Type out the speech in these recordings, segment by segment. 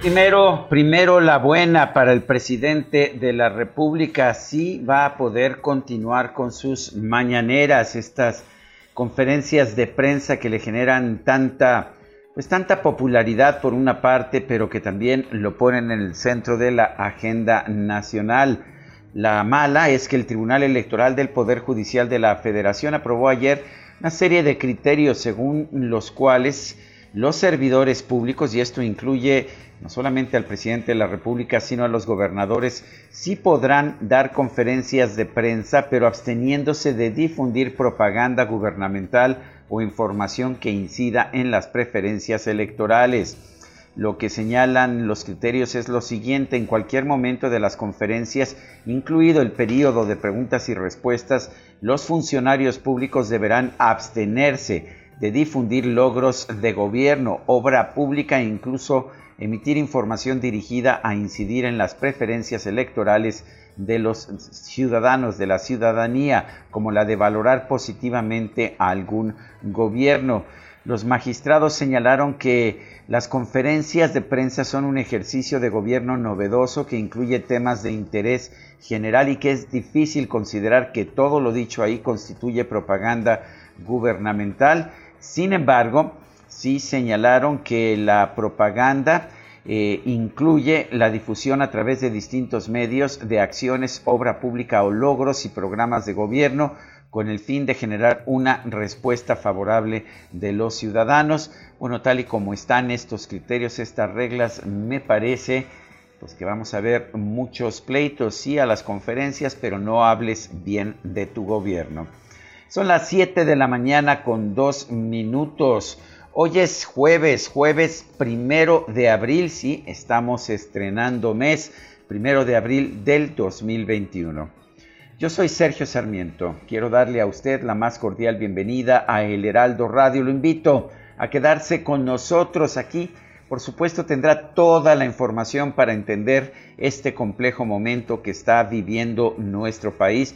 Primero, primero la buena para el presidente de la República, sí va a poder continuar con sus mañaneras, estas conferencias de prensa que le generan tanta, pues tanta popularidad por una parte, pero que también lo ponen en el centro de la agenda nacional. La mala es que el Tribunal Electoral del Poder Judicial de la Federación aprobó ayer una serie de criterios según los cuales los servidores públicos, y esto incluye no solamente al presidente de la República, sino a los gobernadores, sí podrán dar conferencias de prensa, pero absteniéndose de difundir propaganda gubernamental o información que incida en las preferencias electorales. Lo que señalan los criterios es lo siguiente, en cualquier momento de las conferencias, incluido el periodo de preguntas y respuestas, los funcionarios públicos deberán abstenerse de difundir logros de gobierno, obra pública e incluso emitir información dirigida a incidir en las preferencias electorales de los ciudadanos, de la ciudadanía, como la de valorar positivamente a algún gobierno. Los magistrados señalaron que las conferencias de prensa son un ejercicio de gobierno novedoso que incluye temas de interés general y que es difícil considerar que todo lo dicho ahí constituye propaganda gubernamental. Sin embargo, sí señalaron que la propaganda eh, incluye la difusión a través de distintos medios de acciones, obra pública o logros y programas de gobierno con el fin de generar una respuesta favorable de los ciudadanos. Bueno, tal y como están estos criterios, estas reglas, me parece pues que vamos a ver muchos pleitos, sí a las conferencias, pero no hables bien de tu gobierno. Son las 7 de la mañana con dos minutos. Hoy es jueves, jueves primero de abril, sí, estamos estrenando mes, primero de abril del 2021. Yo soy Sergio Sarmiento, quiero darle a usted la más cordial bienvenida a El Heraldo Radio, lo invito a quedarse con nosotros aquí. Por supuesto tendrá toda la información para entender este complejo momento que está viviendo nuestro país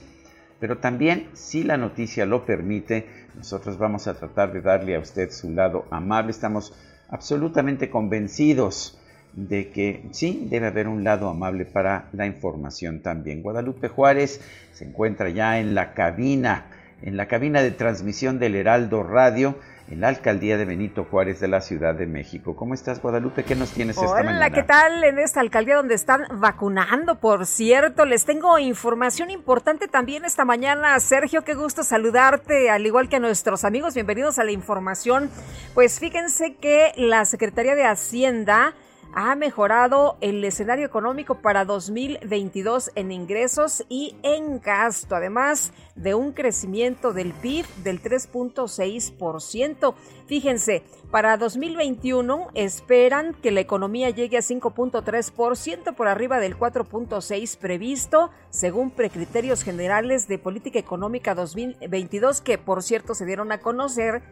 pero también, si la noticia lo permite, nosotros vamos a tratar de darle a usted su lado amable. Estamos absolutamente convencidos de que sí, debe haber un lado amable para la información también. Guadalupe Juárez se encuentra ya en la cabina, en la cabina de transmisión del Heraldo Radio en la alcaldía de Benito Juárez de la Ciudad de México. ¿Cómo estás, Guadalupe? ¿Qué nos tienes esta mañana? Hola, ¿qué tal en esta alcaldía donde están vacunando? Por cierto, les tengo información importante también esta mañana. Sergio, qué gusto saludarte, al igual que a nuestros amigos. Bienvenidos a la información. Pues fíjense que la Secretaría de Hacienda ha mejorado el escenario económico para 2022 en ingresos y en gasto, además de un crecimiento del PIB del 3.6%. Fíjense, para 2021 esperan que la economía llegue a 5.3% por arriba del 4.6 previsto, según precriterios generales de política económica 2022 que por cierto se dieron a conocer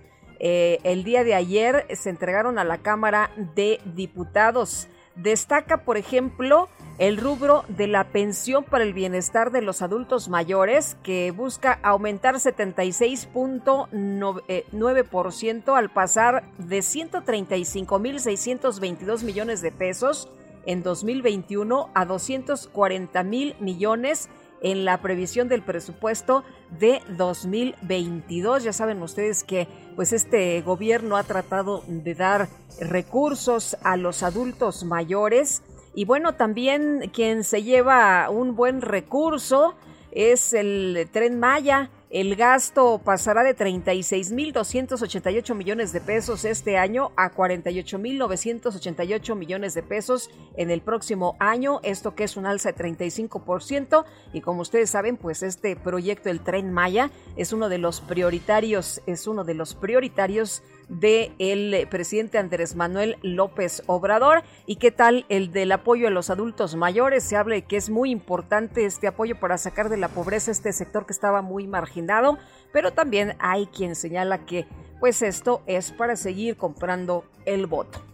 eh, el día de ayer se entregaron a la Cámara de Diputados. Destaca, por ejemplo, el rubro de la pensión para el bienestar de los adultos mayores, que busca aumentar 76.9% al pasar de 135.622 millones de pesos en 2021 a 240 mil millones en la previsión del presupuesto de 2022. Ya saben ustedes que pues este gobierno ha tratado de dar recursos a los adultos mayores y bueno, también quien se lleva un buen recurso es el tren Maya el gasto pasará de 36.288 millones de pesos este año a 48.988 millones de pesos en el próximo año, esto que es un alza de 35% y como ustedes saben, pues este proyecto el Tren Maya es uno de los prioritarios, es uno de los prioritarios del el presidente Andrés Manuel López Obrador. ¿Y qué tal el del apoyo a los adultos mayores? Se habla de que es muy importante este apoyo para sacar de la pobreza este sector que estaba muy marginado, pero también hay quien señala que pues esto es para seguir comprando el voto.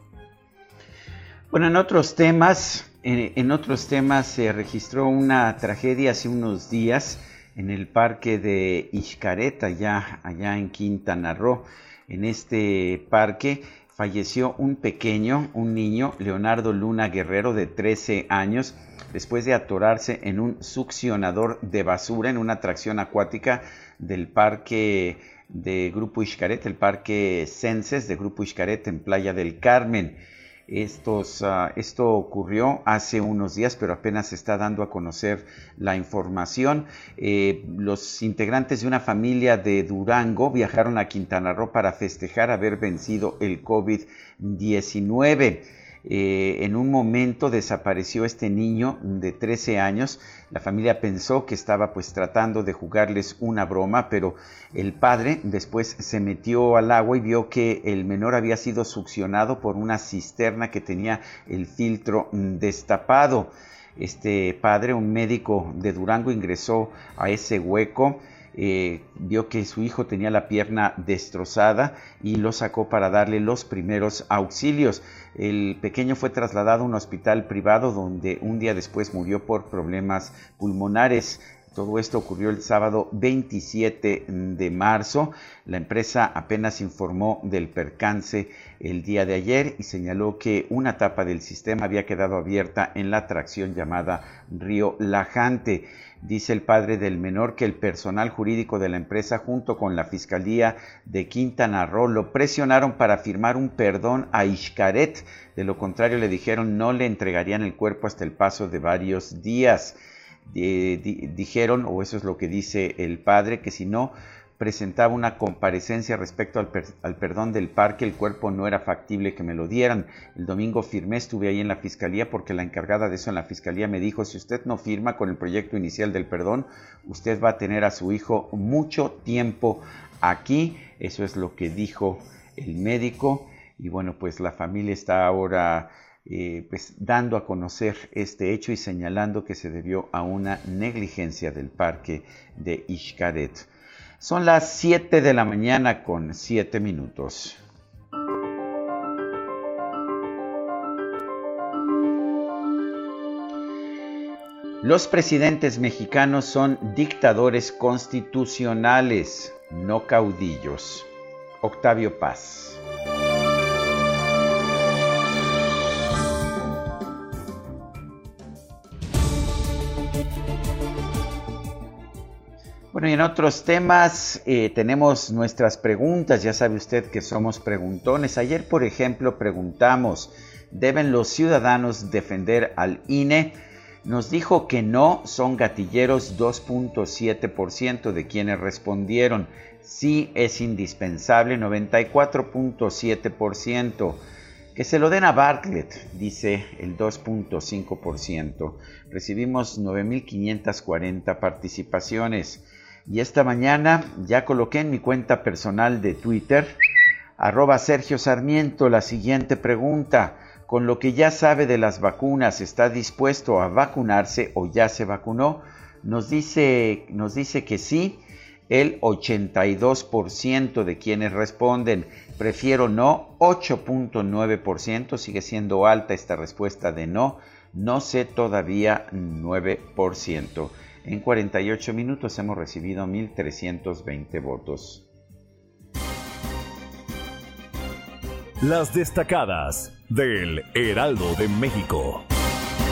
Bueno, en otros temas, en, otros temas se registró una tragedia hace unos días en el parque de Ixcareta, allá, allá en Quintana Roo en este parque falleció un pequeño, un niño, Leonardo Luna Guerrero, de 13 años, después de atorarse en un succionador de basura en una atracción acuática del parque de Grupo Ixcaret, el parque Censes de Grupo Ixcaret en Playa del Carmen. Estos, ah, esto ocurrió hace unos días, pero apenas se está dando a conocer la información. Eh, los integrantes de una familia de Durango viajaron a Quintana Roo para festejar haber vencido el COVID-19. Eh, en un momento desapareció este niño de 13 años. La familia pensó que estaba pues tratando de jugarles una broma, pero el padre después se metió al agua y vio que el menor había sido succionado por una cisterna que tenía el filtro destapado. Este padre, un médico de Durango, ingresó a ese hueco eh, vio que su hijo tenía la pierna destrozada y lo sacó para darle los primeros auxilios. El pequeño fue trasladado a un hospital privado donde un día después murió por problemas pulmonares. Todo esto ocurrió el sábado 27 de marzo. La empresa apenas informó del percance el día de ayer y señaló que una tapa del sistema había quedado abierta en la atracción llamada Río Lajante. Dice el padre del menor que el personal jurídico de la empresa junto con la Fiscalía de Quintana Roo lo presionaron para firmar un perdón a Ishkaret. De lo contrario le dijeron no le entregarían el cuerpo hasta el paso de varios días. dijeron, o eso es lo que dice el padre, que si no presentaba una comparecencia respecto al, perdón del parque, el cuerpo no era factible que me lo dieran. El domingo firmé, estuve ahí en la fiscalía porque la encargada de eso en la fiscalía me dijo, si usted no firma con el proyecto inicial del perdón, usted va a tener a su hijo mucho tiempo aquí. Eso es lo que dijo el médico. Y bueno, pues la familia está ahora eh, pues dando a conocer este hecho y señalando que se debió a una negligencia del parque de Ishkaret. Son las 7 de la mañana con 7 minutos. Los presidentes mexicanos son dictadores constitucionales, no caudillos. Octavio Paz. Y en otros temas eh, tenemos nuestras preguntas. Ya sabe usted que somos preguntones. Ayer, por ejemplo, preguntamos, ¿deben los ciudadanos defender al INE? Nos dijo que no, son gatilleros 2.7% de quienes respondieron. Sí es indispensable 94.7%. Que se lo den a Bartlett, dice el 2.5%. Recibimos 9.540 participaciones. Y esta mañana ya coloqué en mi cuenta personal de Twitter, arroba Sergio Sarmiento, la siguiente pregunta. Con lo que ya sabe de las vacunas, ¿está dispuesto a vacunarse o ya se vacunó? Nos dice, nos dice que sí, el 82% de quienes responden prefiero no, 8.9%, sigue siendo alta esta respuesta de no, no sé todavía 9%. En 48 minutos hemos recibido 1.320 votos. Las destacadas del Heraldo de México.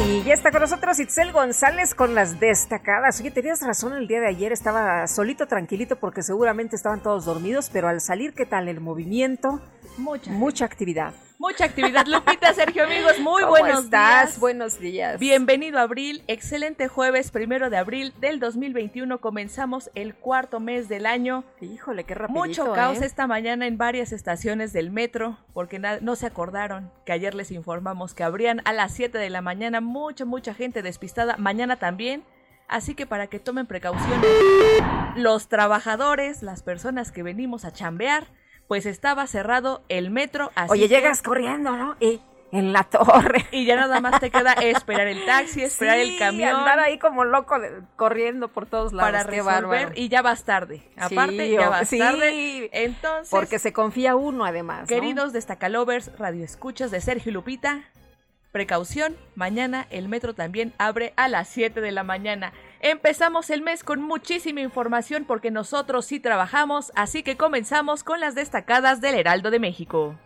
Y ya está con nosotros Itzel González con las destacadas. Oye, tenías razón, el día de ayer estaba solito, tranquilito, porque seguramente estaban todos dormidos, pero al salir, ¿qué tal el movimiento? Mucha. Mucha actividad. Mucha actividad. Lupita, Sergio, amigos, muy ¿Cómo buenos estás? días. Buenos días. Bienvenido a abril, excelente jueves, primero de abril del 2021. Comenzamos el cuarto mes del año. Híjole, qué rapidito, Mucho caos ¿eh? esta mañana en varias estaciones del metro, porque no se acordaron que ayer les informamos que abrían a las 7 de la mañana. Mucha, mucha gente despistada. Mañana también. Así que para que tomen precauciones, los trabajadores, las personas que venimos a chambear, pues estaba cerrado el metro. Así Oye, que- llegas corriendo, ¿no? Y en la torre. y ya nada más te queda esperar el taxi, esperar el Sí, camión andar ahí como loco de- corriendo por todos lados. para qué resolver bárbaro. y ya vas tarde. Sí, Aparte, ya o- vas sí, tarde. Entonces, Porque se confía uno además. ¿no? queridos destacalovers, radioescuchas de Sergio Lupita, precaución, mañana el metro también abre a las 7 de la mañana. Empezamos el mes con muchísima información porque nosotros sí trabajamos, así que comenzamos con las destacadas del Heraldo de México.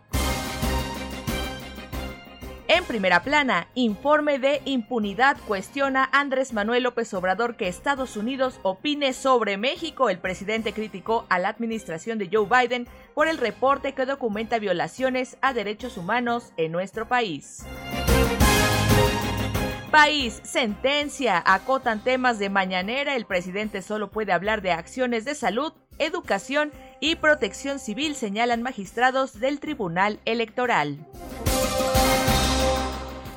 En primera plana, informe de impunidad cuestiona Andrés Manuel López Obrador que Estados Unidos opine sobre México. El presidente criticó a la administración de Joe Biden por el reporte que documenta violaciones a derechos humanos en nuestro país. País, sentencia, acotan temas de mañanera. El presidente solo puede hablar de acciones de salud, educación y protección civil, señalan magistrados del Tribunal Electoral.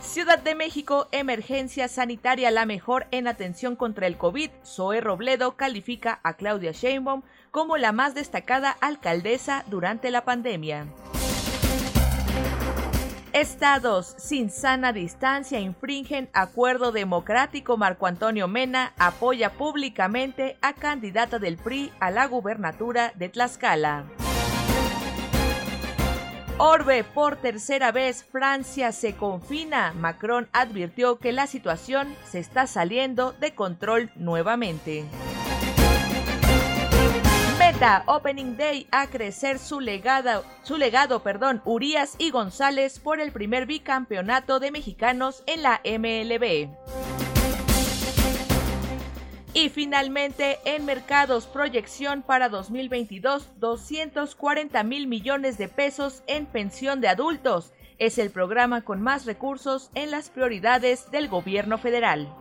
Ciudad de México, emergencia sanitaria la mejor en atención contra el COVID. Zoe Robledo califica a Claudia Sheinbaum como la más destacada alcaldesa durante la pandemia. Estados sin sana distancia infringen acuerdo democrático. Marco Antonio Mena apoya públicamente a candidata del PRI a la gubernatura de Tlaxcala. Orbe, por tercera vez Francia se confina. Macron advirtió que la situación se está saliendo de control nuevamente. Opening Day a crecer su legado, su legado, perdón, Urias y González por el primer bicampeonato de mexicanos en la MLB. Y finalmente, en mercados, proyección para 2022, 240 mil millones de pesos en pensión de adultos. Es el programa con más recursos en las prioridades del gobierno federal.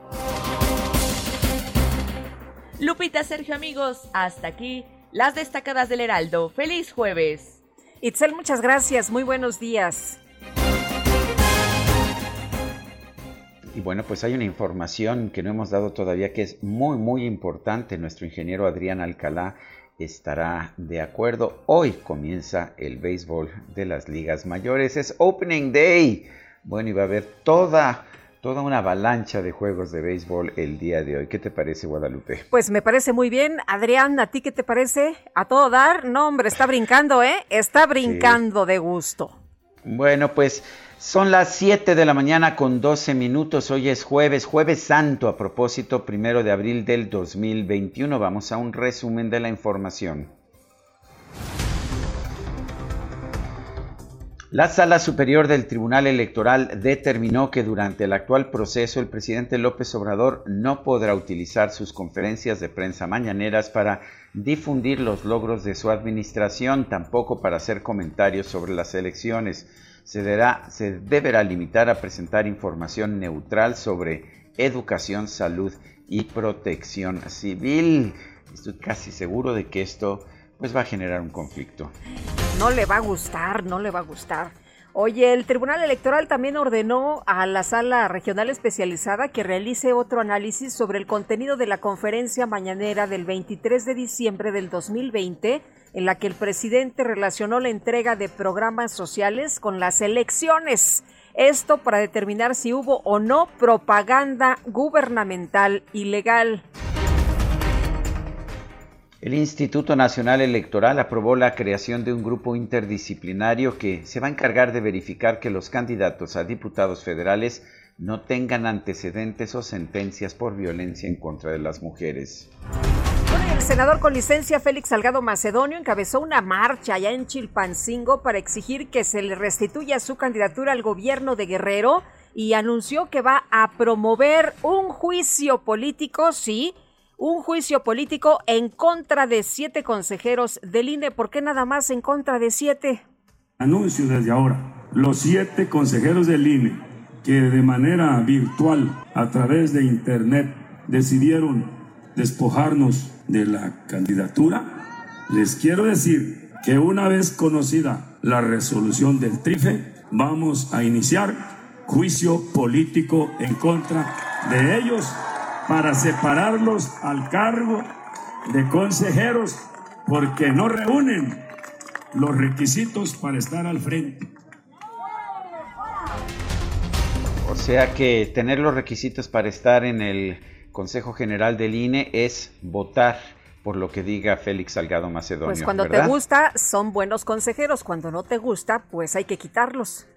Lupita, Sergio, amigos, hasta aquí las destacadas del Heraldo. ¡Feliz jueves! Itzel, muchas gracias. Muy buenos días. Y bueno, pues hay una información que no hemos dado todavía que es muy, muy importante. Nuestro ingeniero Adrián Alcalá estará de acuerdo. Hoy comienza el béisbol de las ligas mayores. Es Opening Day. Bueno, y va a haber toda, toda una avalancha de juegos de béisbol el día de hoy. ¿Qué te parece, Guadalupe? Pues me parece muy bien. Adrián, ¿a ti qué te parece? ¿A todo dar? No, hombre, está brincando, ¿eh? Está brincando de gusto. Bueno, pues son las 7 de la mañana con 12 minutos. Hoy es jueves, jueves santo, a propósito, primero de abril del 2021. Vamos a un resumen de la información. La Sala Superior del Tribunal Electoral determinó que durante el actual proceso el presidente López Obrador no podrá utilizar sus conferencias de prensa mañaneras para difundir los logros de su administración, tampoco para hacer comentarios sobre las elecciones. Se, deberá, se deberá limitar a presentar información neutral sobre educación, salud y protección civil. Estoy casi seguro de que esto pues va a generar un conflicto. No le va a gustar, no le va a gustar. Oye, el Tribunal Electoral también ordenó a la Sala Regional Especializada que realice otro análisis sobre el contenido de la conferencia mañanera del 23 de diciembre del 2020, en la que el presidente relacionó la entrega de programas sociales con las elecciones. Esto para determinar si hubo o no propaganda gubernamental ilegal. El Instituto Nacional Electoral aprobó la creación de un grupo interdisciplinario que se va a encargar de verificar que los candidatos a diputados federales no tengan antecedentes o sentencias por violencia en contra de las mujeres. El senador con licencia Félix Salgado Macedonio encabezó una marcha allá en Chilpancingo para exigir que se le restituya su candidatura al gobierno de Guerrero y anunció que va a promover un juicio político, sí, un juicio político en contra de siete consejeros del INE. ¿Por qué nada más en contra de siete? Anuncio desde ahora, los siete consejeros del INE que de manera virtual, a través de Internet, decidieron despojarnos de la candidatura, les quiero decir que una vez conocida la resolución del TRIFE, vamos a iniciar juicio político en contra de ellos para separarlos al cargo de consejeros porque no reúnen los requisitos para estar al frente. O sea que tener los requisitos para estar en el Consejo General del INE es votar por lo que diga Félix Salgado Macedonio. Pues cuando te gusta son buenos consejeros, cuando no te gusta pues hay que quitarlos.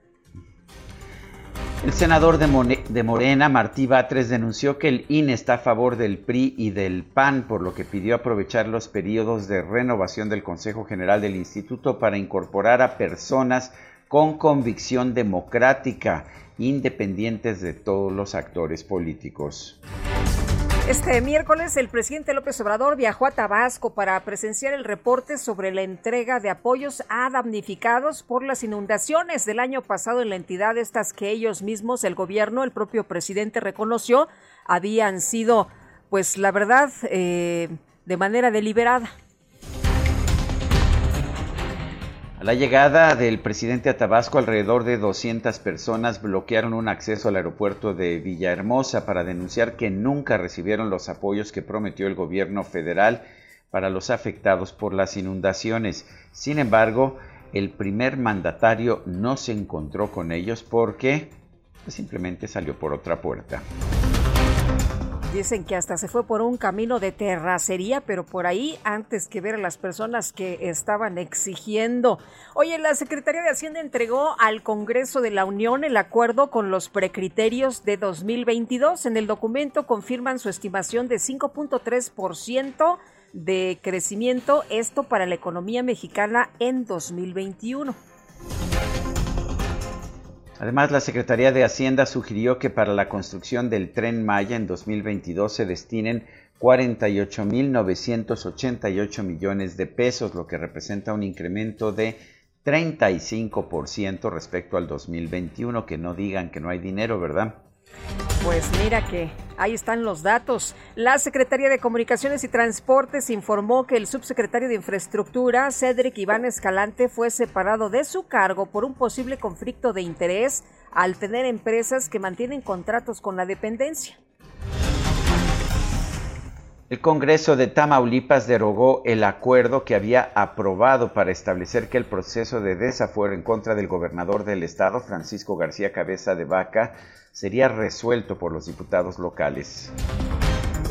El senador de, Morena, Martí Batres, denunció que el INE está a favor del PRI y del PAN, por lo que pidió aprovechar los periodos de renovación del Consejo General del Instituto para incorporar a personas con convicción democrática, independientes de todos los actores políticos. Este miércoles el presidente López Obrador viajó a Tabasco para presenciar el reporte sobre la entrega de apoyos a damnificados por las inundaciones del año pasado en la entidad, estas que ellos mismos, el gobierno, el propio presidente reconoció, habían sido, pues la verdad, eh, de manera deliberada. La llegada del presidente a Tabasco, alrededor de 200 personas bloquearon un acceso al aeropuerto de Villahermosa para denunciar que nunca recibieron los apoyos que prometió el gobierno federal para los afectados por las inundaciones. Sin embargo, el primer mandatario no se encontró con ellos porque simplemente salió por otra puerta. Dicen que hasta se fue por un camino de terracería, pero por ahí antes que ver a las personas que estaban exigiendo. Oye, la Secretaría de Hacienda entregó al Congreso de la Unión el acuerdo con los precriterios de 2022. En el documento confirman su estimación de 5.3% de crecimiento, esto para la economía mexicana en 2021. Además, la Secretaría de Hacienda sugirió que para la construcción del tren Maya en 2022 se destinen 48.988 millones de pesos, lo que representa un incremento de 35% respecto al 2021. Que no digan que no hay dinero, ¿verdad? Pues mira que ahí están los datos. La Secretaría de Comunicaciones y Transportes informó que el subsecretario de Infraestructura, Cedric Iván Escalante, fue separado de su cargo por un posible conflicto de interés al tener empresas que mantienen contratos con la dependencia. El Congreso de Tamaulipas derogó el acuerdo que había aprobado para establecer que el proceso de desafuero en contra del gobernador del estado, Francisco García Cabeza de Vaca, sería resuelto por los diputados locales.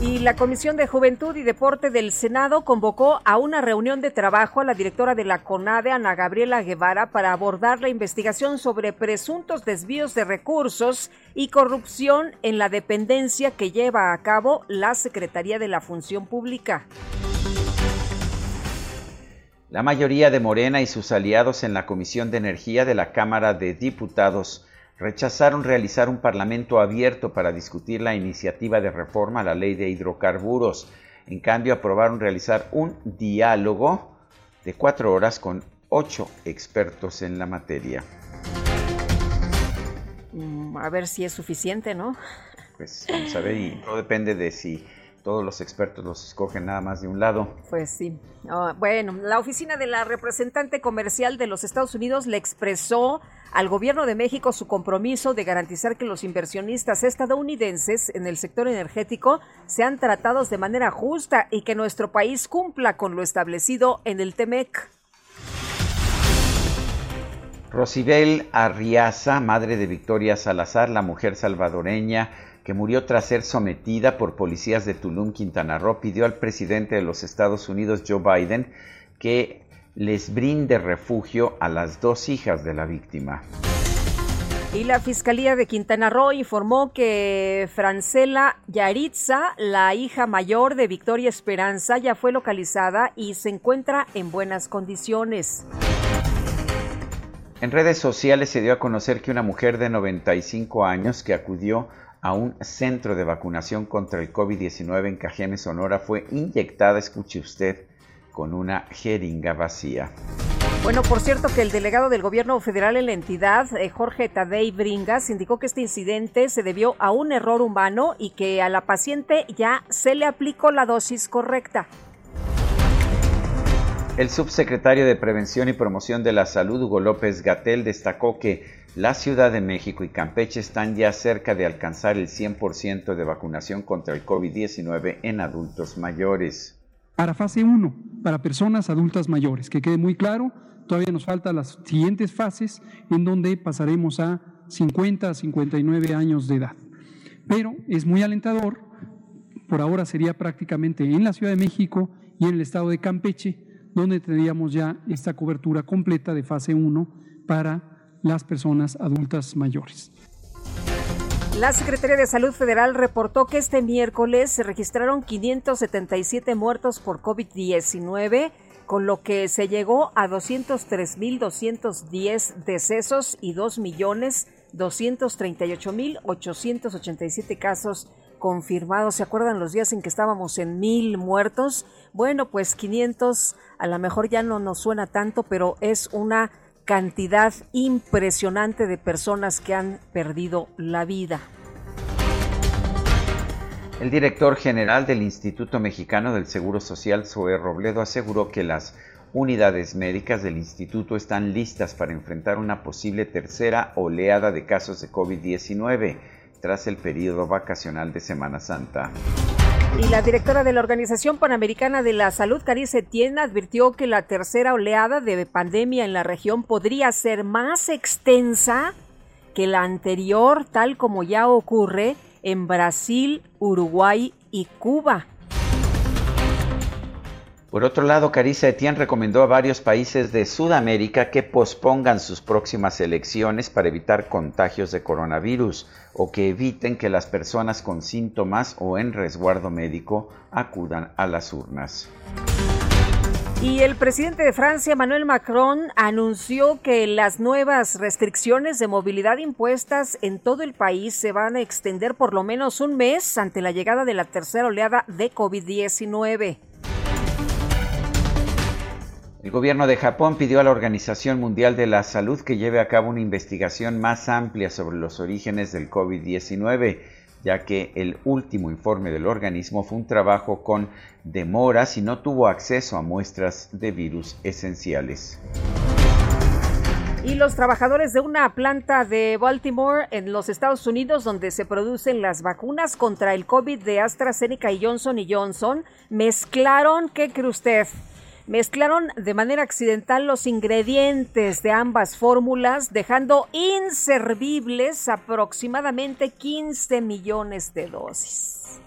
Y la Comisión de Juventud y Deporte del Senado convocó a una reunión de trabajo a la directora de la CONADE, Ana Gabriela Guevara, para abordar la investigación sobre presuntos desvíos de recursos y corrupción en la dependencia que lleva a cabo la Secretaría de la Función Pública. La mayoría de Morena y sus aliados en la Comisión de Energía de la Cámara de Diputados rechazaron realizar un parlamento abierto para discutir la iniciativa de reforma a la ley de hidrocarburos. En cambio, aprobaron realizar un diálogo de cuatro horas con ocho expertos en la materia. Mm, a ver si es suficiente, ¿no? Pues vamos a ver, y todo depende de si todos los expertos los escogen nada más de un lado. Pues sí. Ah, bueno, la oficina de la representante comercial de los Estados Unidos le expresó al gobierno de México su compromiso de garantizar que los inversionistas estadounidenses en el sector energético sean tratados de manera justa y que nuestro país cumpla con lo establecido en el TEMEC. Rosibel Arriaza, madre de Victoria Salazar, la mujer salvadoreña que murió tras ser sometida por policías de Tulum, Quintana Roo, pidió al presidente de los Estados Unidos, Joe Biden, que les brinde refugio a las dos hijas de la víctima. Y la Fiscalía de Quintana Roo informó que Francela Yaritza, la hija mayor de Victoria Esperanza, ya fue localizada y se encuentra en buenas condiciones. En redes sociales se dio a conocer que una mujer de 95 años que acudió a un centro de vacunación contra el COVID-19 en Cajeme, Sonora, fue inyectada, escuche usted, con una jeringa vacía. Bueno, por cierto que el delegado del gobierno federal en la entidad, eh, Jorge Tadei Bringas, indicó que este incidente se debió a un error humano y que a la paciente ya se le aplicó la dosis correcta. El subsecretario de Prevención y Promoción de la Salud, Hugo López Gatel, destacó que la Ciudad de México y Campeche están ya cerca de alcanzar el 100% de vacunación contra el COVID-19 en adultos mayores. Para fase 1, para personas adultas mayores, que quede muy claro, Todavía nos faltan las siguientes fases en donde pasaremos a 50 a 59 años de edad. Pero es muy alentador, por ahora sería prácticamente en la Ciudad de México y en el estado de Campeche, donde tendríamos ya esta cobertura completa de fase 1 para las personas adultas mayores. La Secretaría de Salud Federal reportó que este miércoles se registraron 577 muertos por COVID-19 con lo que se llegó a 203.210 decesos y 2.238.887 casos confirmados. ¿Se acuerdan los días en que estábamos en mil muertos? Bueno, pues 500 a lo mejor ya no nos suena tanto, pero es una cantidad impresionante de personas que han perdido la vida. El director general del Instituto Mexicano del Seguro Social, Zoe Robledo, aseguró que las unidades médicas del instituto están listas para enfrentar una posible tercera oleada de casos de COVID-19 tras el periodo vacacional de Semana Santa. Y la directora de la Organización Panamericana de la Salud, Carice Etienne, advirtió que la tercera oleada de pandemia en la región podría ser más extensa que la anterior, tal como ya ocurre en Brasil, Uruguay y Cuba. Por otro lado, Carissa Etienne recomendó a varios países de Sudamérica que pospongan sus próximas elecciones para evitar contagios de coronavirus o que eviten que las personas con síntomas o en resguardo médico acudan a las urnas. Y el presidente de Francia, Emmanuel Macron, anunció que las nuevas restricciones de movilidad impuestas en todo el país se van a extender por lo menos un mes ante la llegada de la tercera oleada de COVID-19. El gobierno de Japón pidió a la Organización Mundial de la Salud que lleve a cabo una investigación más amplia sobre los orígenes del COVID-19 ya que el último informe del organismo fue un trabajo con demoras y no tuvo acceso a muestras de virus esenciales. Y los trabajadores de una planta de Baltimore en los Estados Unidos donde se producen las vacunas contra el COVID de AstraZeneca y Johnson y Johnson mezclaron, ¿qué cree usted? Mezclaron de manera accidental los ingredientes de ambas fórmulas, dejando inservibles aproximadamente 15 millones de dosis.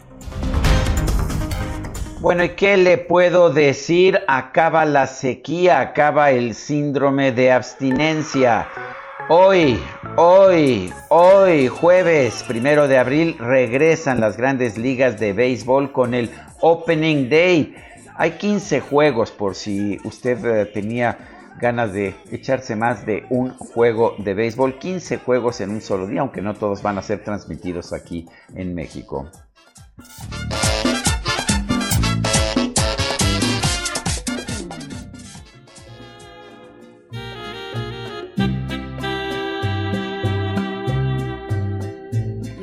Bueno, ¿y qué le puedo decir? Acaba la sequía, acaba el síndrome de abstinencia. Hoy, hoy, hoy, jueves primero de abril, regresan las grandes ligas de béisbol con el Opening Day. Hay 15 juegos por si usted eh, tenía ganas de echarse más de un juego de béisbol. 15 juegos en un solo día, aunque no todos van a ser transmitidos aquí en México.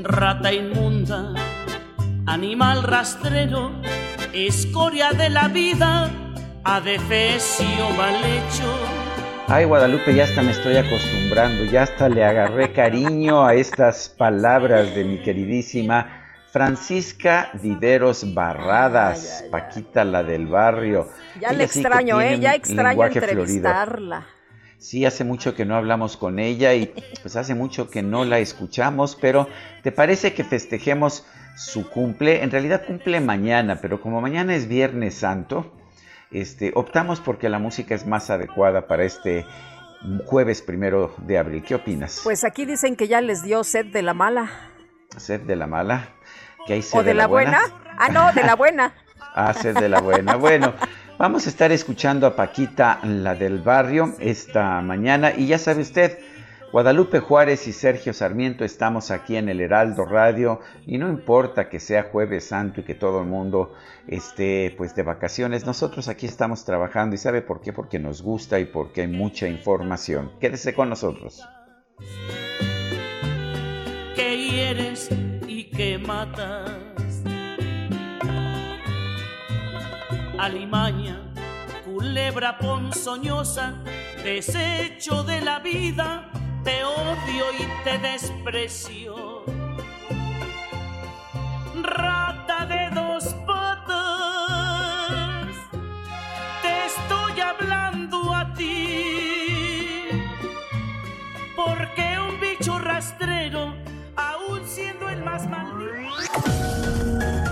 Rata inmunda, animal rastrero escoria de la vida, adefesio mal hecho. Ay, Guadalupe, ya hasta me estoy acostumbrando, ya hasta le agarré cariño a estas palabras de mi queridísima Francisca Viveros Barradas, Paquita la del barrio. Ya le extraño, ¿eh? Ya extraño entrevistarla. Sí, hace mucho que no hablamos con ella y pues hace mucho que no la escuchamos, pero ¿te parece que festejemos su cumple, en realidad cumple mañana, pero como mañana es Viernes Santo, este, optamos porque la música es más adecuada para este jueves primero de abril. ¿Qué opinas? Pues aquí dicen que ya les dio sed de la mala. ¿Sed de la mala? ¿Que hay sed ¿O de, la, buena? Ah, no, de la buena. ah, sed de la buena. Bueno, vamos a estar escuchando a Paquita, la del barrio, esta mañana. Y ya sabe usted, Guadalupe Juárez y Sergio Sarmiento estamos aquí en el Heraldo Radio y no importa que sea jueves santo y que todo el mundo esté pues de vacaciones, nosotros aquí estamos trabajando y sabe por qué, porque nos gusta y porque hay mucha información. Quédese con nosotros. Y matas. Alimaña, culebra ponzoñosa, desecho de la vida te odio y te desprecio. Rata de dos patas, te estoy hablando a ti. Porque un bicho rastrero, aún siendo el más maldito.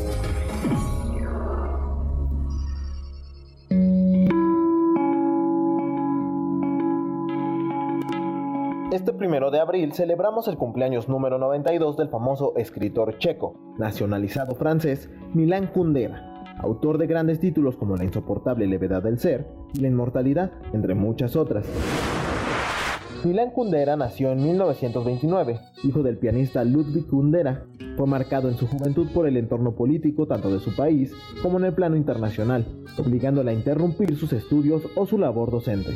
Este primero de abril celebramos el cumpleaños número 92 del famoso escritor checo, nacionalizado francés, Milán Kundera, autor de grandes títulos como La insoportable levedad del ser y La inmortalidad, entre muchas otras. Milán Kundera nació en 1929, hijo del pianista Ludwig Kundera. Fue marcado en su juventud por el entorno político tanto de su país como en el plano internacional, obligándole a interrumpir sus estudios o su labor docente.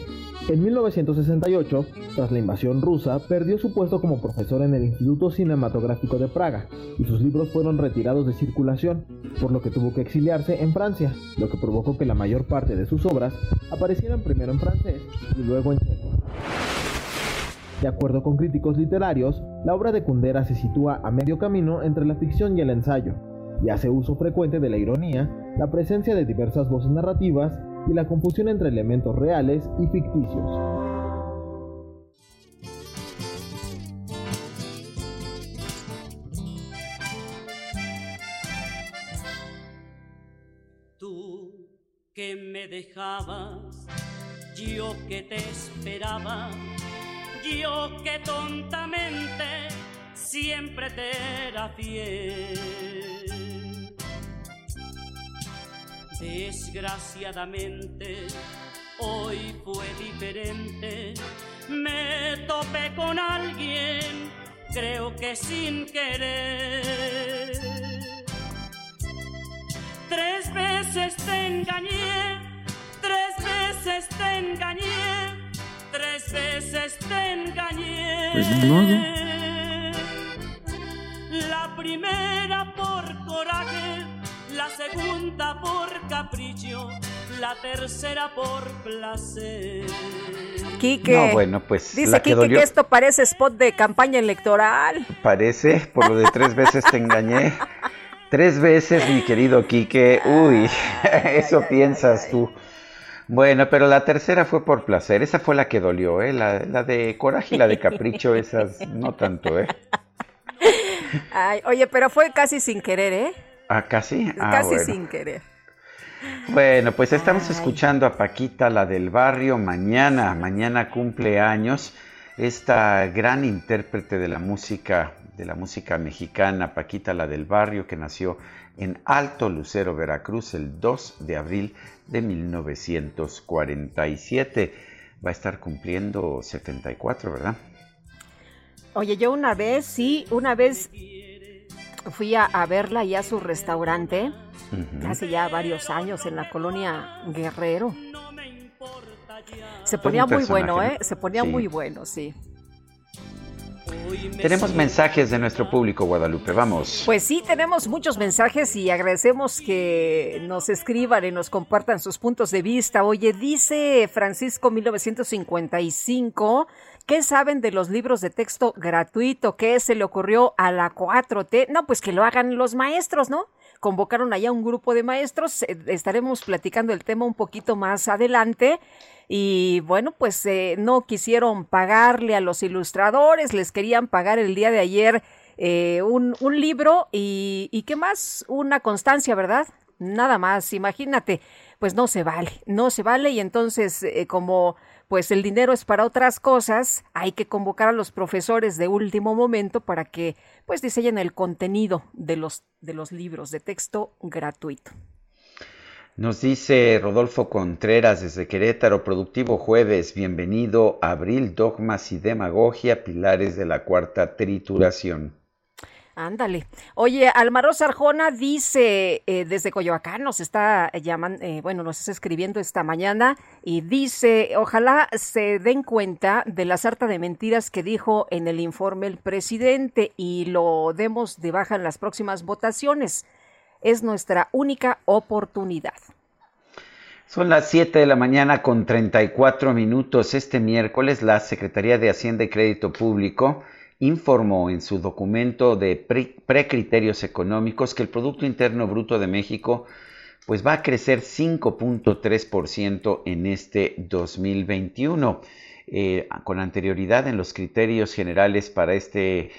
En 1968, tras la invasión rusa, perdió su puesto como profesor en el Instituto Cinematográfico de Praga y sus libros fueron retirados de circulación, por lo que tuvo que exiliarse en Francia, lo que provocó que la mayor parte de sus obras aparecieran primero en francés y luego en checo. De acuerdo con críticos literarios, la obra de Kundera se sitúa a medio camino entre la ficción y el ensayo, y hace uso frecuente de la ironía, la presencia de diversas voces narrativas y la confusión entre elementos reales y ficticios. Tú que me dejabas, yo que te esperaba, yo que tontamente siempre te era fiel. Desgraciadamente, hoy fue diferente. Me topé con alguien, creo que sin querer. Tres veces te engañé, tres veces te engañé, tres veces te engañé. Pues ni modo. La primera por coraje, la segunda por capricho, la tercera por placer. Quique. No, bueno, pues Dice que Quique que esto parece spot de campaña electoral. Parece, por lo de tres veces te engañé. Tres veces, mi querido Quique. Uy, eso piensas tú. Bueno, pero la tercera fue por placer. Esa fue la que dolió, ¿eh? La, la de coraje y la de capricho, esas no tanto, ¿eh? Ay, oye, pero fue casi sin querer, ¿eh? Ah, casi. Ah, casi bueno. sin querer. Bueno, pues estamos escuchando a Paquita, la del barrio, mañana, mañana cumple años, esta gran intérprete de la música, de la música mexicana, Paquita, la del barrio, que nació en Alto Lucero, Veracruz, el 2 de abril de 1947. Va a estar cumpliendo 74, ¿verdad? Oye, yo una vez, sí, una vez fui a, a verla ya a su restaurante, Ujú. hace ya varios años, en la colonia Guerrero. Se ponía muy bueno, ¿eh? Se ponía Sí. muy bueno, sí. Tenemos mensajes de nuestro público, Guadalupe, vamos. Pues sí, tenemos muchos mensajes y agradecemos que nos escriban y nos compartan sus puntos de vista. Oye, dice Francisco 1955, ¿qué saben de los libros de texto gratuito? ¿Qué se le ocurrió a la 4T? No, pues que lo hagan los maestros, ¿no? convocaron allá un grupo de maestros. Eh, estaremos platicando el tema un poquito más adelante. Y bueno, pues eh, no quisieron pagarle a los ilustradores, les querían pagar el día de ayer eh, un, libro y, y qué más, una constancia, ¿verdad? Nada más, imagínate, pues no se vale, no se vale y entonces como pues el dinero es para otras cosas, hay que convocar a los profesores de último momento para que pues diseñen el contenido de los, de los libros de texto gratuito. Nos dice Rodolfo Contreras desde Querétaro, Productivo Jueves, bienvenido, Abril, Dogmas y Demagogia, Pilares de la Cuarta Trituración. Ándale. Oye, Almaro Sarjona dice eh, desde Coyoacán, nos está llamando, eh, bueno, nos está escribiendo esta mañana y dice, ojalá se den cuenta de la sarta de mentiras que dijo en el informe el presidente y lo demos de baja en las próximas votaciones. Es nuestra única oportunidad. Son las 7 de la mañana con 34 minutos. Este miércoles la Secretaría de Hacienda y Crédito Público informó en su documento de precriterios económicos que el Producto Interno Bruto de México pues va a crecer 5.3% en este 2021. Eh, con anterioridad en los criterios generales para este,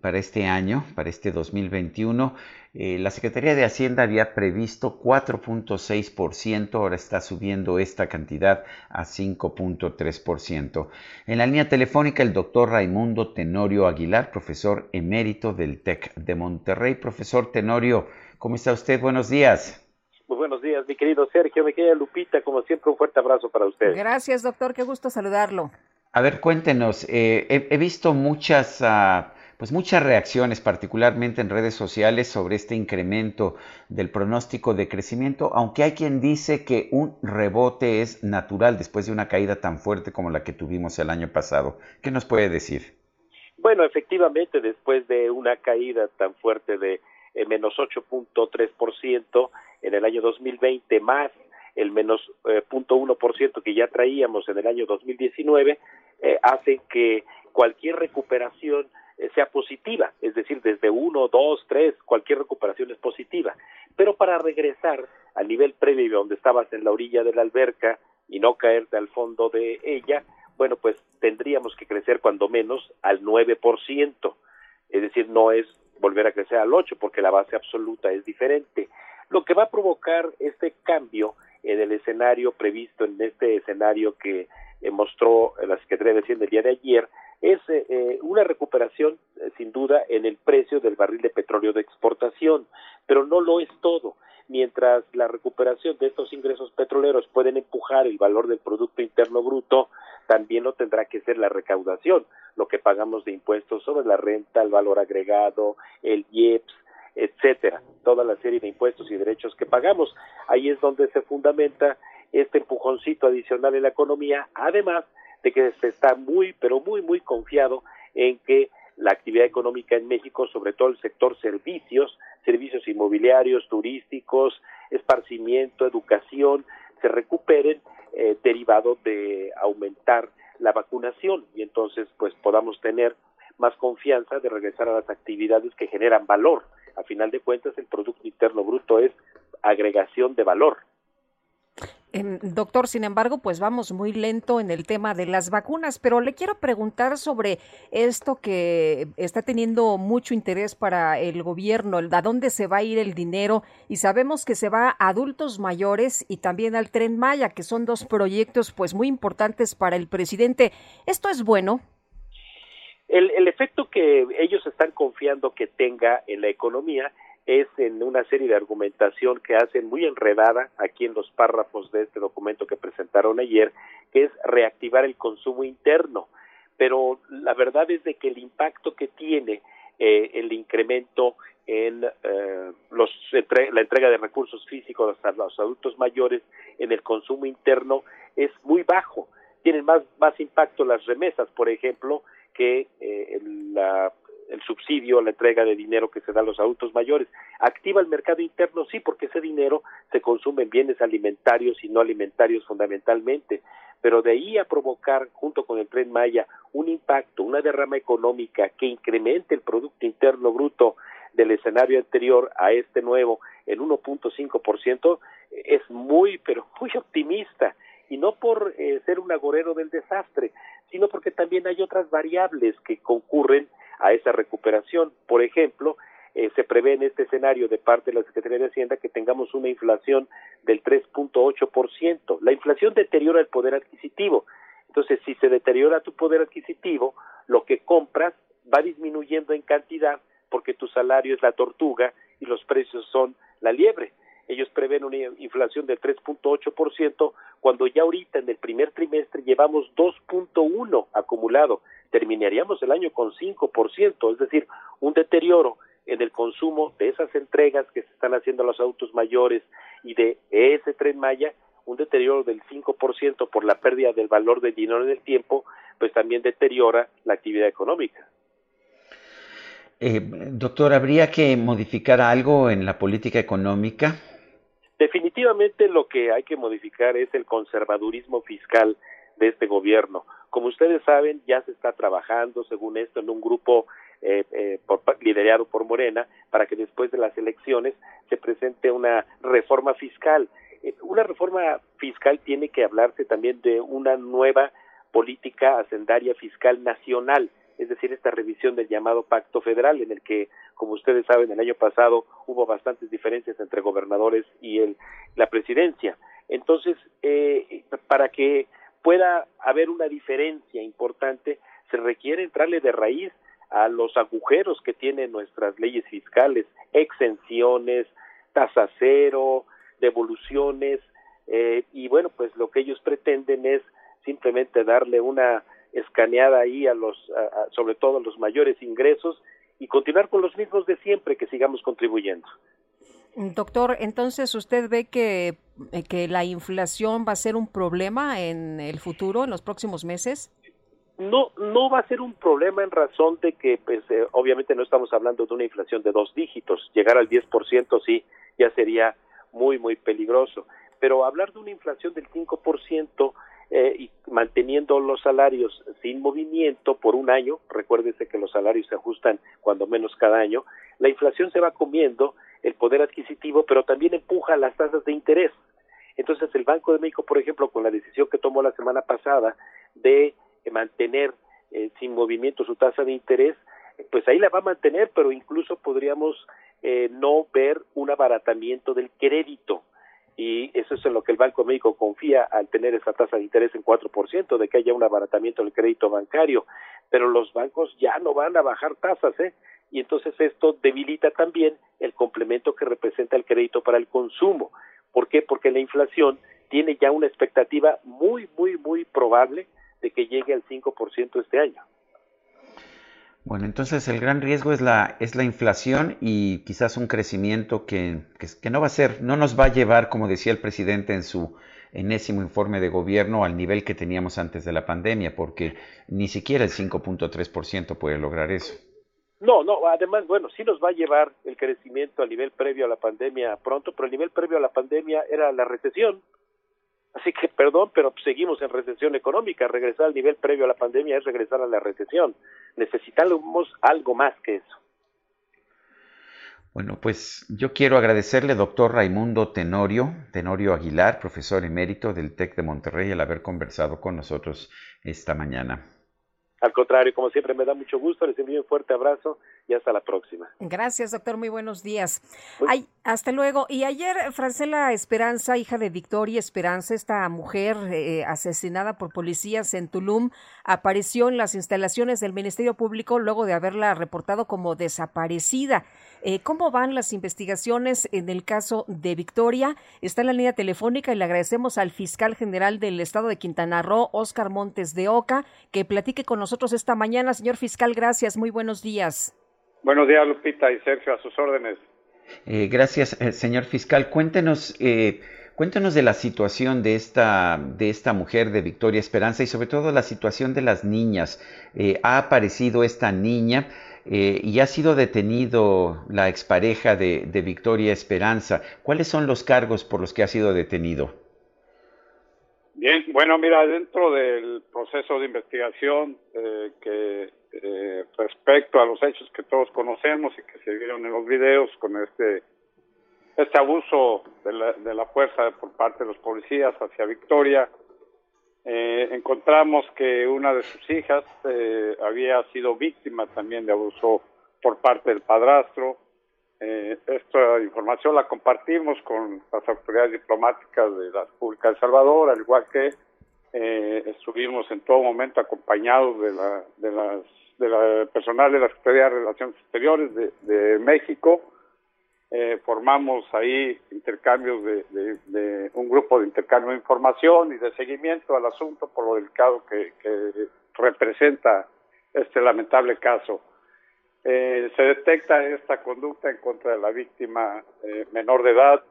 para este año, para este 2021, eh, la Secretaría de Hacienda había previsto 4.6%, ahora está subiendo esta cantidad a 5.3%. En la línea telefónica el doctor Raimundo Tenorio Aguilar, profesor emérito del TEC de Monterrey. Profesor Tenorio, ¿cómo está usted? Buenos días. Muy buenos días, mi querido Sergio, mi querida Lupita, como siempre un fuerte abrazo para usted. Gracias, doctor, qué gusto saludarlo. A ver, cuéntenos, eh, he, visto muchas... Ah, pues muchas reacciones, particularmente en redes sociales, sobre este incremento del pronóstico de crecimiento, aunque hay quien dice que un rebote es natural después de una caída tan fuerte como la que tuvimos el año pasado. ¿Qué nos puede decir? Bueno, efectivamente, después de una caída tan fuerte de eh, menos 8.3% en el año 2020, más el menos eh, 0.1% que ya traíamos en el año 2019, eh, hace que cualquier recuperación sea positiva, es decir, desde uno, dos, tres, cualquier recuperación es positiva. Pero para regresar al nivel previo donde estabas en la orilla de la alberca y no caerte al fondo de ella, bueno, pues tendríamos que crecer cuando menos al 9%. Es decir, no es volver a crecer al 8 porque la base absoluta es diferente. Lo que va a provocar este cambio en el escenario previsto, en este escenario que eh, mostró la Secretaría de Hacienda el día de ayer, es eh, eh, una recuperación, sin duda, en el precio del barril de petróleo de exportación, pero no lo es todo. Mientras la recuperación de estos ingresos petroleros pueden empujar el valor del Producto Interno Bruto, también lo tendrá que ser la recaudación, lo que pagamos de impuestos sobre la renta, el valor agregado, el IEPS, etcétera, toda la serie de impuestos y derechos que pagamos. Ahí es donde se fundamenta este empujoncito adicional en la economía, además de que se está muy, pero muy, muy confiado en que la actividad económica en México, sobre todo el sector servicios, servicios inmobiliarios, turísticos, esparcimiento, educación, se recuperen eh, derivado de aumentar la vacunación y entonces pues podamos tener más confianza de regresar a las actividades que generan valor. A final de cuentas el Producto Interno Bruto es agregación de valor. Doctor, sin embargo, pues vamos muy lento en el tema de las vacunas, pero le quiero preguntar sobre esto que está teniendo mucho interés para el gobierno, a dónde se va a ir el dinero y sabemos que se va a adultos mayores y también al tren Maya, que son dos proyectos pues muy importantes para el presidente. ¿Esto es bueno? El efecto que ellos están confiando que tenga en la economía es en una serie de argumentación que hacen muy enredada aquí en los párrafos de este documento que presentaron ayer, que es reactivar el consumo interno. Pero la verdad es de que el impacto que tiene eh, el incremento en eh, los, la entrega de recursos físicos a los adultos mayores en el consumo interno es muy bajo. Tienen más, más impacto las remesas, por ejemplo, que eh, la el subsidio, la entrega de dinero que se da a los adultos mayores. Activa el mercado interno, sí, porque ese dinero se consume en bienes alimentarios y no alimentarios fundamentalmente, pero de ahí a provocar, junto con el tren Maya, un impacto, una derrama económica que incremente el Producto Interno Bruto del escenario anterior a este nuevo en 1.5%, es muy, pero muy optimista y no por eh, ser un agorero del desastre, sino porque también hay otras variables que concurren a esa recuperación. Por ejemplo, eh, se prevé en este escenario de parte de la Secretaría de Hacienda que tengamos una inflación del 3.8%. La inflación deteriora el poder adquisitivo. Entonces, si se deteriora tu poder adquisitivo, lo que compras va disminuyendo en cantidad porque tu salario es la tortuga y los precios son la liebre. Ellos prevén una inflación del 3.8% cuando ya ahorita en el primer trimestre llevamos 2.1 acumulado terminaríamos el año con 5%, es decir, un deterioro en el consumo de esas entregas que se están haciendo a los autos mayores y de ese tren Maya, un deterioro del 5% por la pérdida del valor del dinero en el tiempo, pues también deteriora la actividad económica. Eh, doctor, ¿habría que modificar algo en la política económica? Definitivamente lo que hay que modificar es el conservadurismo fiscal de este gobierno. Como ustedes saben, ya se está trabajando, según esto, en un grupo eh, eh, liderado por Morena para que después de las elecciones se presente una reforma fiscal. Eh, una reforma fiscal tiene que hablarse también de una nueva política hacendaria fiscal nacional, es decir, esta revisión del llamado pacto federal, en el que, como ustedes saben, el año pasado hubo bastantes diferencias entre gobernadores y el, la presidencia. Entonces, para que pueda haber una diferencia importante, se requiere entrarle de raíz a los agujeros que tienen nuestras leyes fiscales, exenciones, tasa cero, devoluciones, eh, y bueno, pues lo que ellos pretenden es simplemente darle una escaneada ahí a los, sobre todo a los mayores ingresos y continuar con los mismos de siempre que sigamos contribuyendo. Doctor, entonces usted ve que, eh, que la inflación va a ser un problema en el futuro, en los próximos meses. No, no va a ser un problema en razón de que, pues, eh, obviamente no estamos hablando de una inflación de dos dígitos. Llegar al 10% sí, ya sería muy, muy peligroso. Pero hablar de una inflación del 5% eh, y manteniendo los salarios sin movimiento por un año, recuérdese que los salarios se ajustan cuando menos cada año, la inflación se va comiendo el poder adquisitivo, pero también empuja las tasas de interés. Entonces el Banco de México, por ejemplo, con la decisión que tomó la semana pasada de mantener eh, sin movimiento su tasa de interés, pues ahí la va a mantener, pero incluso podríamos eh, no ver un abaratamiento del crédito. Y eso es en lo que el Banco de México confía al tener esa tasa de interés en 4%, de que haya un abaratamiento del crédito bancario. Pero los bancos ya no van a bajar tasas, ¿eh? Y entonces esto debilita también el complemento que representa el crédito para el consumo. ¿Por qué? Porque la inflación tiene ya una expectativa muy, muy, muy probable de que llegue al 5% este año. Bueno, entonces el gran riesgo es la, es la inflación y quizás un crecimiento que, que, no va a ser, no nos va a llevar, como decía el presidente en su enésimo informe de gobierno, al nivel que teníamos antes de la pandemia, porque ni siquiera el 5.3% puede lograr eso. No, no, además, bueno, sí nos va a llevar el crecimiento a nivel previo a la pandemia pronto, pero el nivel previo a la pandemia era la recesión. Así que, perdón, pero seguimos en recesión económica. Regresar al nivel previo a la pandemia es regresar a la recesión. Necesitamos algo más que eso. Bueno, pues yo quiero agradecerle, doctor Raimundo Tenorio, Tenorio Aguilar, profesor emérito del TEC de Monterrey, el haber conversado con nosotros esta mañana. Al contrario, como siempre, me da mucho gusto. Les envío un fuerte abrazo y hasta la próxima. Gracias, doctor. Muy buenos días. Ay, hasta luego. Y ayer, Francela Esperanza, hija de Victoria Esperanza, esta mujer eh, asesinada por policías en Tulum, apareció en las instalaciones del Ministerio Público luego de haberla reportado como desaparecida. Eh, ¿Cómo van las investigaciones en el caso de Victoria? Está en la línea telefónica y le agradecemos al fiscal general del estado de Quintana Roo, Oscar Montes de Oca, que platique con nosotros esta mañana. Señor fiscal, gracias. Muy buenos días. Buenos días, Lupita y Sergio, a sus órdenes. Eh, gracias, eh, señor fiscal. Cuéntenos, Cuéntanos de la situación de esta, de esta mujer de Victoria Esperanza y sobre todo la situación de las niñas. Eh, ha aparecido esta niña eh, y ha sido detenido la expareja de, de Victoria Esperanza. ¿Cuáles son los cargos por los que ha sido detenido? Bien, bueno, mira, dentro del proceso de investigación eh, que eh, respecto a los hechos que todos conocemos y que se vieron en los videos con este este abuso de la, de la fuerza por parte de los policías hacia Victoria, eh, encontramos que una de sus hijas eh, había sido víctima también de abuso por parte del padrastro. Eh, esta información la compartimos con las autoridades diplomáticas de la República de Salvador, al igual que eh, estuvimos en todo momento acompañados de la, de las, de la personal de la Secretaría de Relaciones Exteriores de, México eh, formamos ahí intercambios de, un grupo de intercambio de información y de seguimiento al asunto por lo delicado que, que representa este lamentable caso. Eh, se detecta esta conducta en contra de la víctima eh, menor de edad.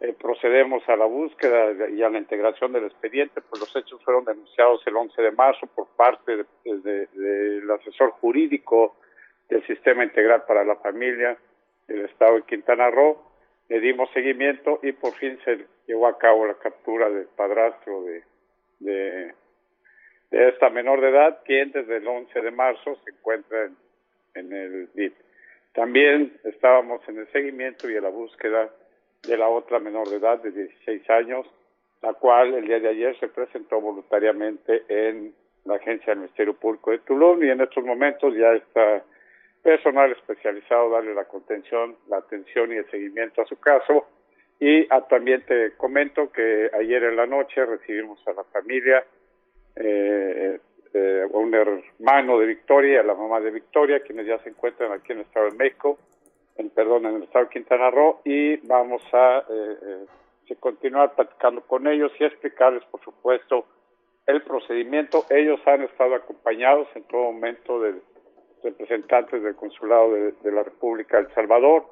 Eh, procedemos a la búsqueda y a la integración del expediente, pues los hechos fueron denunciados el 11 de marzo por parte del de, de, asesor jurídico del Sistema Integral para la Familia del Estado de Quintana Roo. Le dimos seguimiento y por fin se llevó a cabo la captura del padrastro de, de, esta menor de edad, quien desde el 11 de marzo se encuentra en, en el DIP. También estábamos en el seguimiento y en la búsqueda de la otra menor de edad de 16 años, la cual el día de ayer se presentó voluntariamente en la agencia del Ministerio Público de Tulum y en estos momentos ya está personal especializado darle la contención, la atención y el seguimiento a su caso. Y ah, también te comento que ayer en la noche recibimos a la familia, eh, eh, un hermano de Victoria, a la mamá de Victoria, quienes ya se encuentran aquí en el Estado de México, en, perdón, en el Estado de Quintana Roo, y vamos a eh, eh, continuar platicando con ellos y explicarles, por supuesto, el procedimiento. Ellos han estado acompañados en todo momento de representantes del Consulado de, de, la República de El Salvador,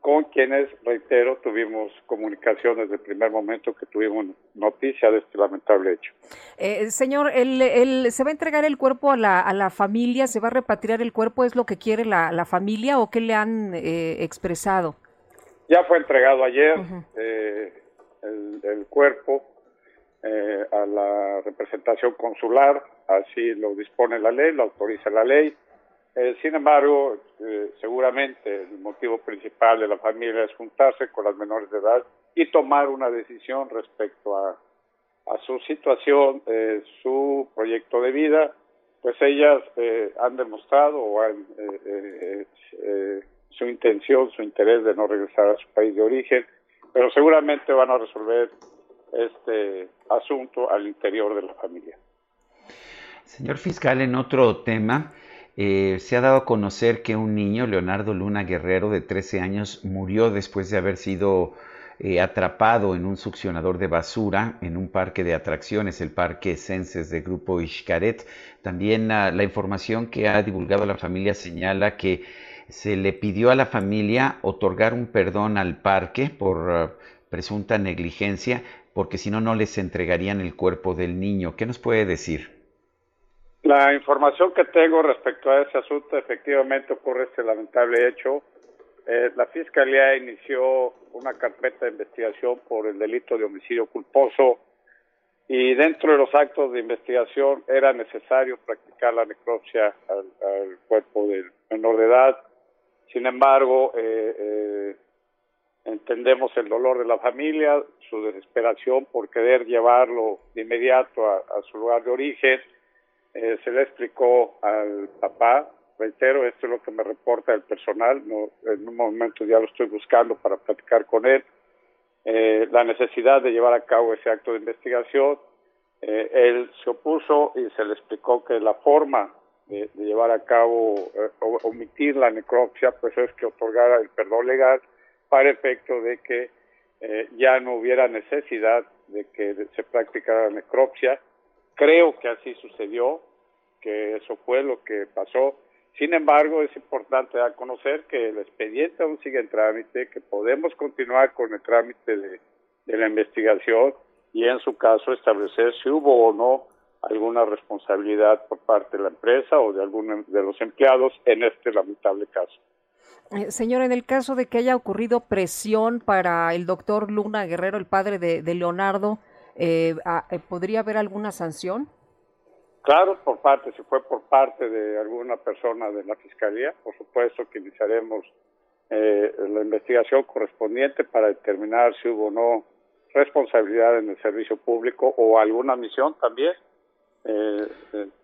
con quienes, reitero, tuvimos comunicación desde el primer momento que tuvimos noticia de este lamentable hecho. Eh, señor, el, el, ¿se va a entregar el cuerpo a la, a la familia? ¿Se va a repatriar el cuerpo? ¿Es lo que quiere la, la familia o qué le han eh, expresado? Ya fue entregado ayer uh -huh. eh, el, el, cuerpo eh, a la representación consular, así lo dispone la ley, lo autoriza la ley eh, sin embargo, eh, seguramente el motivo principal de la familia es juntarse con las menores de edad y tomar una decisión respecto a, su situación, eh, su proyecto de vida, pues ellas han demostrado su intención, su interés de no regresar a su país de origen, pero seguramente van a resolver este asunto al interior de la familia. Señor fiscal, en otro tema, eh, se ha dado a conocer que un niño, Leonardo Luna Guerrero, de 13 años, murió después de haber sido eh, atrapado en un succionador de basura en un parque de atracciones, el Parque Senses de Grupo Xcaret. También uh, la información que ha divulgado la familia señala que se le pidió a la familia otorgar un perdón al parque por uh, presunta negligencia, porque si no, no les entregarían el cuerpo del niño. ¿Qué nos puede decir? La información que tengo respecto a ese asunto, efectivamente ocurre este lamentable hecho. Eh, la Fiscalía inició una carpeta de investigación por el delito de homicidio culposo y dentro de los actos de investigación era necesario practicar la necropsia al, cuerpo del menor de edad. Sin embargo, eh, eh, entendemos el dolor de la familia, su desesperación por querer llevarlo de inmediato a su lugar de origen eh, se le explicó al papá, reitero, esto es lo que me reporta el personal, no, en un momento ya lo estoy buscando para platicar con él, eh, la necesidad de llevar a cabo ese acto de investigación. Eh, él se opuso y se le explicó que la forma de, de llevar a cabo, eh, omitir la necropsia, pues es que otorgara el perdón legal para efecto de que eh, ya no hubiera necesidad de que se practicara la necropsia Creo que así sucedió, que eso fue lo que pasó. Sin embargo, es importante dar a conocer que el expediente aún sigue en trámite, que podemos continuar con el trámite de, la investigación y en su caso establecer si hubo o no alguna responsabilidad por parte de la empresa o de alguno de los empleados en este lamentable caso. Eh, señor, en el caso de que haya ocurrido presión para el doctor Luna Guerrero, el padre de, Leonardo, eh, eh, ¿podría haber alguna sanción? Claro, por parte, si fue por parte de alguna persona de la Fiscalía, por supuesto que iniciaremos la investigación correspondiente para determinar si hubo o no responsabilidad en el servicio público o alguna misión también.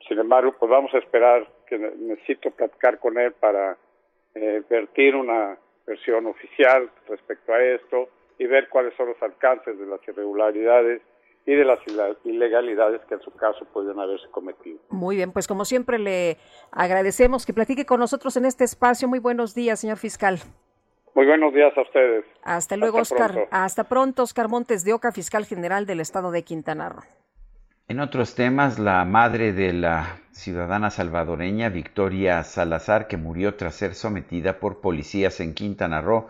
sin embargo, pues vamos a esperar que necesito platicar con él para eh, vertir una versión oficial respecto a esto y ver cuáles son los alcances de las irregularidades y de las ilegalidades que en su caso pueden haberse cometido. Muy bien, pues como siempre le agradecemos que platique con nosotros en este espacio. Muy buenos días, señor fiscal. Muy buenos días a ustedes. Hasta luego, Oscar. Hasta pronto, Oscar Montes de Oca, fiscal general del estado de Quintana Roo. En otros temas, la madre de la ciudadana salvadoreña Victoria Salazar, que murió tras ser sometida por policías en Quintana Roo,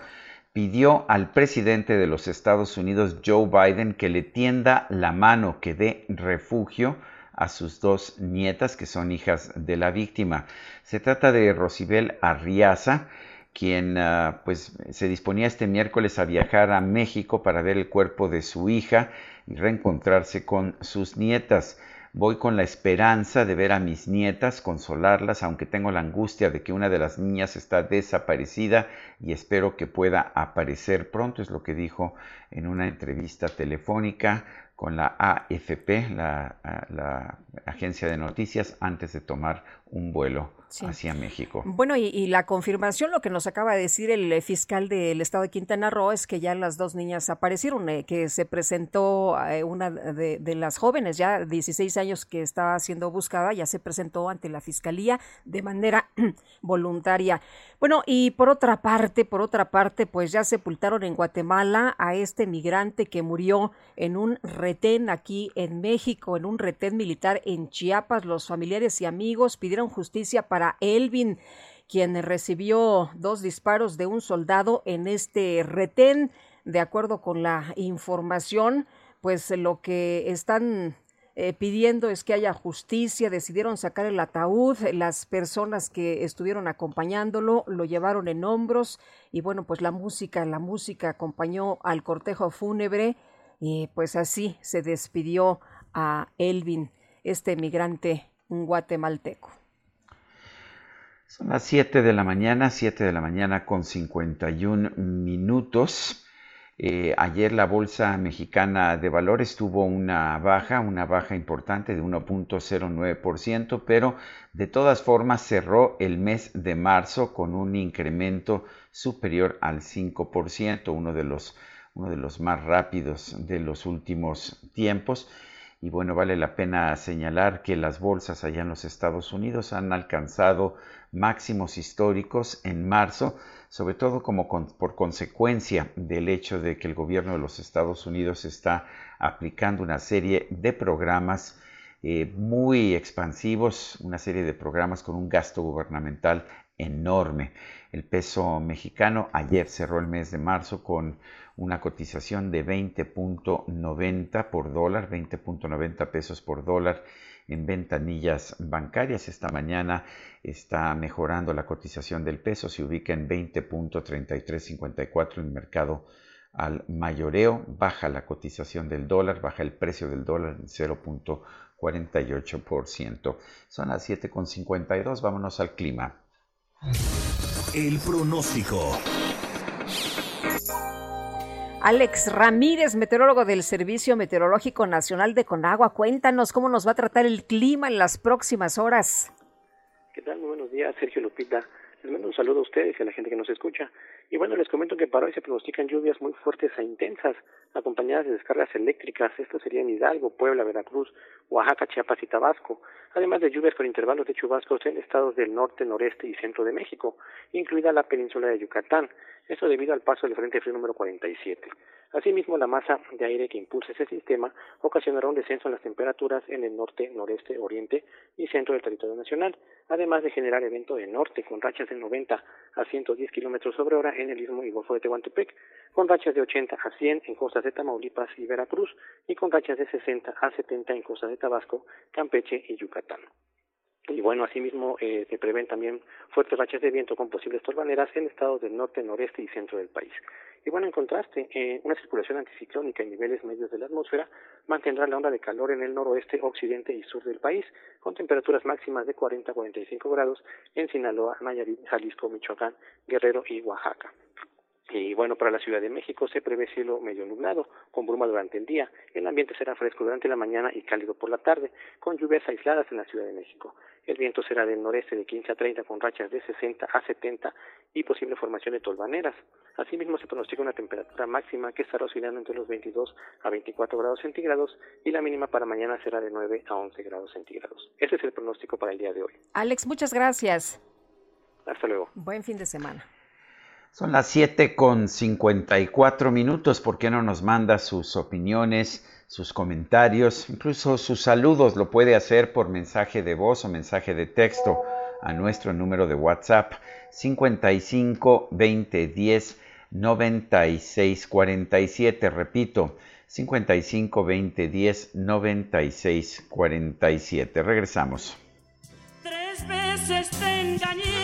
pidió al presidente de los Estados Unidos, Joe Biden, que le tienda la mano, que dé refugio a sus dos nietas, que son hijas de la víctima. Se trata de Rosibel Arriaza, quien ah, pues, se disponía este miércoles a viajar a México para ver el cuerpo de su hija y reencontrarse con sus nietas. Voy con la esperanza de ver a mis nietas, consolarlas, aunque tengo la angustia de que una de las niñas está desaparecida y espero que pueda aparecer pronto, es lo que dijo en una entrevista telefónica con la AFP, la, agencia de noticias, antes de tomar un vuelo hacia México. Bueno, y, la confirmación, lo que nos acaba de decir el eh, fiscal del estado de Quintana Roo es que ya las dos niñas aparecieron, eh, que se presentó eh, una de, las jóvenes, ya 16 años que estaba siendo buscada, ya se presentó ante la fiscalía de manera voluntaria. Bueno, y por otra parte, por otra parte, pues ya sepultaron en Guatemala a este migrante que murió en un retén aquí en México, en un retén militar en Chiapas. Los familiares y amigos pidieron justicia para Elvin, quien recibió dos disparos de un soldado en este retén. De acuerdo con la información, pues lo que están eh, pidiendo es que haya justicia, decidieron sacar el ataúd, las personas que estuvieron acompañándolo lo llevaron en hombros y bueno, pues la música, la música acompañó al cortejo fúnebre y pues así se despidió a Elvin, este migrante guatemalteco. Son las 7 de la mañana, 7 de la mañana con 51 minutos. Eh, ayer la Bolsa Mexicana de Valores tuvo una baja, una baja importante de 1.09%, pero de todas formas cerró el mes de marzo con un incremento superior al 5%, uno de los, uno de los más rápidos de los últimos tiempos. Y bueno, vale la pena señalar que las bolsas allá en los Estados Unidos han alcanzado máximos históricos en marzo, sobre todo como por consecuencia del hecho de que el gobierno de los Estados Unidos está aplicando una serie de programas eh, muy expansivos, una serie de programas con un gasto gubernamental enorme. El peso mexicano ayer cerró el mes de marzo con una cotización de 20.90 por dólar, 20.90 pesos por dólar en ventanillas bancarias. Esta mañana está mejorando la cotización del peso, se ubica en 20.3354 en el mercado al mayoreo, baja la cotización del dólar, baja el precio del dólar en 0.48%. Son las 7.52, vámonos al clima. El pronóstico. Alex Ramírez, meteorólogo del Servicio Meteorológico Nacional de Conagua, cuéntanos cómo nos va a tratar el clima en las próximas horas. ¿Qué tal? Muy buenos días, Sergio Lupita. Les mando un saludo a ustedes y a la gente que nos escucha. Y bueno, les comento que para hoy se pronostican lluvias muy fuertes e intensas, acompañadas de descargas eléctricas. Esto sería Hidalgo, Puebla, Veracruz, Oaxaca, Chiapas y Tabasco. Además de lluvias con intervalos de chubascos en estados del norte, noreste y centro de México, incluida la península de Yucatán. Esto debido al paso del Frente Frío número 47. Asimismo, la masa de aire que impulsa ese sistema ocasionará un descenso en las temperaturas en el norte, noreste, oriente y centro del territorio nacional, además de generar evento de norte con rachas de 90 a 110 kilómetros sobre hora en el istmo y golfo de Tehuantepec, con rachas de 80 a 100 en costas de Tamaulipas y Veracruz y con rachas de 60 a 70 en costas de Tabasco, Campeche y Yucatán. Y bueno, asimismo eh, se prevén también fuertes rachas de viento con posibles torbaneras en estados del norte, noreste y centro del país. Y bueno, en contraste, eh, una circulación anticiclónica en niveles medios de la atmósfera mantendrá la onda de calor en el noroeste, occidente y sur del país, con temperaturas máximas de 40 a 45 grados en Sinaloa, Nayarit, Jalisco, Michoacán, Guerrero y Oaxaca. Y bueno, para la Ciudad de México se prevé cielo medio nublado, con bruma durante el día. El ambiente será fresco durante la mañana y cálido por la tarde, con lluvias aisladas en la Ciudad de México. El viento será del noreste de 15 a 30 con rachas de 60 a 70 y posible formación de tolvaneras. Asimismo se pronostica una temperatura máxima que estará oscilando entre los 22 a 24 grados centígrados y la mínima para mañana será de 9 a 11 grados centígrados. Ese es el pronóstico para el día de hoy. Alex, muchas gracias. Hasta luego. Buen fin de semana. Son las 7 con 54 minutos. ¿Por qué no nos manda sus opiniones, sus comentarios, incluso sus saludos? Lo puede hacer por mensaje de voz o mensaje de texto a nuestro número de WhatsApp 55 20 10 96 47. Repito, 55 20 10 96 47. Regresamos. Tres veces te engañé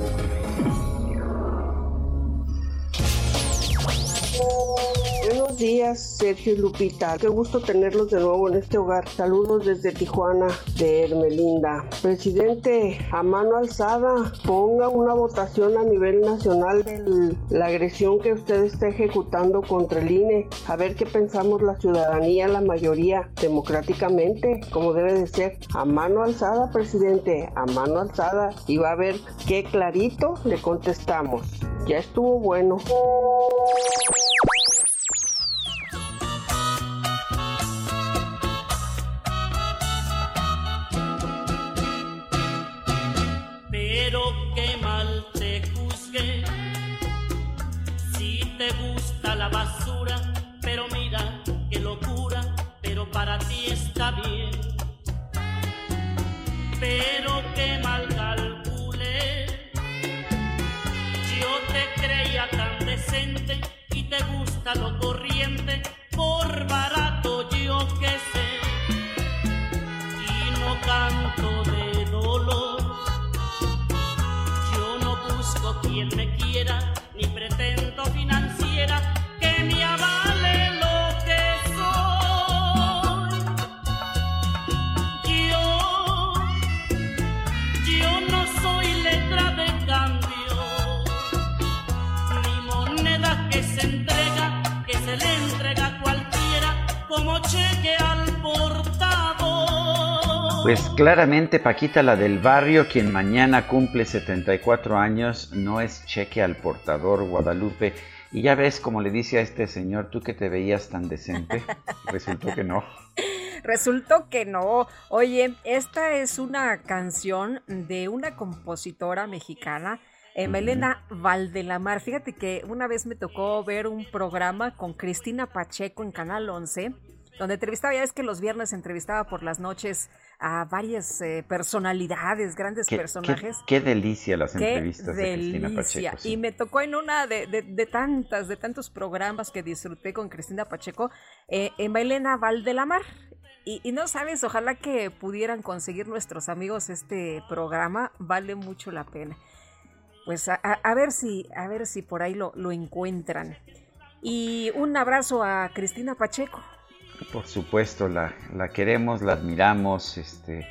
Días, Sergio y Lupita. Qué gusto tenerlos de nuevo en este hogar. Saludos desde Tijuana, de Hermelinda. Presidente, a mano alzada, ponga una votación a nivel nacional de la agresión que usted está ejecutando contra el INE. A ver qué pensamos la ciudadanía, la mayoría, democráticamente, como debe de ser. A mano alzada, presidente, a mano alzada. Y va a ver qué clarito le contestamos. Ya estuvo bueno. Pero qué mal te juzgué. Si te gusta la basura, pero mira qué locura, pero para ti está bien. Pero qué mal calculé. Yo te creía tan decente y te gusta lo corriente, por barato yo que sé. Y no canto quien me quiera, Pues claramente Paquita, la del barrio, quien mañana cumple 74 años, no es cheque al portador Guadalupe. Y ya ves como le dice a este señor, tú que te veías tan decente, resultó que no. Resultó que no. Oye, esta es una canción de una compositora mexicana, Emelena Valdelamar. Fíjate que una vez me tocó ver un programa con Cristina Pacheco en Canal 11, donde entrevistaba, ya ves que los viernes entrevistaba por las noches a varias eh, personalidades, grandes Qué, personajes. qué- qué delicia las Qué entrevistas de Cristina. Pacheco. sí. Y me tocó en una de, de- de tantas, de tantos programas que disfruté con Cristina Pacheco, eh, en Elena Valdelamar. Y, y no sabes, ojalá que pudieran conseguir nuestros amigos este programa, vale mucho la pena. pues a, a, ver si, a ver si por ahí lo, lo encuentran. Y un abrazo a Cristina Pacheco. Por supuesto, la, la queremos, la admiramos, este,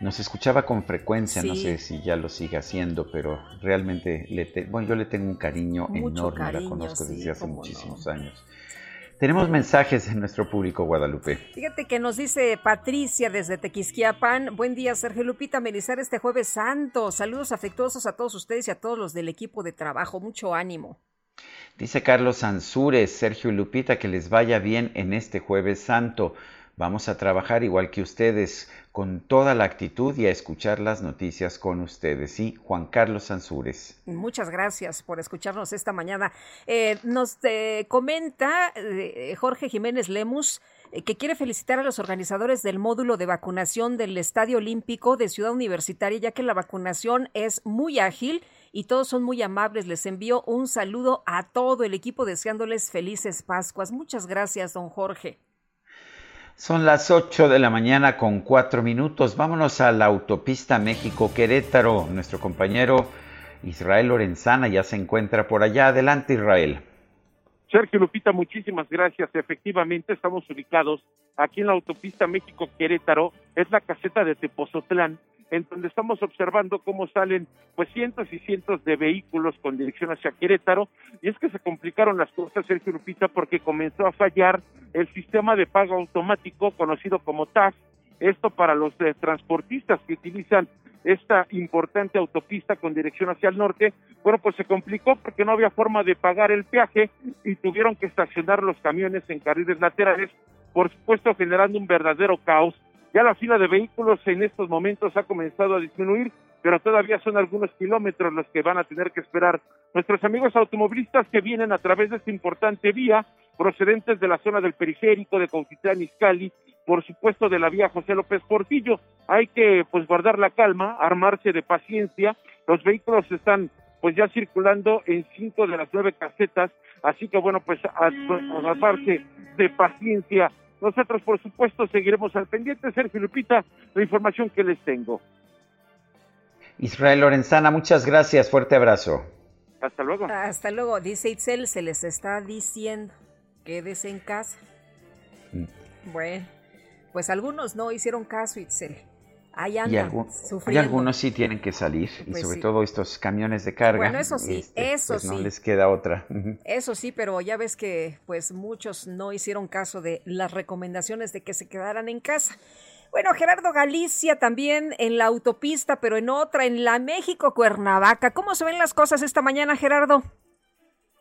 nos escuchaba con frecuencia, no sé si ya lo sigue haciendo, pero realmente le bueno, yo le tengo un cariño enorme, la conozco desde hace muchísimos años. Tenemos mensajes de nuestro público Guadalupe. Fíjate que nos dice Patricia desde Tequisquiapan. Buen día, Sergio Lupita, Melizar este jueves santo. Saludos afectuosos a todos ustedes y a todos los del equipo de trabajo. Mucho ánimo. Dice Carlos Ansúrez, Sergio Lupita, que les vaya bien en este jueves santo. Vamos a trabajar igual que ustedes, con toda la actitud y a escuchar las noticias con ustedes. Sí, Juan Carlos Ansúrez. Muchas gracias por escucharnos esta mañana. Eh, nos eh, comenta eh, Jorge Jiménez Lemus que quiere felicitar a los organizadores del módulo de vacunación del Estadio Olímpico de Ciudad Universitaria, ya que la vacunación es muy ágil y todos son muy amables. Les envío un saludo a todo el equipo deseándoles felices Pascuas. Muchas gracias, don Jorge. Son las 8 de la mañana con 4 minutos. Vámonos a la autopista México-Querétaro. Nuestro compañero Israel Lorenzana ya se encuentra por allá. Adelante, Israel. Sergio Lupita, muchísimas gracias. Efectivamente, estamos ubicados aquí en la autopista México-Querétaro. Es la caseta de Tepozotlán en donde estamos observando cómo salen pues cientos y cientos de vehículos con dirección hacia Querétaro. Y es que se complicaron las cosas Sergio Lupita porque comenzó a fallar el sistema de pago automático conocido como TAS esto para los eh, transportistas que utilizan esta importante autopista con dirección hacia el norte, bueno, pues se complicó porque no había forma de pagar el peaje y tuvieron que estacionar los camiones en carriles laterales, por supuesto generando un verdadero caos ya la fila de vehículos en estos momentos ha comenzado a disminuir, pero todavía son algunos kilómetros los que van a tener que esperar nuestros amigos automovilistas que vienen a través de esta importante vía procedentes de la zona del periférico de Cautitlán Izcalli, por supuesto de la vía José López Portillo. Hay que pues guardar la calma, armarse de paciencia. Los vehículos están pues ya circulando en cinco de las nueve casetas, así que bueno, pues armarse de paciencia nosotros, por supuesto, seguiremos al pendiente. Sergio Lupita, la información que les tengo. Israel Lorenzana, muchas gracias. Fuerte abrazo. Hasta luego. Hasta luego. Dice Itzel, se les está diciendo, quédese en casa. Mm. Bueno, pues algunos no hicieron caso, Itzel y, algunos sí tienen que salir, y pues sobre todo estos camiones de carga. Bueno, eso sí, este, eso pues sí. No les queda otra. Eso sí, pero ya ves que pues muchos no hicieron caso de las recomendaciones de que se quedaran en casa. Bueno, Gerardo Galicia también en la autopista, pero en otra, en la México Cuernavaca. ¿Cómo se ven las cosas esta mañana, Gerardo?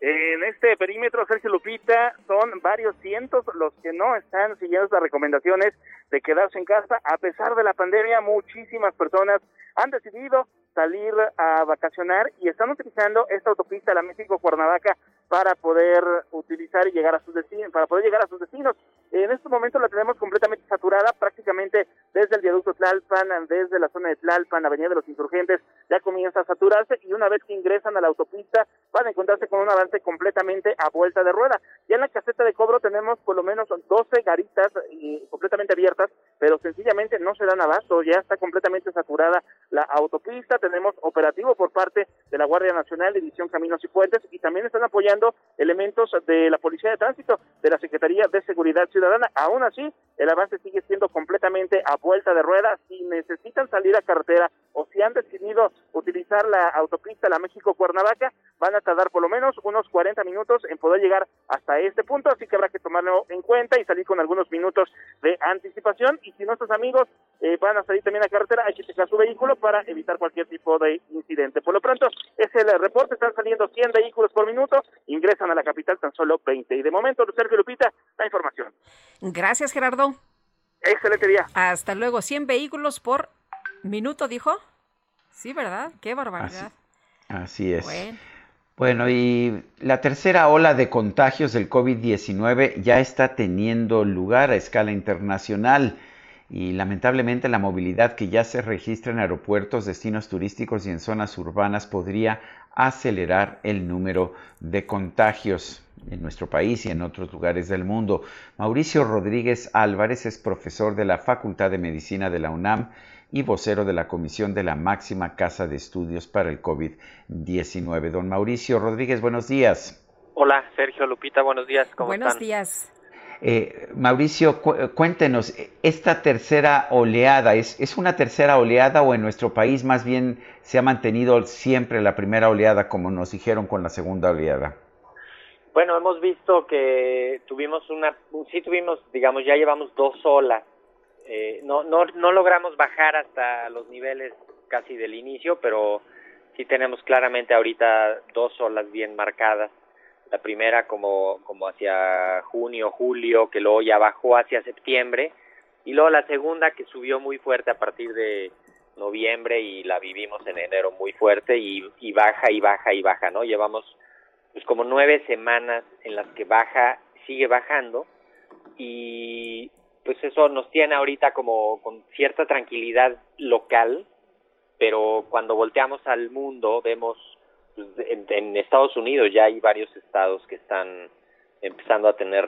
En este perímetro, Sergio Lupita, son varios cientos los que no están siguiendo las recomendaciones de quedarse en casa. A pesar de la pandemia, muchísimas personas han decidido salir a vacacionar y están utilizando esta autopista, la México-Cuernavaca, para poder utilizar y llegar a sus destinos, para poder llegar a sus destinos. En estos momentos la tenemos completamente saturada, prácticamente desde el viaducto Tlalpan, desde la zona de Tlalpan, Avenida de los Insurgentes, ya comienza a saturarse y una vez que ingresan a la autopista van a encontrarse con un avance completamente a vuelta de rueda. Ya en la caseta de cobro tenemos por lo menos 12 garitas y completamente abiertas, pero sencillamente no se dan abasto, ya está completamente saturada la autopista, tenemos operativo por parte de la Guardia Nacional, División Caminos y Puentes y también están apoyando elementos de la Policía de Tránsito, de la Secretaría de Seguridad Ciudadana Aún así, el avance sigue siendo completamente a vuelta de rueda. Si necesitan salir a carretera o si han decidido utilizar la autopista La México-Cuernavaca, van a tardar por lo menos unos 40 minutos en poder llegar hasta este punto, así que habrá que tomarlo en cuenta y salir con algunos minutos de anticipación. Y si nuestros amigos eh, van a salir también a carretera, hay que checar su vehículo para evitar cualquier tipo de incidente. Por lo pronto, es el reporte, están saliendo 100 vehículos por minuto, ingresan a la capital tan solo 20. Y de momento, Sergio Lupita, la información. Gracias, Gerardo. Excelente día. Hasta luego. 100 vehículos por minuto, dijo. Sí, ¿verdad? Qué barbaridad. Así, es. Bueno. Y la tercera ola de contagios del COVID-19 ya está teniendo lugar a escala internacional y lamentablemente la movilidad que ya se registra en aeropuertos, destinos turísticos y en zonas urbanas podría acelerar el número de contagios en nuestro país y en otros lugares del mundo. Mauricio Rodríguez Álvarez es profesor de la Facultad de Medicina de la UNAM y vocero de la Comisión de la Máxima Casa de Estudios para el COVID-19. Don Mauricio Rodríguez, buenos días. Hola, Sergio Lupita, buenos días. ¿Cómo buenos días. Eh, Mauricio, cuéntenos, esta tercera oleada, ¿es, ¿es una tercera oleada o en nuestro país más bien se ha mantenido siempre la primera oleada como nos dijeron con la segunda oleada? Bueno, hemos visto que tuvimos una, sí tuvimos, digamos, ya llevamos dos olas. Eh, no, no, no logramos bajar hasta los niveles casi del inicio, pero sí tenemos claramente ahorita dos olas bien marcadas. La primera como, como hacia junio, julio, que luego ya bajó hacia septiembre, y luego la segunda que subió muy fuerte a partir de noviembre y la vivimos en enero muy fuerte y, y baja y baja y baja, ¿no? Llevamos pues como nueve semanas en las que baja, sigue bajando y pues eso nos tiene ahorita como con cierta tranquilidad local, pero cuando volteamos al mundo vemos pues, en, Estados Unidos ya hay varios estados que están empezando a tener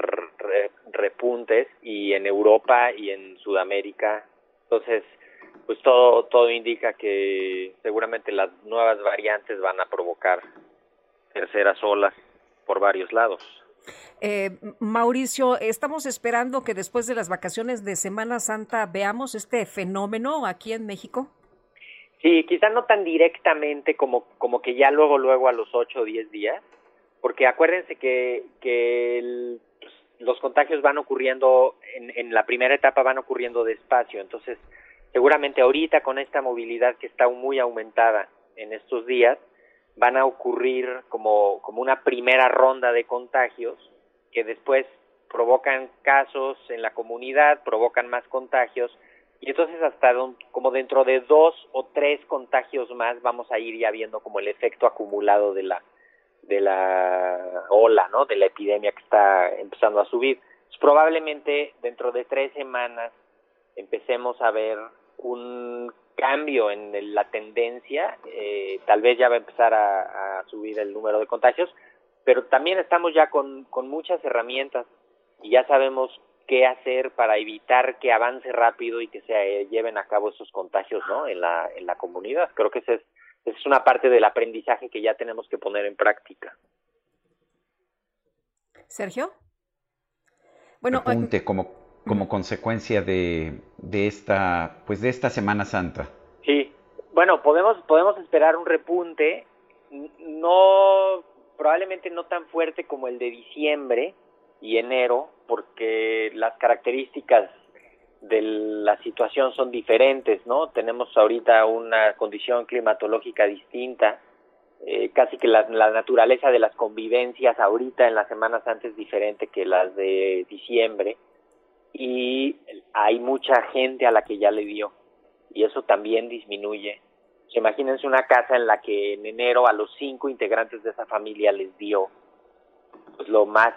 repuntes y en Europa y en Sudamérica, entonces pues todo todo indica que seguramente las nuevas variantes van a provocar terceras olas por varios lados. Eh, Mauricio, estamos esperando que después de las vacaciones de Semana Santa veamos este fenómeno aquí en México. Sí, quizá no tan directamente como, como que ya luego, luego a los 8 o 10 días, porque acuérdense que, que los contagios van ocurriendo, en, en la primera etapa van ocurriendo despacio, entonces seguramente ahorita con esta movilidad que está muy aumentada en estos días, van a ocurrir como, como una primera ronda de contagios que después provocan casos en la comunidad, provocan más contagios y entonces hasta como dentro de dos o tres contagios más vamos a ir ya viendo como el efecto acumulado de la de la ola, ¿no? De la epidemia que está empezando a subir. Pues probablemente dentro de tres semanas empecemos a ver un cambio en la tendencia, eh, tal vez ya va a empezar a, subir el número de contagios, pero también estamos ya con, con muchas herramientas y ya sabemos qué hacer para evitar que avance rápido y que se eh, lleven a cabo esos contagios ¿no? en, la, en la comunidad. Creo que esa es, es una parte del aprendizaje que ya tenemos que poner en práctica. Sergio. Bueno, Apunte, como como consecuencia de, de esta pues de esta Semana Santa. Sí, bueno, podemos podemos esperar un repunte, no probablemente no tan fuerte como el de diciembre y enero, porque las características de la situación son diferentes, ¿no? Tenemos ahorita una condición climatológica distinta, eh, casi que la, la, naturaleza de las convivencias ahorita en las semanas antes es diferente que las de diciembre y hay mucha gente a la que ya le dio y eso también disminuye. imagínense una casa en la que en enero a los cinco integrantes de esa familia les dio, pues lo más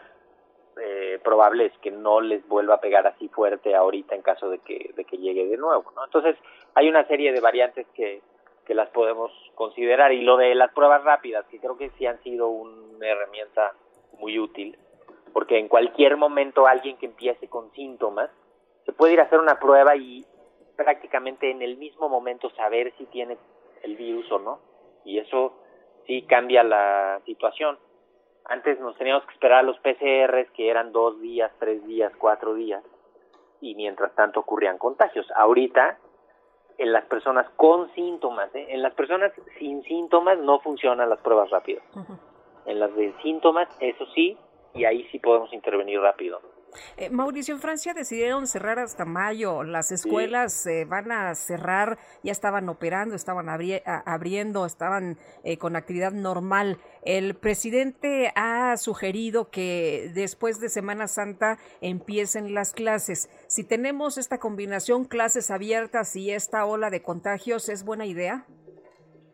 eh, probable es que no les vuelva a pegar así fuerte ahorita en caso de que, de que llegue de nuevo. Entonces hay una serie de variantes que, que las podemos considerar y lo de las pruebas rápidas, que creo que sí han sido una herramienta muy útil, porque en cualquier momento alguien que empiece con síntomas se puede ir a hacer una prueba y prácticamente en el mismo momento saber si tiene el virus o no. Y eso sí cambia la situación. Antes nos teníamos que esperar a los PCRs que eran dos días, tres días, cuatro días y mientras tanto ocurrían contagios. Ahorita en las personas con síntomas, ¿eh? en las personas sin síntomas no funcionan las pruebas rápidas. En las de síntomas, eso sí, y ahí sí podemos intervenir rápido. Eh, Mauricio, en Francia decidieron cerrar hasta mayo. Las escuelas se van a cerrar, ya estaban operando, estaban abriendo, estaban eh, con actividad normal. El presidente ha sugerido que después de Semana Santa empiecen las clases. Si tenemos esta combinación, clases abiertas y esta ola de contagios, ¿es buena idea?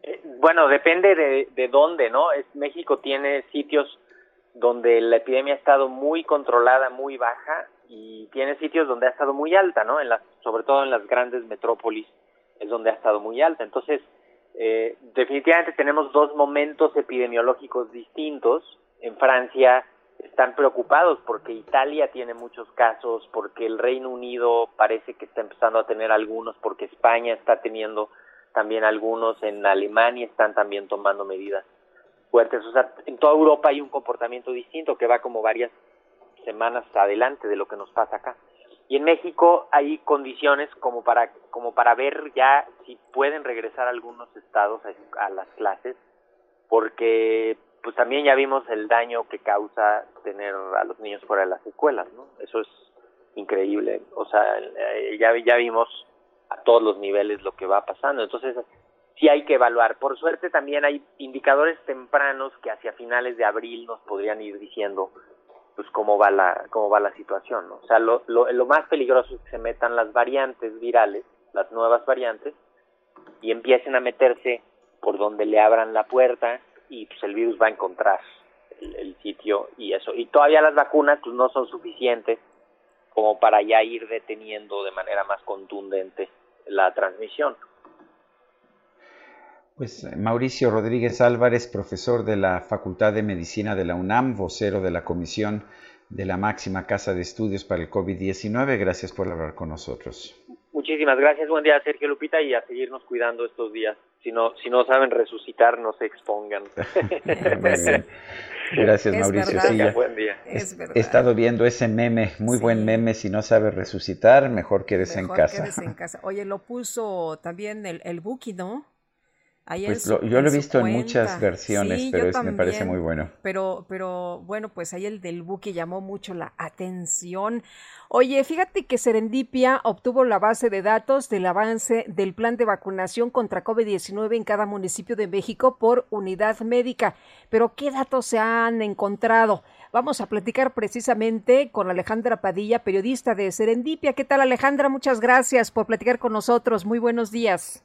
Eh, bueno, depende de, de dónde, ¿no? Es, México tiene sitios donde la epidemia ha estado muy controlada, muy baja y tiene sitios donde ha estado muy alta, ¿no? En las, sobre todo en las grandes metrópolis es donde ha estado muy alta. Entonces, Eh, definitivamente tenemos dos momentos epidemiológicos distintos. En Francia están preocupados porque Italia tiene muchos casos, porque el Reino Unido parece que está empezando a tener algunos, porque España está teniendo también algunos, en Alemania están también tomando medidas fuertes. O sea, en toda Europa hay un comportamiento distinto que va como varias semanas adelante de lo que nos pasa acá. Y en México hay condiciones como para como para ver ya si pueden regresar algunos estados a, las clases, porque pues también ya vimos el daño que causa tener a los niños fuera de las escuelas, ¿no? Eso es increíble. O sea, eh, ya ya vimos a todos los niveles lo que va pasando. Entonces, sí hay que evaluar. Por suerte también hay indicadores tempranos que hacia finales de abril nos podrían ir diciendo pues cómo va la cómo va la situación. O sea, lo, lo, lo más peligroso es que se metan las variantes virales, las nuevas variantes y empiecen a meterse por donde le abran la puerta y pues el virus va a encontrar el, el sitio y eso. Y todavía las vacunas pues no son suficientes como para ya ir deteniendo de manera más contundente la transmisión. Pues Mauricio Rodríguez Álvarez, profesor de la Facultad de Medicina de la UNAM, vocero de la Comisión de la Máxima Casa de Estudios para el COVID-19, gracias por hablar con nosotros. Muchísimas gracias, buen día Sergio Lupita y a seguirnos cuidando estos días. Si no, si no saben resucitar, no se expongan. Gracias, Mauricio. Sí, buen día. He estado viendo ese meme, muy buen meme. Si no sabes resucitar, mejor quedes en casa. Quédese en casa. Oye, lo puso también el, el Buki, ¿no? Pues lo, yo lo he visto en muchas versiones, pero es, me parece muy bueno. Pero, pero bueno, pues ahí el del buque llamó mucho la atención. Oye, fíjate que Serendipia obtuvo la base de datos del avance del plan de vacunación contra COVID-19 en cada municipio de México por unidad médica. Pero, ¿qué datos se han encontrado? Vamos a platicar precisamente con Alejandra Padilla, periodista de Serendipia. ¿Qué tal, Alejandra? Muchas gracias por platicar con nosotros. Muy buenos días.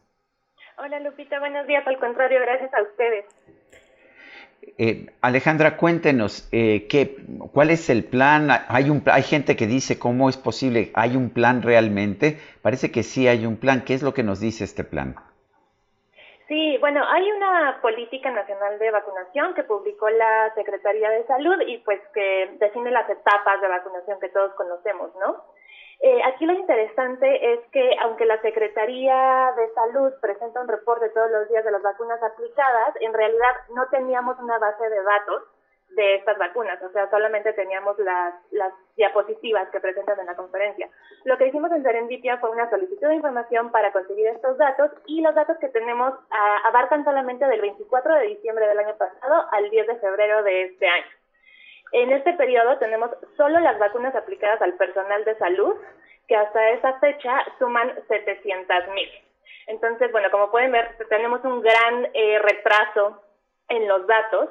Hola Lupita, buenos días. Al contrario, gracias a ustedes. Eh, Alejandra, cuéntenos, eh, ¿qué, ¿cuál es el plan? Hay, un, hay gente que dice, ¿cómo es posible? ¿Hay un plan realmente? Parece que sí hay un plan. ¿Qué es lo que nos dice este plan? Sí, bueno, hay una política nacional de vacunación que publicó la Secretaría de Salud y pues que define las etapas de vacunación que todos conocemos, ¿no? Eh, aquí lo interesante es que aunque la Secretaría de Salud presenta un reporte todos los días de las vacunas aplicadas, en realidad no teníamos una base de datos de estas vacunas, o sea, solamente teníamos las, las diapositivas que presentan en la conferencia. Lo que hicimos en Serendipia fue una solicitud de información para conseguir estos datos y los datos que tenemos ah, abarcan solamente del 24 de diciembre del año pasado al 10 de febrero de este año. En este periodo tenemos solo las vacunas aplicadas al personal de salud, que hasta esa fecha suman 700 mil. Entonces, bueno, como pueden ver, tenemos un gran eh, retraso en los datos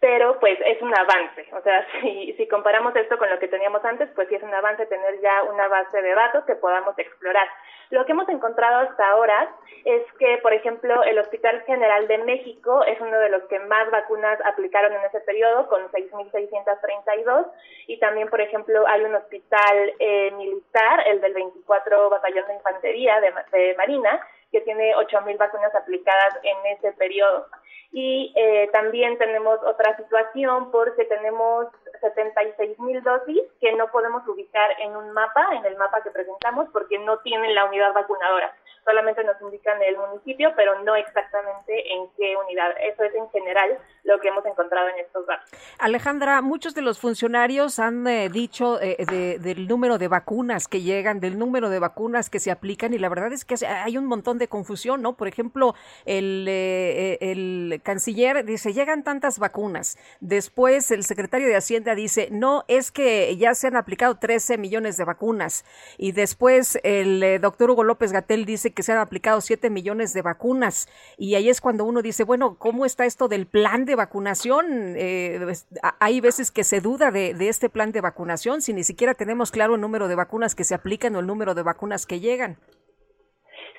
pero pues es un avance. O sea, si, si comparamos esto con lo que teníamos antes, pues sí es un avance tener ya una base de datos que podamos explorar. Lo que hemos encontrado hasta ahora es que, por ejemplo, el Hospital General de México es uno de los que más vacunas aplicaron en ese periodo, con 6.632, y también, por ejemplo, hay un hospital eh, militar, el del 24 Batallón de Infantería de, de Marina, que tiene 8.000 vacunas aplicadas en ese periodo. Y eh, también tenemos otra situación porque tenemos 76 mil dosis que no podemos ubicar en un mapa, en el mapa que presentamos, porque no tienen la unidad vacunadora. Solamente nos indican el municipio, pero no exactamente en qué unidad. Eso es en general lo que hemos encontrado en estos datos. Alejandra, muchos de los funcionarios han eh, dicho eh, del número de vacunas que llegan, del número de vacunas que se aplican, y la verdad es que hay un montón de confusión, ¿no? Por ejemplo, el, el canciller dice, llegan tantas vacunas. Después el secretario de Hacienda dice, no, es que ya se han aplicado 13 millones de vacunas. Y después el eh, doctor Hugo López Gatel dice que se han aplicado 7 millones de vacunas. Y ahí es cuando uno dice, bueno, ¿cómo está esto del plan de vacunación? Eh, pues, hay veces que se duda de, de este plan de vacunación si ni siquiera tenemos claro el número de vacunas que se aplican o el número de vacunas que llegan.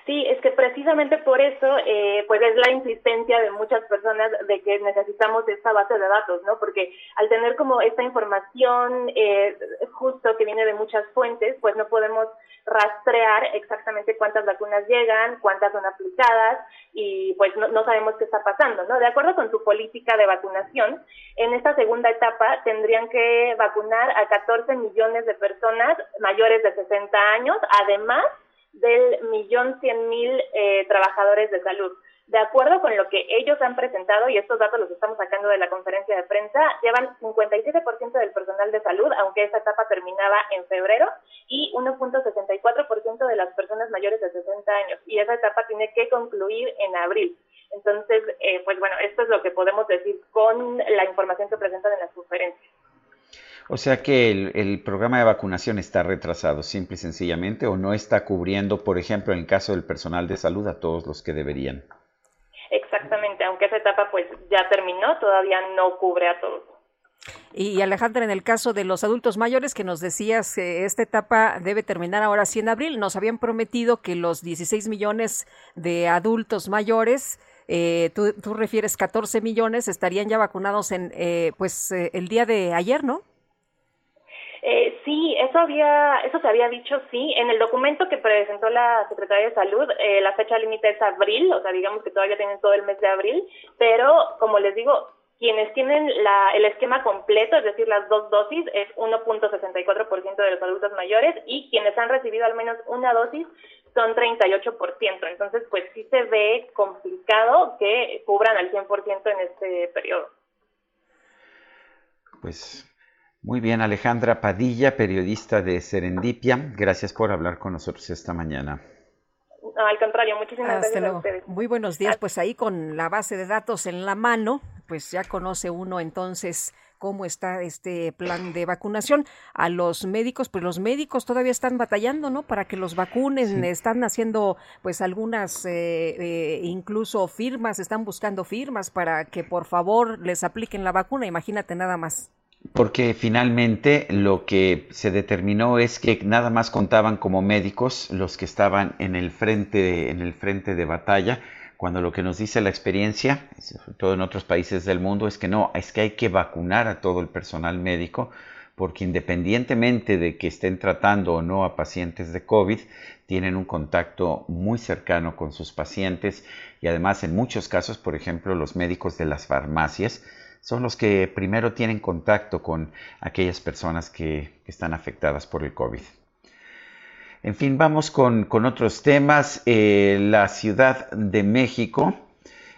Sí, es que precisamente por eso, eh, pues es la insistencia de muchas personas de que necesitamos esta base de datos, ¿no? Porque al tener como esta información eh, justo que viene de muchas fuentes, pues no podemos rastrear exactamente cuántas vacunas llegan, cuántas son aplicadas y pues no, no sabemos qué está pasando, ¿no? De acuerdo con su política de vacunación, en esta segunda etapa tendrían que vacunar a 14 millones de personas mayores de 60 años, además del millón cien mil eh, trabajadores de salud. De acuerdo con lo que ellos han presentado, y estos datos los estamos sacando de la conferencia de prensa, llevan 57% del personal de salud, aunque esta etapa terminaba en febrero, y 1.64% de las personas mayores de 60 años. Y esa etapa tiene que concluir en abril. Entonces, eh, pues bueno, esto es lo que podemos decir con la información que presentan en las conferencias. O sea que el, programa de vacunación está retrasado, simple y sencillamente, o no está cubriendo, por ejemplo, en el caso del personal de salud, a todos los que deberían. Exactamente, aunque esa etapa pues ya terminó, todavía no cubre a todos. Y Alejandra, en el caso de los adultos mayores que nos decías, que esta etapa debe terminar ahora sí en abril, nos habían prometido que los 16 millones de adultos mayores, eh, tú, tú, refieres 14 millones, estarían ya vacunados en eh, pues eh, el día de ayer, ¿no? Eh, sí, eso había, eso se había dicho, sí. En el documento que presentó la Secretaría de Salud, eh, la fecha límite es abril, o sea, digamos que todavía tienen todo el mes de abril, pero como les digo, quienes tienen la, el esquema completo, es decir, las dos dosis, es 1.64% de los adultos mayores y quienes han recibido al menos una dosis son 38%. Entonces, pues sí se ve complicado que cubran al 100% en este periodo. Pues muy bien, Alejandra Padilla, periodista de Serendipia. Gracias por hablar con nosotros esta mañana. No, al contrario, muchísimas gracias a ustedes. Muy buenos días, pues ahí con la base de datos en la mano, pues ya conoce uno entonces cómo está este plan de vacunación. A los médicos, pues los médicos todavía están batallando, ¿no? Para que los vacunen, están haciendo pues algunas, eh, eh, incluso firmas, están buscando firmas para que por favor les apliquen la vacuna, imagínate nada más porque finalmente lo que se determinó es que nada más contaban como médicos los que estaban en el frente en el frente de batalla cuando lo que nos dice la experiencia sobre todo en otros países del mundo es que no es que hay que vacunar a todo el personal médico porque independientemente de que estén tratando o no a pacientes de COVID, tienen un contacto muy cercano con sus pacientes y además en muchos casos, por ejemplo, los médicos de las farmacias, son los que primero tienen contacto con aquellas personas que, están afectadas por el COVID. En fin, vamos con, otros temas. Eh, la Ciudad de México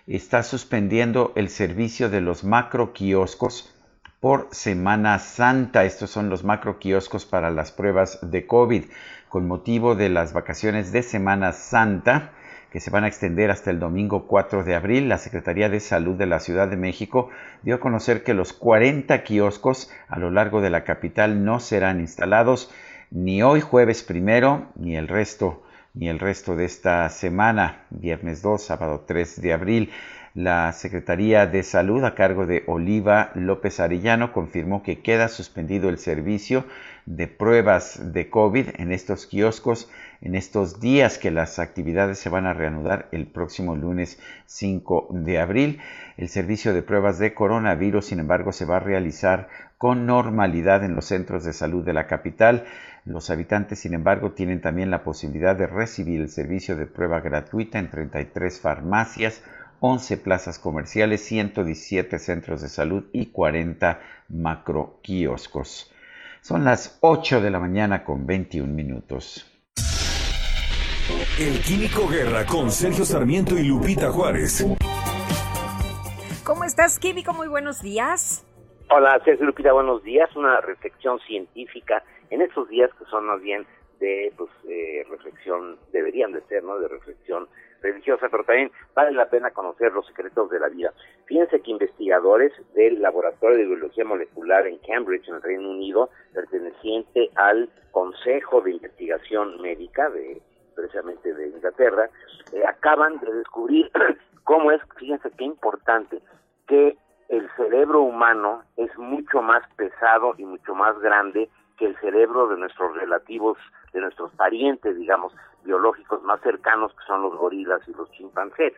está suspendiendo el servicio de los macro kioscos por Semana Santa. Estos son los macro kioscos para las pruebas de COVID. Con motivo de las vacaciones de Semana Santa, que se van a extender hasta el domingo 4 de abril, la Secretaría de Salud de la Ciudad de México dio a conocer que los 40 kioscos a lo largo de la capital no serán instalados ni hoy jueves primero ni el resto ni el resto de esta semana, viernes 2, sábado 3 de abril. La Secretaría de Salud a cargo de Oliva López Arellano confirmó que queda suspendido el servicio de pruebas de COVID en estos kioscos en estos días que las actividades se van a reanudar el próximo lunes 5 de abril. El servicio de pruebas de coronavirus, sin embargo, se va a realizar con normalidad en los centros de salud de la capital. Los habitantes, sin embargo, tienen también la posibilidad de recibir el servicio de prueba gratuita en 33 farmacias, 11 plazas comerciales, 117 centros de salud y 40 macro kioscos. Son las 8 de la mañana con 21 minutos. El Químico Guerra con Sergio Sarmiento y Lupita Juárez. ¿Cómo estás, Químico? Muy buenos días. Hola, Sergio Lupita, buenos días. Una reflexión científica en estos días que son más bien de pues, eh, reflexión, deberían de ser, ¿no? De reflexión religiosa, pero también vale la pena conocer los secretos de la vida. Fíjense que investigadores del Laboratorio de Biología Molecular en Cambridge, en el Reino Unido, perteneciente al Consejo de Investigación Médica de precisamente de Inglaterra, eh, acaban de descubrir cómo es, fíjense qué importante, que el cerebro humano es mucho más pesado y mucho más grande que el cerebro de nuestros relativos, de nuestros parientes, digamos, biológicos más cercanos, que son los gorilas y los chimpancés.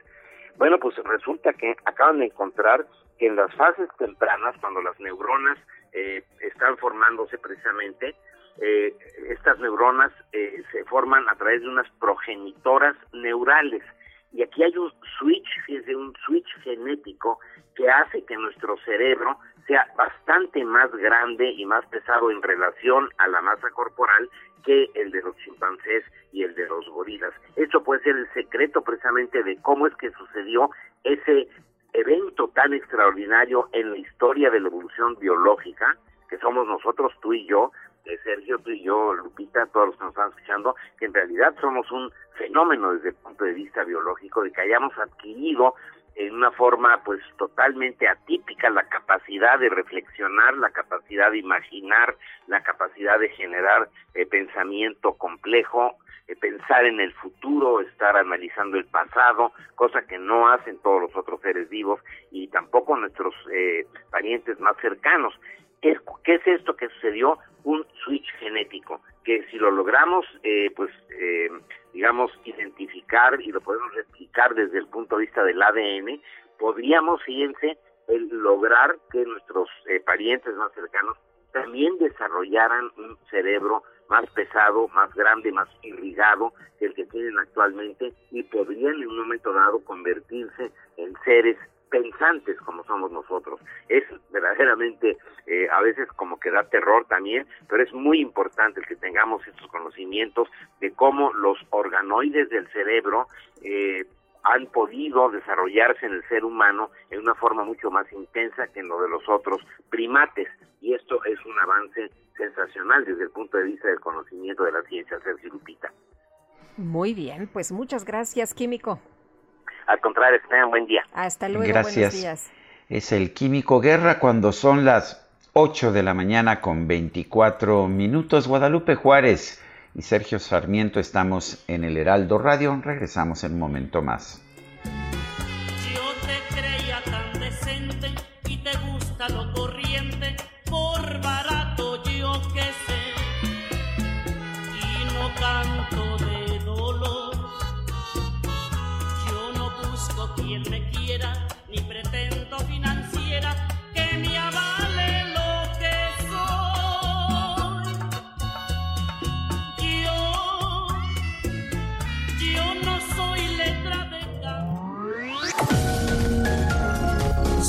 Bueno, pues resulta que acaban de encontrar que en las fases tempranas, cuando las neuronas eh, están formándose precisamente, eh, estas neuronas eh, se forman a través de unas progenitoras neurales. Y aquí hay un switch, fíjense, un switch genético que hace que nuestro cerebro sea bastante más grande y más pesado en relación a la masa corporal que el de los chimpancés y el de los gorilas. Esto puede ser el secreto precisamente de cómo es que sucedió ese evento tan extraordinario en la historia de la evolución biológica, que somos nosotros, tú y yo, Sergio, tú y yo, Lupita, todos los que nos están escuchando, que en realidad somos un fenómeno desde el punto de vista biológico, de que hayamos adquirido en una forma pues totalmente atípica la capacidad de reflexionar, la capacidad de imaginar, la capacidad de generar eh, pensamiento complejo, eh, pensar en el futuro, estar analizando el pasado, cosa que no hacen todos los otros seres vivos y tampoco nuestros eh, parientes más cercanos. ¿Qué, ¿Qué es esto que sucedió? Un switch genético, que si lo logramos, pues digamos, identificar y lo podemos replicar desde el punto de vista del ADN, podríamos, fíjense, el lograr que nuestros eh, parientes más cercanos también desarrollaran un cerebro más pesado, más grande, más irrigado que el que tienen actualmente y podrían en un momento dado convertirse en seres pensantes como somos nosotros. Es verdaderamente eh, a veces como que da terror también, pero es muy importante que tengamos estos conocimientos de cómo los organoides del cerebro eh, han podido desarrollarse en el ser humano en una forma mucho más intensa que en lo de los otros primates. Y esto es un avance sensacional desde el punto de vista del conocimiento de la ciencia, Sergio Lupita. Muy bien, pues muchas gracias, Químico. Al contrario, que tengan buen día. Hasta luego, Gracias. buenos días. Es el Químico Guerra cuando son las 8 de la mañana con 24 minutos. Guadalupe Juárez y Sergio Sarmiento estamos en el Heraldo Radio. Regresamos en un momento más.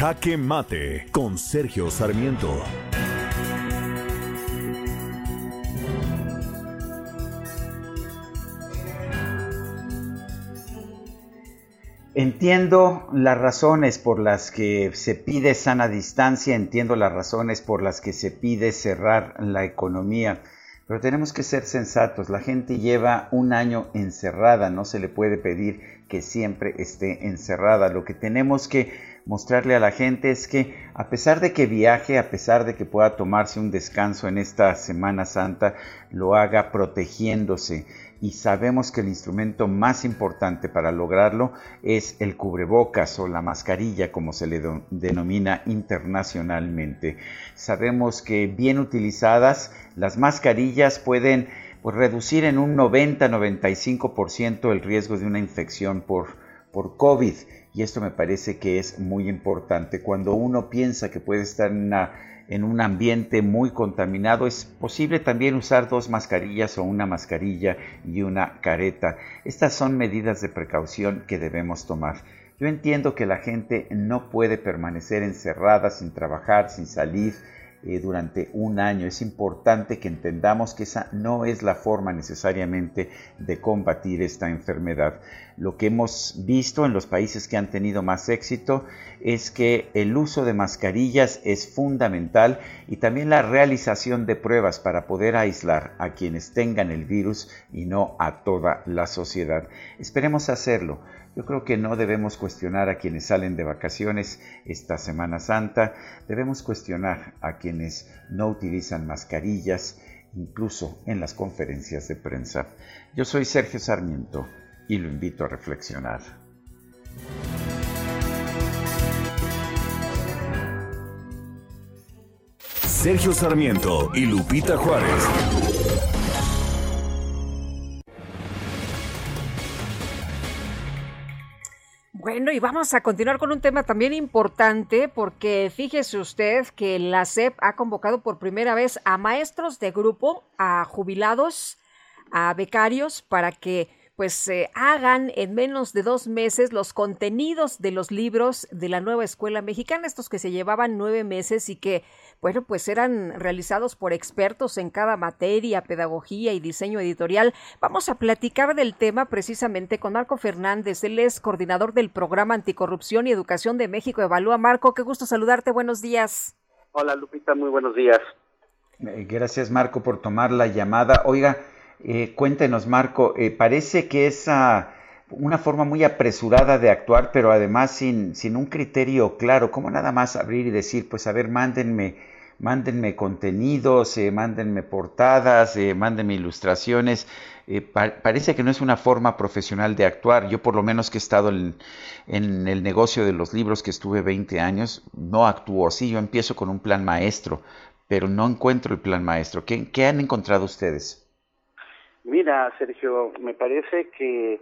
Jaque Mate con Sergio Sarmiento. Entiendo las razones por las que se pide sana distancia, entiendo las razones por las que se pide cerrar la economía, pero tenemos que ser sensatos. La gente lleva un año encerrada, no se le puede pedir que siempre esté encerrada. Lo que tenemos que mostrarle a la gente es que a pesar de que viaje, a pesar de que pueda tomarse un descanso en esta Semana Santa, lo haga protegiéndose. Y sabemos que el instrumento más importante para lograrlo es el cubrebocas o la mascarilla, como se le denomina internacionalmente. Sabemos que bien utilizadas, las mascarillas pueden pues, reducir en un 90-95% el riesgo de una infección por, por COVID. Y esto me parece que es muy importante. Cuando uno piensa que puede estar en, un ambiente muy contaminado, es posible también usar dos mascarillas o una mascarilla y una careta. Estas son medidas de precaución que debemos tomar. Yo entiendo que la gente no puede permanecer encerrada sin trabajar, sin salir, eh, durante un año. Es importante que entendamos que esa no es la forma necesariamente de combatir esta enfermedad. Lo que hemos visto en los países que han tenido más éxito es que el uso de mascarillas es fundamental y también la realización de pruebas para poder aislar a quienes tengan el virus y no a toda la sociedad. Esperemos hacerlo. Yo creo que no debemos cuestionar a quienes salen de vacaciones esta Semana Santa, debemos cuestionar a quienes no utilizan mascarillas, incluso en las conferencias de prensa. Yo soy Sergio Sarmiento y lo invito a reflexionar. Sergio Sarmiento y Lupita Juárez. Bueno, y vamos a continuar con un tema también importante porque fíjese usted que la SEP ha convocado por primera vez a maestros de grupo, a jubilados, a becarios para que pues hagan en menos de dos meses los contenidos de los libros de la nueva escuela mexicana, estos que se llevaban nueve meses y que, bueno, pues eran realizados por expertos en cada materia, pedagogía y diseño editorial. Vamos a platicar del tema precisamente con Marco Fernández, él es coordinador del programa Anticorrupción y Educación de México Evalúa. Marco, qué gusto saludarte, buenos días. Hola Lupita, muy buenos días. Eh, gracias Marco por tomar la llamada. Oiga, eh, cuéntenos, Marco, eh, parece que es ah, una forma muy apresurada de actuar, pero además sin, sin un criterio claro. ¿Cómo nada más abrir y decir, pues a ver, mándenme, mándenme contenidos, eh, mándenme portadas, eh, mándenme ilustraciones? parece que no es una forma profesional de actuar. Yo por lo menos que he estado en, en, el negocio de los libros que estuve 20 años, no actúo así. Yo empiezo con un plan maestro, pero no encuentro el plan maestro. ¿Qué, qué han encontrado ustedes? Mira, Sergio, me parece que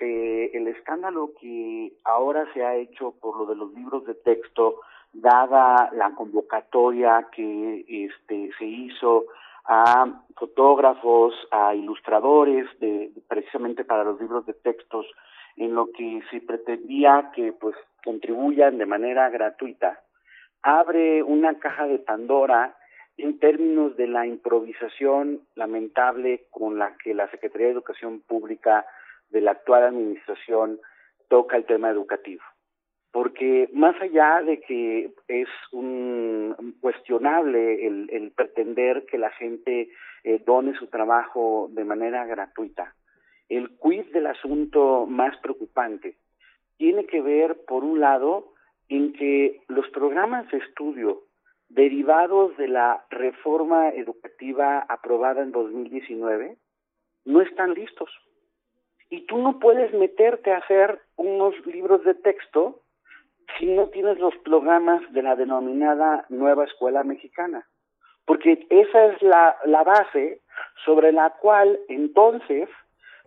eh, el escándalo que ahora se ha hecho por lo de los libros de texto, dada la convocatoria que este, se hizo a fotógrafos, a ilustradores, de, precisamente para los libros de textos, en lo que se pretendía que pues contribuyan de manera gratuita, abre una caja de Pandora en términos de la improvisación lamentable con la que la Secretaría de Educación Pública de la actual administración toca el tema educativo. Porque más allá de que es un cuestionable el, pretender que la gente eh, done su trabajo de manera gratuita, el quiz del asunto más preocupante tiene que ver, por un lado, en que los programas de estudio derivados de la reforma educativa aprobada en 2019 no están listos. Y tú no puedes meterte a hacer unos libros de texto si no tienes los programas de la denominada nueva escuela mexicana. Porque esa es la, la base sobre la cual entonces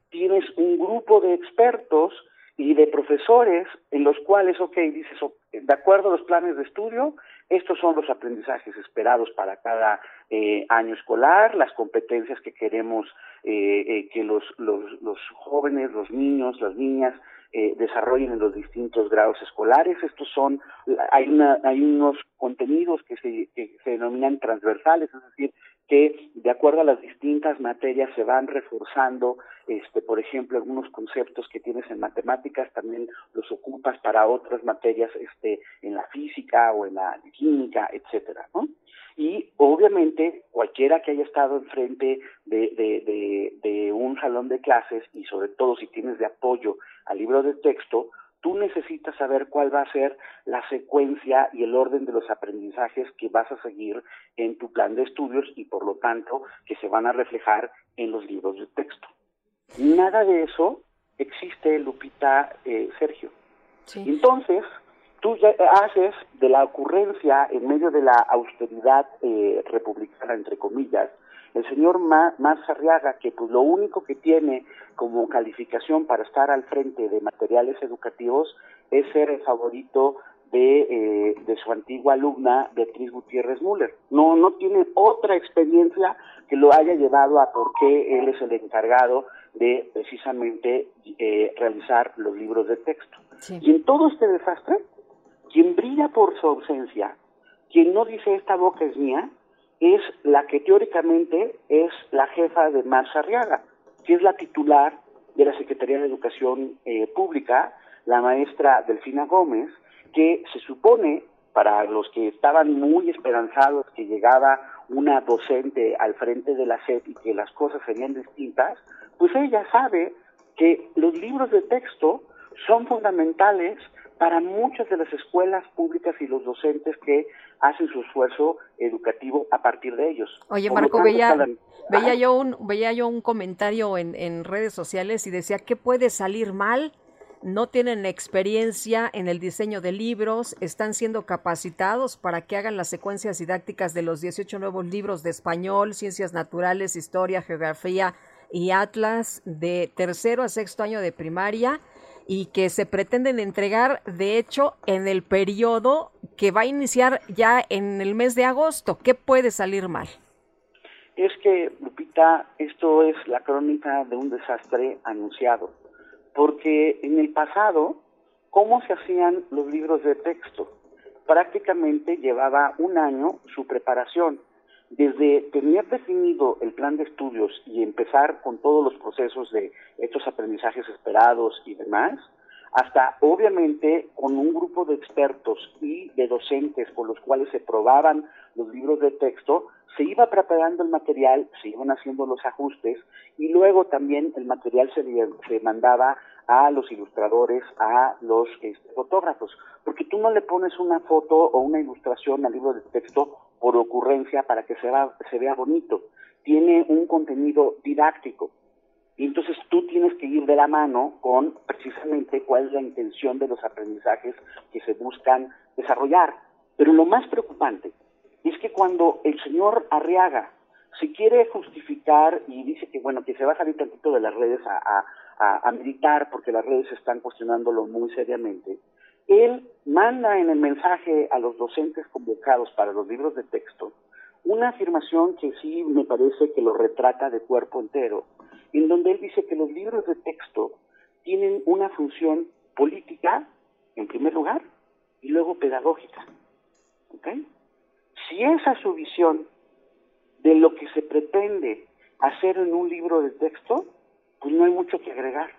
tienes un grupo de expertos y de profesores en los cuales, ok, dices, de acuerdo a los planes de estudio, estos son los aprendizajes esperados para cada eh, año escolar, las competencias que queremos eh, eh, que los, los, los, jóvenes, los niños, las niñas desarrollen en los distintos grados escolares. Estos son, hay, una, hay unos contenidos que se, que se denominan transversales, es decir, que de acuerdo a las distintas materias se van reforzando, este, por ejemplo, algunos conceptos que tienes en matemáticas también los ocupas para otras materias, este, en la física o en la química, etcétera, ¿no? Y obviamente cualquiera que haya estado enfrente de, de, de, de un salón de clases y sobre todo si tienes de apoyo al libro de texto, tú necesitas saber cuál va a ser la secuencia y el orden de los aprendizajes que vas a seguir en tu plan de estudios y por lo tanto que se van a reflejar en los libros de texto. Nada de eso existe, Lupita, eh, Sergio. Entonces, tú ya haces de la ocurrencia en medio de la austeridad eh, republicana, entre comillas, el señor Mar Arriaga, que pues lo único que tiene como calificación para estar al frente de materiales educativos es ser el favorito de, eh, de su antigua alumna Beatriz Gutiérrez Müller. No, no tiene otra experiencia que lo haya llevado a por qué él es el encargado de precisamente eh, realizar los libros de texto. Y en todo este desastre, quien brilla por su ausencia quien no dice esta boca es mía es la que teóricamente es la jefa de Marcia Arriaga, que es la titular de la Secretaría de Educación eh, Pública, la maestra Delfina Gómez, que se supone, para los que estaban muy esperanzados que llegaba una docente al frente de la SEP y que las cosas serían distintas, pues ella sabe que los libros de texto son fundamentales para muchas de las escuelas públicas y los docentes que hacen su esfuerzo educativo a partir de ellos. Oye, Marco, veía, veía, yo un, veía yo un comentario en, en redes sociales y decía, ¿qué puede salir mal? no tienen experiencia en el diseño de libros, están siendo capacitados para que hagan las secuencias didácticas de los 18 nuevos libros de español, ciencias naturales, historia, geografía y atlas de tercero a sexto año de primaria y que se pretenden entregar, de hecho, en el periodo que va a iniciar ya en el mes de agosto. ¿Qué puede salir mal? Es que, Lupita, esto es la crónica de un desastre anunciado, porque en el pasado, ¿cómo se hacían los libros de texto? Prácticamente llevaba un año su preparación desde tener definido el plan de estudios y empezar con todos los procesos de estos aprendizajes esperados y demás, hasta obviamente con un grupo de expertos y de docentes con los cuales se probaban los libros de texto, se iba preparando el material, se iban haciendo los ajustes y luego también el material se, se mandaba a los ilustradores, a los este, fotógrafos, porque tú no le pones una foto o una ilustración al libro de texto por ocurrencia para que se, se vea bonito. Tiene un contenido didáctico. Y entonces tú tienes que ir de la mano con precisamente cuál es la intención de los aprendizajes que se buscan desarrollar. Pero lo más preocupante es que cuando el señor Arriaga se quiere justificar y dice que bueno que se va a salir tantito de las redes a, a, a meditar porque las redes están cuestionándolo muy seriamente, él manda en el mensaje a los docentes convocados para los libros de texto una afirmación que sí me parece que lo retrata de cuerpo entero, en donde él dice que los libros de texto tienen una función política, en primer lugar, y luego pedagógica. Si esa es su visión de lo que se pretende hacer en un libro de texto, pues no hay mucho que agregar.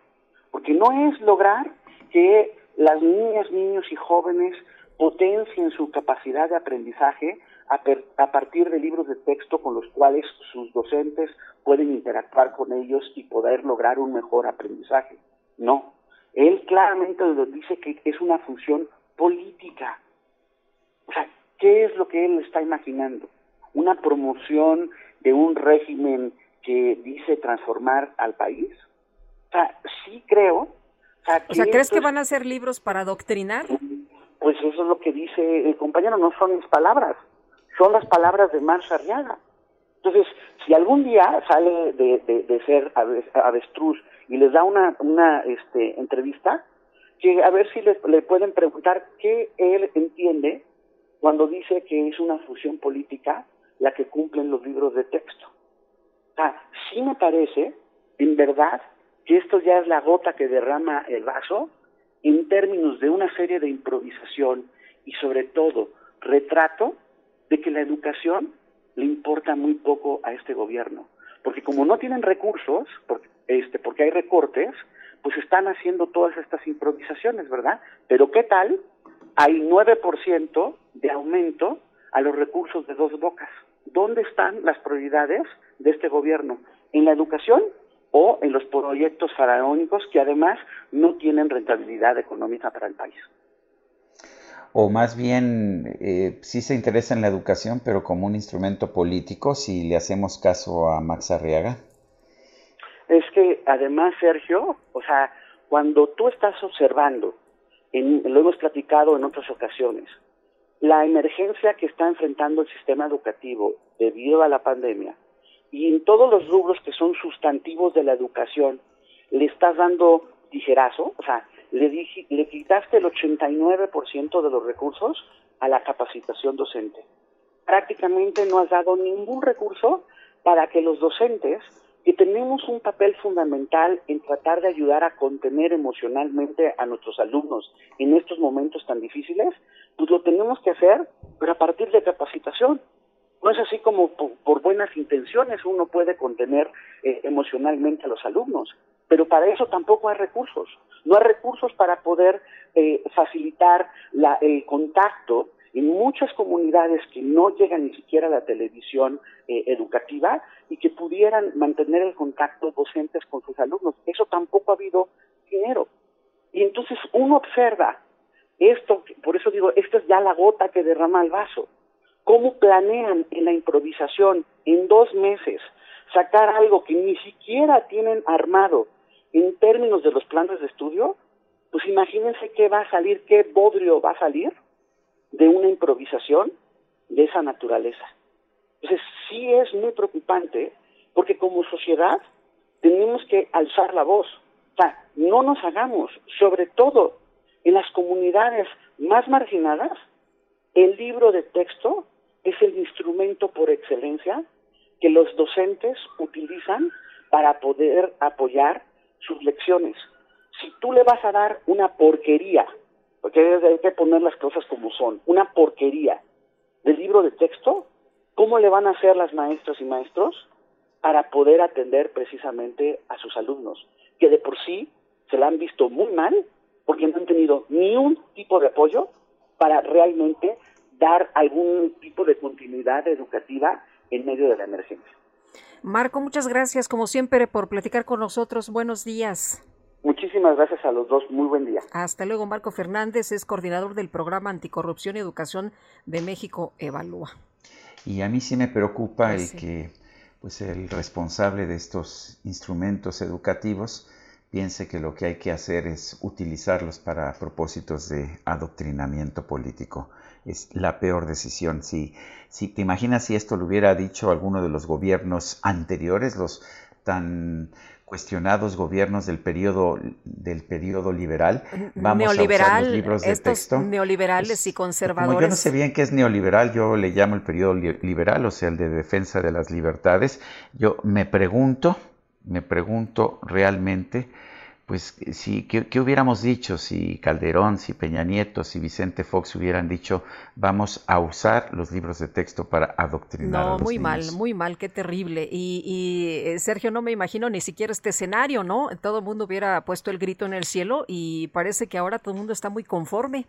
Porque no es lograr que las niñas, niños y jóvenes potencien su capacidad de aprendizaje a, partir de libros de texto con los cuales sus docentes pueden interactuar con ellos y poder lograr un mejor aprendizaje. No, él claramente dice que es una función política. O sea, ¿qué es lo que él está imaginando? ¿Una promoción de un régimen que dice transformar al país? O sea, sí creo o sea, ¿crees que van a ser libros para adoctrinar? Pues eso es lo que dice el compañero, no son mis palabras, son las palabras de Marcia Arriaga. Entonces, si algún día sale de, ser avestruz y les da una, una este, entrevista, que a ver si le pueden preguntar qué él entiende cuando dice que es una fusión política la que cumplen los libros de texto. O sea, sí me parece, en verdad, que esto ya es la gota que derrama el vaso en términos de una serie de improvisación y sobre todo retrato de que la educación le importa muy poco a este gobierno. Porque como no tienen recursos, porque, este, porque hay recortes, pues están haciendo todas estas improvisaciones, ¿verdad? Pero ¿qué tal? Hay 9% de aumento a los recursos de dos bocas. ¿Dónde están las prioridades de este gobierno? ¿En la educación o en los proyectos faraónicos que además no tienen rentabilidad económica para el país. O más bien, eh, sí se interesa en la educación, pero como un instrumento político, si le hacemos caso a Max Arriaga. Es que además, Sergio, o sea, cuando tú estás observando, en, lo hemos platicado en otras ocasiones, la emergencia que está enfrentando el sistema educativo debido a la pandemia, y en todos los rubros que son sustantivos de la educación le estás dando tijerazo, o sea, le, le quitaste el 89% de los recursos a la capacitación docente. Prácticamente no has dado ningún recurso para que los docentes que tenemos un papel fundamental en tratar de ayudar a contener emocionalmente a nuestros alumnos en estos momentos tan difíciles, pues lo tenemos que hacer, pero a partir de capacitación. No es así como por, buenas intenciones uno puede contener eh, emocionalmente a los alumnos, pero para eso tampoco hay recursos. No hay recursos para poder eh, facilitar la, el contacto en muchas comunidades que no llegan ni siquiera a la televisión eh, educativa y que pudieran mantener el contacto docentes con sus alumnos. Eso tampoco ha habido dinero. Y entonces uno observa esto, por eso digo, esta es ya la gota que derrama el vaso. ¿Cómo planean en la improvisación en dos meses sacar algo que ni siquiera tienen armado en términos de los planes de estudio? Pues imagínense qué va a salir, qué bodrio va a salir de una improvisación de esa naturaleza. Entonces, sí es muy preocupante porque como sociedad tenemos que alzar la voz. O sea, no nos hagamos, sobre todo en las comunidades más marginadas, el libro de texto es el instrumento por excelencia que los docentes utilizan para poder apoyar sus lecciones. Si tú le vas a dar una porquería porque hay que poner las cosas como son, una porquería del libro de texto, ¿cómo le van a hacer las maestras y maestros para poder atender precisamente a sus alumnos, que de por sí se la han visto muy mal porque no han tenido ni un tipo de apoyo para realmente dar algún tipo de continuidad educativa en medio de la emergencia. Marco, muchas gracias como siempre por platicar con nosotros. Buenos días. Muchísimas gracias a los dos. Muy buen día. Hasta luego. Marco Fernández es coordinador del programa Anticorrupción y Educación de México Evalúa. Y a mí sí me preocupa el que pues el responsable de estos instrumentos educativos piense que lo que hay que hacer es utilizarlos para propósitos de adoctrinamiento político. Es la peor decisión. Si, si te imaginas si esto lo hubiera dicho alguno de los gobiernos anteriores, los tan cuestionados gobiernos del periodo del periodo liberal vamos Neoliberal, a usar los libros de estos neoliberales pues, y conservadores. Como yo no sé bien qué es neoliberal, yo le llamo el periodo liberal, o sea, el de defensa de las libertades. Yo me pregunto, me pregunto realmente pues si, ¿qué, hubiéramos dicho si Calderón, si Peña Nieto, si Vicente Fox hubieran dicho vamos a usar los libros de texto para adoctrinar no, a los muy mal, muy mal, qué terrible. Y, y, eh, Sergio, no me imagino ni siquiera este escenario, ¿no? Todo el mundo hubiera puesto el grito en el cielo y parece que ahora todo el mundo está muy conforme.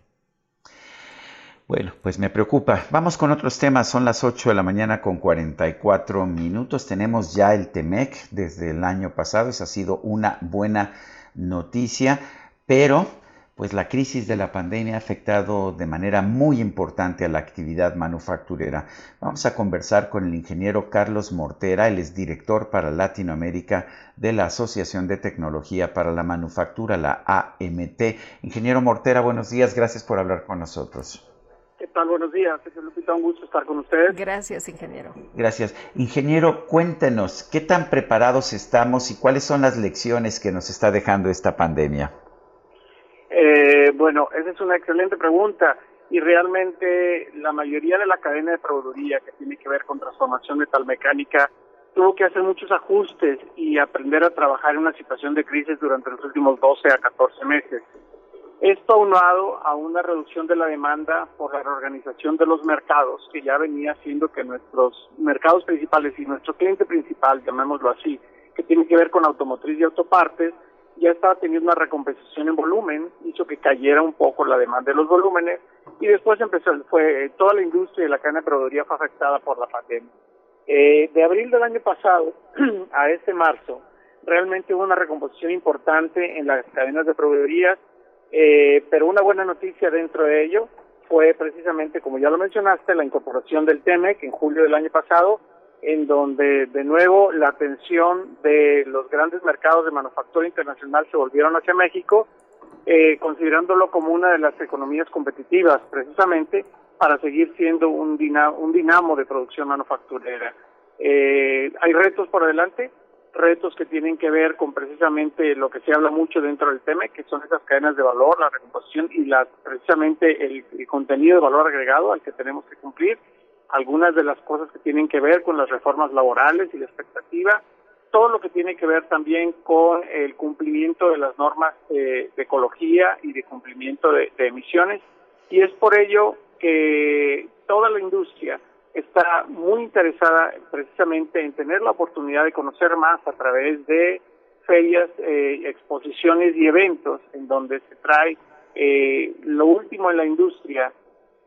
Bueno, pues me preocupa. Vamos con otros temas. Son las 8 de la mañana con 44 minutos. Tenemos ya el TEMEC desde el año pasado. Esa ha sido una buena noticia, pero pues la crisis de la pandemia ha afectado de manera muy importante a la actividad manufacturera. Vamos a conversar con el ingeniero Carlos Mortera, él es director para Latinoamérica de la Asociación de Tecnología para la Manufactura, la AMT. Ingeniero Mortera, buenos días, gracias por hablar con nosotros. ¿Qué tal? Buenos días, Lupita, un gusto estar con ustedes. Gracias, ingeniero. Gracias. Ingeniero, cuéntenos, ¿qué tan preparados estamos y cuáles son las lecciones que nos está dejando esta pandemia? Eh, bueno, esa es una excelente pregunta y realmente la mayoría de la cadena de proveeduría que tiene que ver con transformación metalmecánica tuvo que hacer muchos ajustes y aprender a trabajar en una situación de crisis durante los últimos 12 a 14 meses. Esto aunado a una reducción de la demanda por la reorganización de los mercados, que ya venía haciendo que nuestros mercados principales y nuestro cliente principal, llamémoslo así, que tiene que ver con automotriz y autopartes, ya estaba teniendo una recompensación en volumen, hizo que cayera un poco la demanda de los volúmenes y después empezó, fue toda la industria y la cadena de proveeduría fue afectada por la pandemia. Eh, de abril del año pasado a este marzo, realmente hubo una recomposición importante en las cadenas de proveeduría eh, pero una buena noticia dentro de ello fue precisamente, como ya lo mencionaste, la incorporación del TEMEC en julio del año pasado, en donde de nuevo la atención de los grandes mercados de manufactura internacional se volvieron hacia México, eh, considerándolo como una de las economías competitivas, precisamente para seguir siendo un, un dinamo de producción manufacturera. Eh, hay retos por adelante, retos que tienen que ver con precisamente lo que se habla mucho dentro del tema, que son esas cadenas de valor, la recomposición y la, precisamente el, contenido de valor agregado al que tenemos que cumplir, algunas de las cosas que tienen que ver con las reformas laborales y la expectativa, todo lo que tiene que ver también con el cumplimiento de las normas eh, de ecología y de cumplimiento de, de emisiones. Y es por ello que toda la industria está muy interesada precisamente en tener la oportunidad de conocer más a través de ferias, eh, exposiciones y eventos en donde se trae eh, lo último en la industria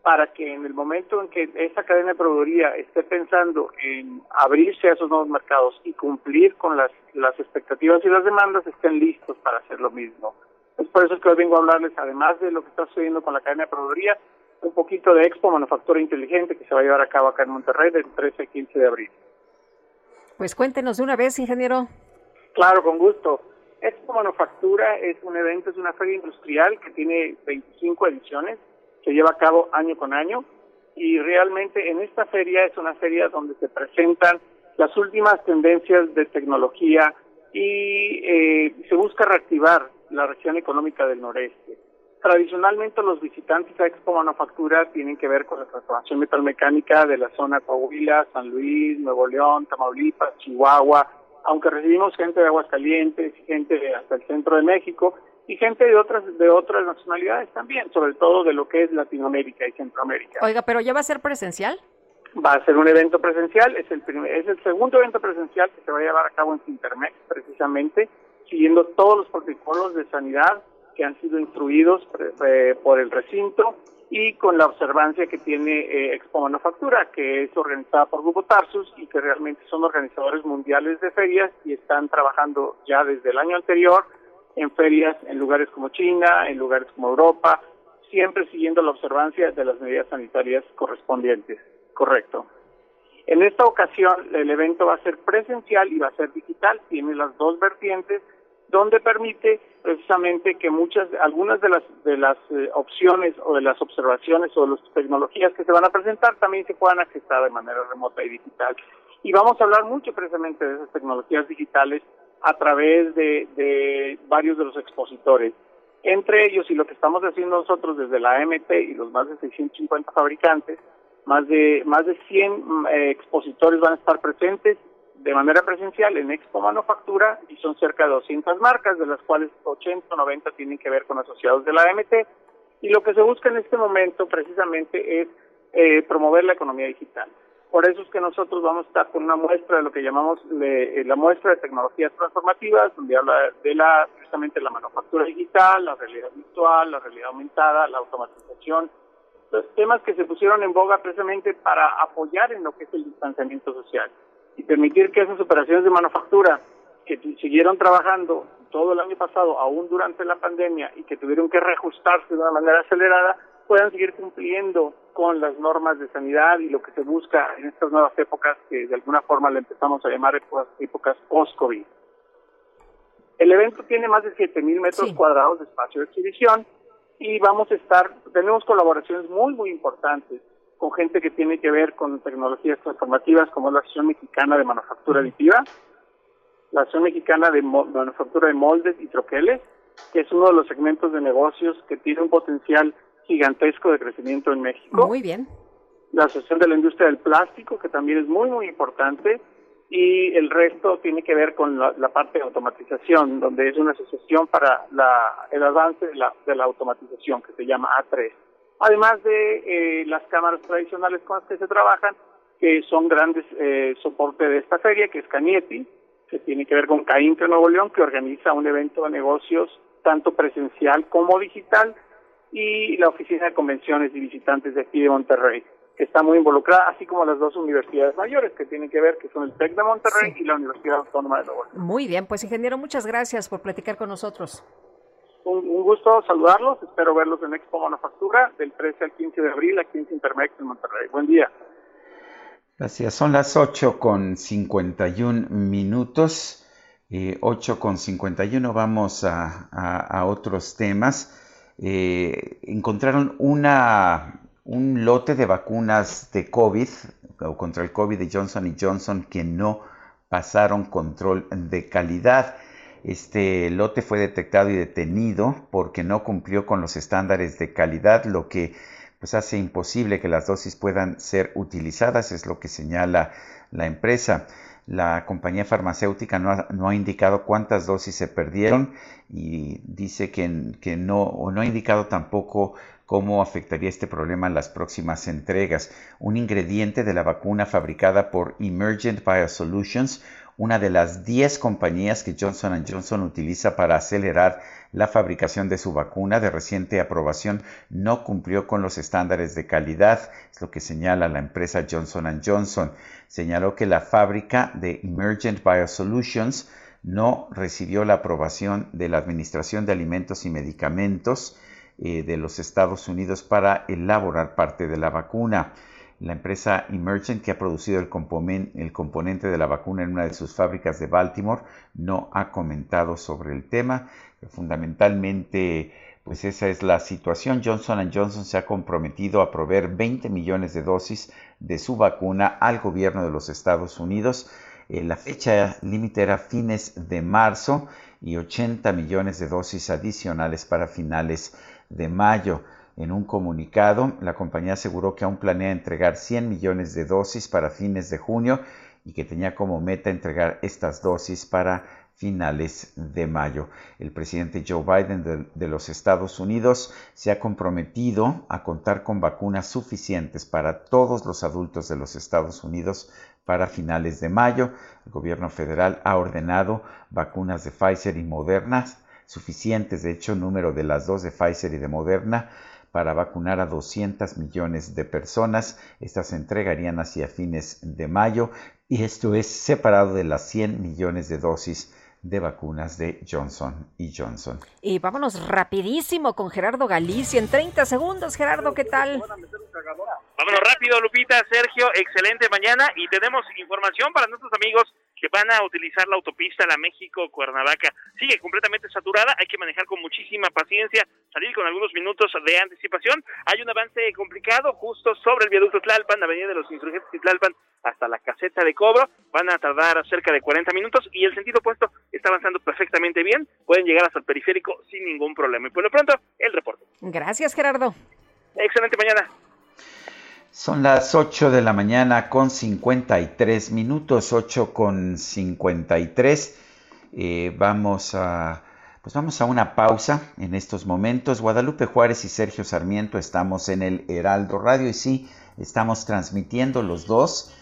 para que en el momento en que esa cadena de proveeduría esté pensando en abrirse a esos nuevos mercados y cumplir con las, las expectativas y las demandas, estén listos para hacer lo mismo. Es por eso que hoy vengo a hablarles, además de lo que está sucediendo con la cadena de proveeduría, un poquito de Expo Manufactura Inteligente que se va a llevar a cabo acá en Monterrey del 13 al 15 de abril. Pues cuéntenos de una vez, ingeniero. Claro, con gusto. Expo Manufactura es un evento, es una feria industrial que tiene 25 ediciones, se lleva a cabo año con año y realmente en esta feria es una feria donde se presentan las últimas tendencias de tecnología y eh, se busca reactivar la región económica del noreste. Tradicionalmente los visitantes a Expo Manufactura tienen que ver con la transformación metalmecánica de la zona Coahuila, San Luis, Nuevo León, Tamaulipas, Chihuahua, aunque recibimos gente de Aguascalientes, gente de hasta el centro de México y gente de otras de otras nacionalidades también, sobre todo de lo que es Latinoamérica y Centroamérica. Oiga, pero ya va a ser presencial. Va a ser un evento presencial, es el primer, es el segundo evento presencial que se va a llevar a cabo en Intermex precisamente, siguiendo todos los protocolos de sanidad que han sido instruidos eh, por el recinto y con la observancia que tiene eh, Expo Manufactura, que es organizada por Grupo Tarsus y que realmente son organizadores mundiales de ferias y están trabajando ya desde el año anterior en ferias en lugares como China, en lugares como Europa, siempre siguiendo la observancia de las medidas sanitarias correspondientes. Correcto. En esta ocasión el evento va a ser presencial y va a ser digital, tiene las dos vertientes donde permite precisamente que muchas, algunas de las de las eh, opciones o de las observaciones o de las tecnologías que se van a presentar también se puedan accesar de manera remota y digital. Y vamos a hablar mucho precisamente de esas tecnologías digitales a través de, de varios de los expositores. Entre ellos, y lo que estamos haciendo nosotros desde la AMT y los más de 650 fabricantes, más de más de 100 eh, expositores van a estar presentes de manera presencial en Expo Manufactura y son cerca de 200 marcas, de las cuales 80 o 90 tienen que ver con asociados de la AMT. Y lo que se busca en este momento precisamente es eh, promover la economía digital. Por eso es que nosotros vamos a estar con una muestra de lo que llamamos eh, la muestra de tecnologías transformativas, donde habla de la precisamente la manufactura digital, la realidad virtual, la realidad aumentada, la automatización, los temas que se pusieron en boga precisamente para apoyar en lo que es el distanciamiento social y permitir que esas operaciones de manufactura que siguieron trabajando todo el año pasado, aún durante la pandemia, y que tuvieron que reajustarse de una manera acelerada, puedan seguir cumpliendo con las normas de sanidad y lo que se busca en estas nuevas épocas, que de alguna forma le empezamos a llamar épocas, post-COVID. El evento tiene más de 7.000 metros cuadrados de espacio de exhibición y vamos a estar, tenemos colaboraciones muy, muy importantes con gente que tiene que ver con tecnologías transformativas como la Asociación Mexicana de Manufactura Aditiva, la Asociación Mexicana de Manufactura de Moldes y Troqueles, que es uno de los segmentos de negocios que tiene un potencial gigantesco de crecimiento en México. Muy bien. La Asociación de la Industria del Plástico, que también es muy, muy importante. Y el resto tiene que ver con la, parte de automatización, donde es una asociación para el avance de la, de la automatización, que se llama A3 además de eh, las cámaras tradicionales con las que se trabajan, que son grandes eh, soporte de esta feria, que es Canieti, que tiene que ver con CAINTE Nuevo León, que organiza un evento de negocios tanto presencial como digital, y la Oficina de Convenciones y Visitantes de aquí de Monterrey, que está muy involucrada, así como las dos universidades mayores que tienen que ver, que son el TEC de Monterrey y la Universidad Autónoma de Nuevo León. Muy bien, pues ingeniero, muchas gracias por platicar con nosotros un, gusto saludarlos. Espero verlos en Expo Manufactura del 13 al 15 de abril aquí en Intermex en Monterrey. Buen día. Gracias. Son las 8 con 51 minutos. Eh, 8 con 51 vamos a, a, otros temas. Eh, encontraron una, un lote de vacunas de COVID o contra el COVID de Johnson Johnson que no pasaron control de calidad. Este lote fue detectado y detenido porque no cumplió con los estándares de calidad, lo que pues hace imposible que las dosis puedan ser utilizadas, es lo que señala la empresa. La compañía farmacéutica no ha, no ha indicado cuántas dosis se perdieron y dice que, que no, o no ha indicado tampoco cómo afectaría este problema en las próximas entregas. Un ingrediente de la vacuna fabricada por Emergent Biosolutions, una de las 10 compañías que Johnson Johnson utiliza para acelerar la fabricación de su vacuna de reciente aprobación no cumplió con los estándares de calidad, es lo que señala la empresa Johnson Johnson. Señaló que la fábrica de Emergent Biosolutions no recibió la aprobación de la Administración de Alimentos y Medicamentos eh, de los Estados Unidos para elaborar parte de la vacuna. La empresa Emergent, que ha producido el, componente de la vacuna en una de sus fábricas de Baltimore, no ha comentado sobre el tema. Fundamentalmente, pues esa es la situación. Johnson Johnson se ha comprometido a proveer 20 millones de dosis de su vacuna al gobierno de los Estados Unidos. Eh, la fecha límite era fines de marzo y 80 millones de dosis adicionales para finales de mayo. En un comunicado, la compañía aseguró que aún planea entregar 100 millones de dosis para fines de junio y que tenía como meta entregar estas dosis para finales de mayo. El presidente Joe Biden de, los Estados Unidos se ha comprometido a contar con vacunas suficientes para todos los adultos de los Estados Unidos para finales de mayo. El gobierno federal ha ordenado vacunas de Pfizer y Moderna suficientes, de hecho, número de las dos de Pfizer y de Moderna para vacunar a 200 millones de personas. Estas se entregarían hacia fines de mayo y esto es separado de las 100 millones de dosis de vacunas de Johnson y Johnson. Y vámonos rapidísimo con Gerardo Galicia en 30 segundos. Gerardo, ¿qué tal? Vámonos rápido, Lupita, Sergio, excelente mañana y tenemos información para nuestros amigos que van a utilizar la autopista La México-Cuernavaca. Sigue completamente saturada, hay que manejar con muchísima paciencia, salir con algunos minutos de anticipación. Hay un avance complicado justo sobre el viaducto Tlalpan, Avenida de los Insurgentes y Tlalpan, hasta la caseta de cobro. Van a tardar cerca de 40 minutos y el sentido opuesto está avanzando perfectamente bien. Pueden llegar hasta el periférico sin ningún problema. Y por lo pronto, el reporte. Gracias, Gerardo. Excelente mañana. Son las 8 de la mañana con 53 minutos, 8 con 53. Eh, vamos a pues vamos a una pausa en estos momentos. Guadalupe Juárez y Sergio Sarmiento estamos en el Heraldo Radio y sí, estamos transmitiendo los dos.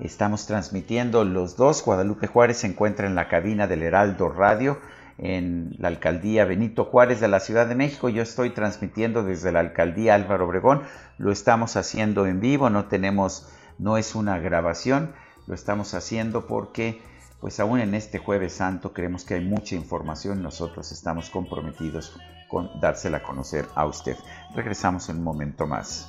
Estamos transmitiendo los dos. Guadalupe Juárez se encuentra en la cabina del Heraldo Radio en la alcaldía Benito Juárez de la Ciudad de México. Yo estoy transmitiendo desde la alcaldía Álvaro Obregón. Lo estamos haciendo en vivo, no tenemos, no es una grabación, lo estamos haciendo porque pues aún en este jueves santo creemos que hay mucha información, nosotros estamos comprometidos con dársela a conocer a usted. Regresamos en un momento más.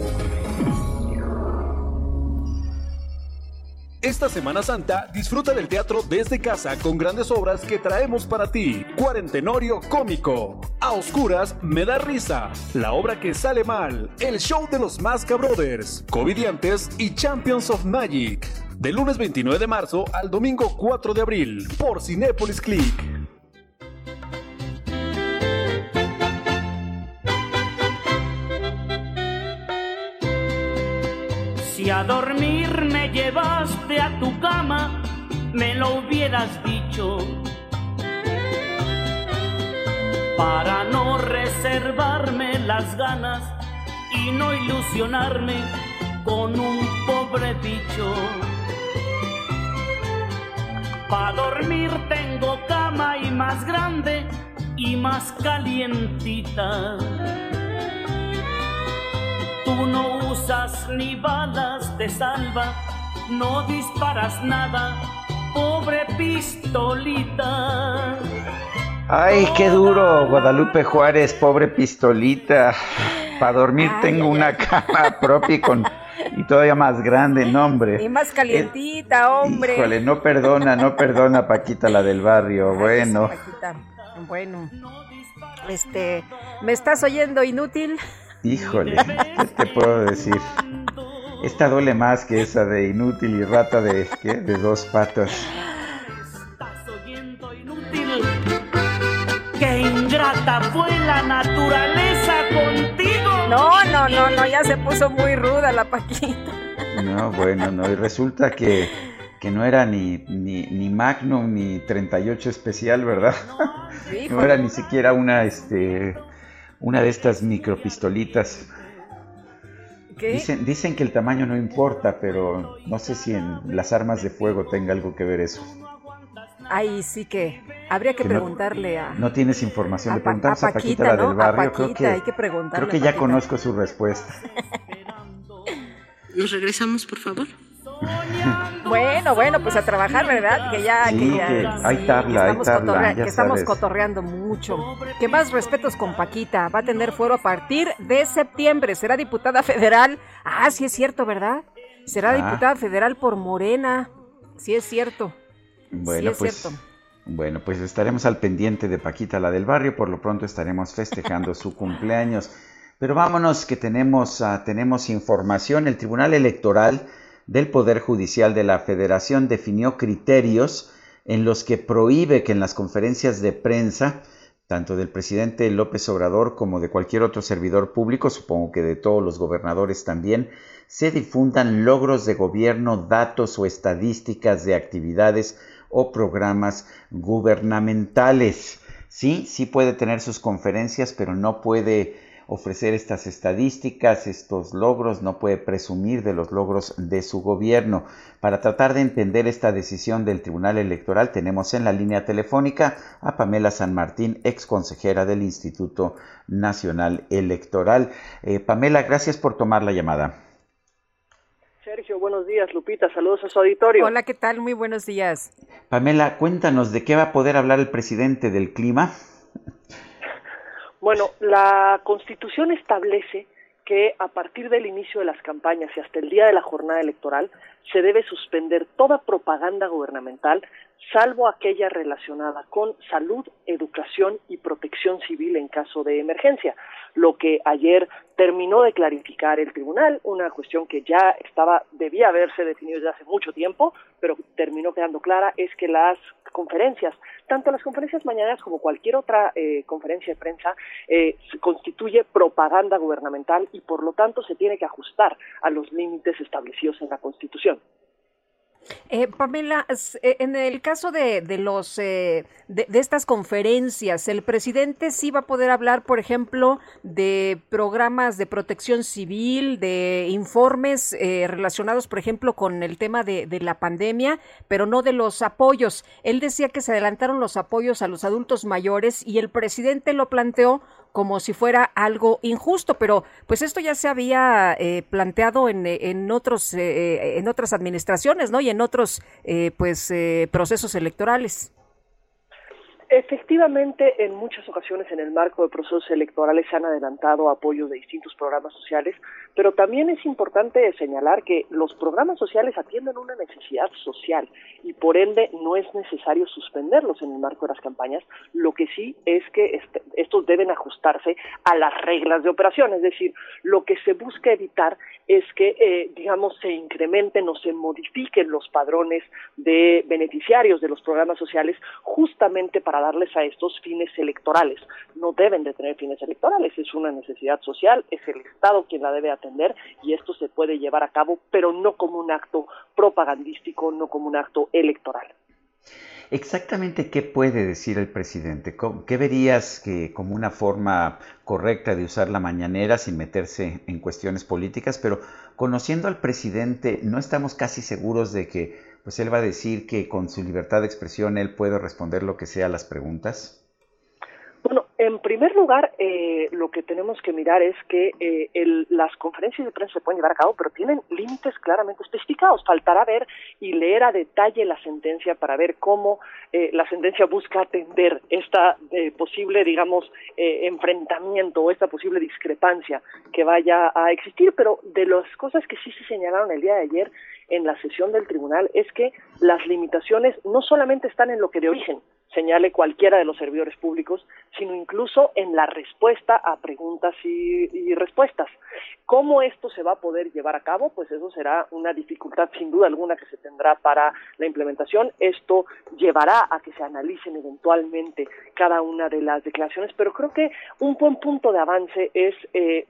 Esta Semana Santa disfruta del teatro desde casa con grandes obras que traemos para ti. Cuarentenorio cómico. A oscuras me da risa. La obra que sale mal. El show de los Masca Brothers. Covidiantes y Champions of Magic. Del lunes 29 de marzo al domingo 4 de abril por Cinepolis Click. A dormir a tu cama, me lo hubieras dicho. Para no reservarme las ganas y no ilusionarme con un pobre bicho. Para dormir tengo cama y más grande y más calientita Tú no usas ni balas de salva, no disparas nada, pobre pistolita. Ay, qué duro, Guadalupe Juárez, pobre pistolita. Para dormir tengo una cama propia y con y todavía más grande, nombre. Y más calientita, hombre. Híjole, no perdona, no perdona Paquita la del barrio. Bueno. Paquita. Bueno. Este, ¿me estás oyendo inútil? Híjole, ¿qué te puedo decir? Esta duele más que esa de inútil y rata de ¿qué? de dos patas. Qué ingrata fue la naturaleza contigo. No, no, no, no, ya se puso muy ruda la Paquita. No, bueno, no, y resulta que, que no era ni, ni, ni Magnum ni 38 especial, ¿verdad? No era ni siquiera una, este, una de estas micropistolitas. ¿Qué? Dicen, dicen que el tamaño no importa, pero no sé si en las armas de fuego tenga algo que ver eso. Ay, sí que habría que, Que no- preguntarle a... No tienes información. Pa- preguntamos a a Paquita, Paquita, la del barrio. creo Paquita, que, hay que preguntarle Creo que ya Paquita. conozco su respuesta. ¿Nos regresamos, por favor? Bueno, bueno, pues a trabajar, ¿verdad? Que ya, Sí, que ya. que hay tabla, que hay estamos, tabla, cotorrea- ya que estamos sabes. cotorreando mucho. Que más respetos con Paquita. Va a tener fuero a partir de septiembre. Será diputada federal. Ah, sí es cierto, ¿verdad? Será Ah. diputada federal por Morena. Sí es cierto. Bueno, es pues. cierto. Bueno, pues estaremos al pendiente de Paquita, la del barrio. Por lo pronto estaremos festejando su cumpleaños. Pero vámonos que tenemos, ah, tenemos información. El Tribunal Electoral del Poder Judicial de la Federación definió criterios en los que prohíbe que en las conferencias de prensa, tanto del presidente López Obrador como de cualquier otro servidor público, supongo que de todos los gobernadores también, se difundan logros de gobierno, datos o estadísticas de actividades o programas gubernamentales. Sí, sí puede tener sus conferencias, pero no puede ofrecer estas estadísticas, estos logros, no puede presumir de los logros de su gobierno. Para tratar de entender esta decisión del Tribunal Electoral, tenemos en la línea telefónica a Pamela San Martín, ex consejera del Instituto Nacional Electoral. Eh, Pamela, gracias por tomar la llamada. Sergio, buenos días. Lupita, saludos a su auditorio. Hola, ¿qué tal? Muy buenos días. Pamela, cuéntanos de qué va a poder hablar el presidente del clima. Bueno, la Constitución establece que a partir del inicio de las campañas y hasta el día de la jornada electoral se debe suspender toda propaganda gubernamental, salvo aquella relacionada con salud, educación y protección civil en caso de emergencia, lo que ayer terminó de clarificar el tribunal, una cuestión que ya estaba debía haberse definido desde hace mucho tiempo, pero terminó quedando clara es que las conferencias, tanto las conferencias mañaneras como cualquier otra eh, conferencia de prensa, eh, constituye propaganda gubernamental y por lo tanto se tiene que ajustar a los límites establecidos en la Constitución. Eh, Pamela, eh, en el caso de, de los eh, de, estas conferencias, el presidente sí va a poder hablar, por ejemplo, de programas de protección civil, de informes eh, relacionados, por ejemplo, con el tema de la pandemia, pero no de los apoyos. Él decía que se adelantaron los apoyos a los adultos mayores y el presidente lo planteó como si fuera algo injusto, pero pues esto ya se había eh, planteado en, eh, en otros eh, en otras administraciones, ¿no? Y en otros eh, pues eh, procesos electorales. Efectivamente, en muchas ocasiones en el marco de procesos electorales se han adelantado apoyos de distintos programas sociales, pero también es importante señalar que los programas sociales atienden una necesidad social y por ende no es necesario suspenderlos en el marco de las campañas. Lo que sí es que este- estos deben ajustarse a las reglas de operación, es decir, lo que se busca evitar es que, eh, digamos, se incrementen o se modifiquen los padrones de beneficiarios de los programas sociales justamente para darles a estos fines electorales. No deben de tener fines electorales, es una necesidad social, es el Estado quien la debe atender y esto se puede llevar a cabo, pero no como un acto propagandístico, no como un acto electoral. Exactamente qué puede decir el presidente. ¿Cómo- ¿Qué verías que como una forma correcta de usar la mañanera sin meterse en cuestiones políticas? Pero conociendo al presidente, no estamos casi seguros de que pues él va a decir que con su libertad de expresión él puede responder lo que sea a las preguntas. Bueno, en primer lugar, eh, lo que tenemos que mirar es que eh, el, las conferencias de prensa se pueden llevar a cabo, pero tienen límites claramente especificados. Faltará ver y leer a detalle la sentencia para ver cómo eh, la sentencia busca atender esta eh, posible, digamos, eh, enfrentamiento o esta posible discrepancia que vaya a existir. Pero de las cosas que sí se señalaron el día de ayer en la sesión del tribunal es que las limitaciones no solamente están en lo que de origen señale cualquiera de los servidores públicos, sino incluso en la respuesta a preguntas y, y, respuestas. ¿Cómo esto se va a poder llevar a cabo? Pues eso será una dificultad sin duda alguna que se tendrá para la implementación. Esto llevará a que se analicen eventualmente cada una de las declaraciones, pero creo que un buen punto de avance es eh,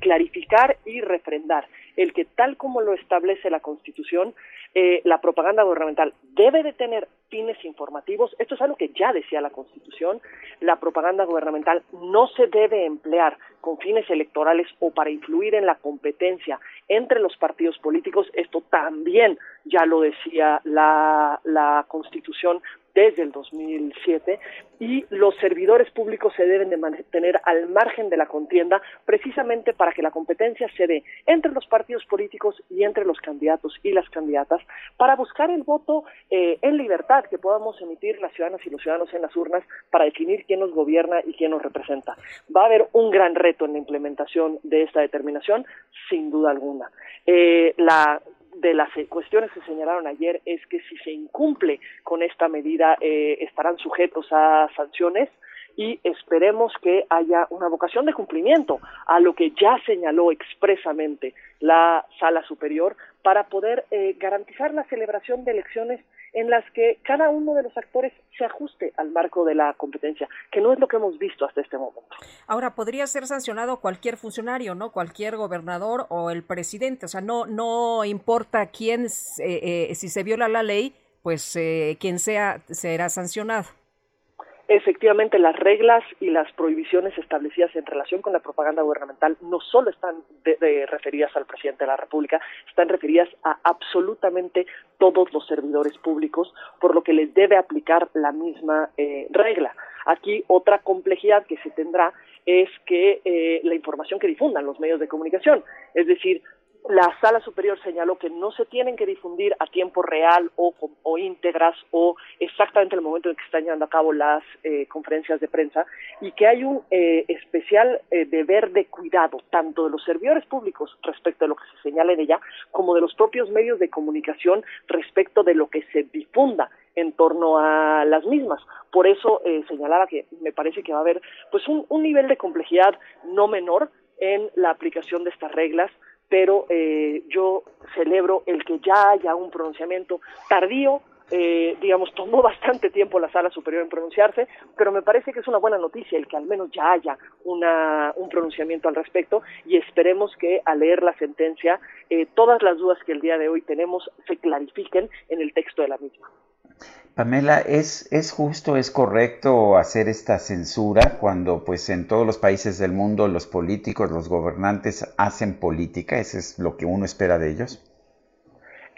clarificar y refrendar el que tal como lo establece la Constitución, eh, la propaganda gubernamental debe de tener fines informativos. Esto es algo que ya decía la Constitución. La propaganda gubernamental no se debe emplear con fines electorales o para influir en la competencia entre los partidos políticos. Esto también ya lo decía la, la Constitución desde el 2007 y los servidores públicos se deben de mantener al margen de la contienda precisamente para que la competencia se dé entre los partidos políticos y entre los candidatos y las candidatas para buscar el voto eh, en libertad que podamos emitir las ciudadanas y los ciudadanos en las urnas para definir quién nos gobierna y quién nos representa. Va a haber un gran reto en la implementación de esta determinación, sin duda alguna. Eh, la de las cuestiones que señalaron ayer es que si se incumple con esta medida eh, estarán sujetos a sanciones y esperemos que haya una vocación de cumplimiento a lo que ya señaló expresamente la sala superior para poder eh, garantizar la celebración de elecciones en las que cada uno de los actores se ajuste al marco de la competencia, que no es lo que hemos visto hasta este momento. Ahora, podría ser sancionado cualquier funcionario, ¿no? Cualquier gobernador o el presidente, o sea, no, no importa quién, eh, eh, si se viola la ley, pues eh, quien sea será sancionado efectivamente las reglas y las prohibiciones establecidas en relación con la propaganda gubernamental no solo están de, referidas al presidente de la República, están referidas a absolutamente todos los servidores públicos, por lo que les debe aplicar la misma eh, regla. Aquí otra complejidad que se tendrá es que eh, la información que difundan los medios de comunicación, es decir, la sala superior señaló que no se tienen que difundir a tiempo real o, o íntegras o exactamente en el momento en que están llevando a cabo las eh, conferencias de prensa y que hay un eh, especial eh, deber de cuidado tanto de los servidores públicos respecto de lo que se señala en ella como de los propios medios de comunicación respecto de lo que se difunda en torno a las mismas. Por eso eh, señalaba que me parece que va a haber pues un, un nivel de complejidad no menor en la aplicación de estas reglas pero eh, yo celebro el que ya haya un pronunciamiento tardío, eh, digamos, tomó bastante tiempo la sala superior en pronunciarse, pero me parece que es una buena noticia el que al menos ya haya una, un pronunciamiento al respecto y esperemos que al leer la sentencia eh, todas las dudas que el día de hoy tenemos se clarifiquen en el texto de la misma. Pamela, ¿es, ¿es justo, es correcto hacer esta censura cuando pues en todos los países del mundo los políticos, los gobernantes hacen política? ¿Eso es lo que uno espera de ellos?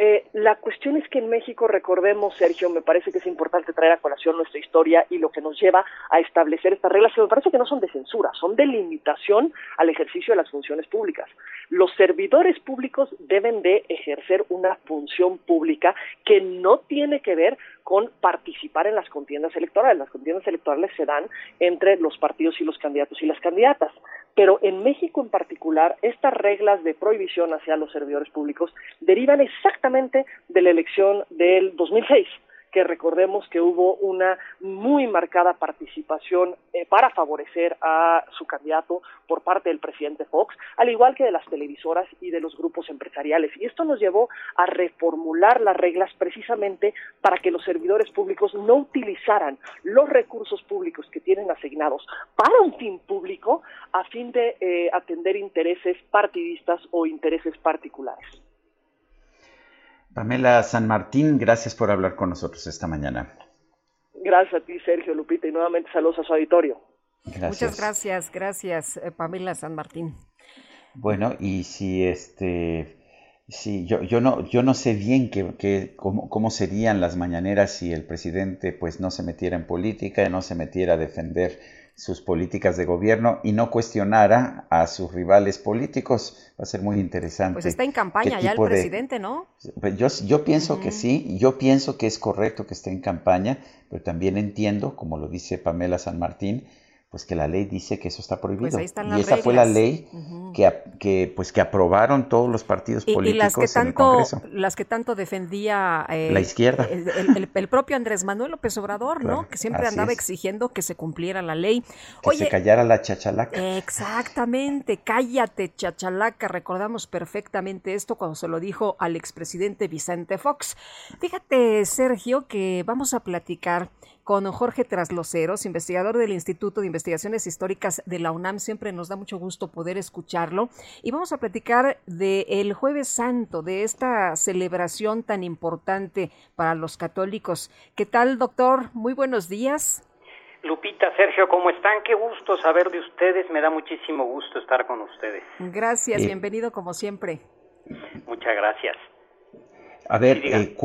Eh, la cuestión es que en México, recordemos, Sergio, me parece que es importante traer a colación nuestra historia y lo que nos lleva a establecer estas reglas, que me parece que no son de censura, son de limitación al ejercicio de las funciones públicas. Los servidores públicos deben de ejercer una función pública que no tiene que ver con participar en las contiendas electorales. Las contiendas electorales se dan entre los partidos y los candidatos y las candidatas. Pero en México en particular, estas reglas de prohibición hacia los servidores públicos derivan exactamente de la elección del 2006 que recordemos que hubo una muy marcada participación eh, para favorecer a su candidato por parte del presidente Fox, al igual que de las televisoras y de los grupos empresariales. Y esto nos llevó a reformular las reglas precisamente para que los servidores públicos no utilizaran los recursos públicos que tienen asignados para un fin público a fin de eh, atender intereses partidistas o intereses particulares. Pamela San Martín, gracias por hablar con nosotros esta mañana. Gracias a ti, Sergio Lupita, y nuevamente saludos a su auditorio. Muchas gracias, gracias, eh, Pamela San Martín. Bueno, y si este, si yo, yo no, yo no sé bien que, cómo, cómo, serían las mañaneras si el presidente pues no se metiera en política, no se metiera a defender sus políticas de gobierno y no cuestionara a sus rivales políticos. Va a ser muy interesante. Pues está en campaña ya el presidente, ¿no? Pues yo, yo pienso que sí, yo pienso que es correcto que esté en campaña, pero también entiendo, como lo dice Pamela San Martín, pues que la ley dice que eso está prohibido. Pues y esa fue la ley que, que, pues que aprobaron todos los partidos políticos y las que tanto, Las que tanto defendía eh, la izquierda. El, propio Andrés Manuel López Obrador, ¿no? Que siempre andaba exigiendo que se cumpliera la ley. Que se callara la chachalaca. Exactamente, cállate chachalaca. Recordamos perfectamente esto cuando se lo dijo al expresidente Vicente Fox. Fíjate, Sergio, que vamos a platicar con Jorge Trasloceros, investigador del Instituto de Investigaciones Históricas de la UNAM. Siempre nos da mucho gusto poder escucharlo. Y vamos a platicar del Jueves Santo, de esta celebración tan importante para los católicos. ¿Qué tal, doctor? Muy buenos días. Lupita, Sergio, ¿cómo están? Qué gusto saber de ustedes. Me da muchísimo gusto estar con ustedes. Gracias, bienvenido como siempre. Muchas gracias. A ver, eh,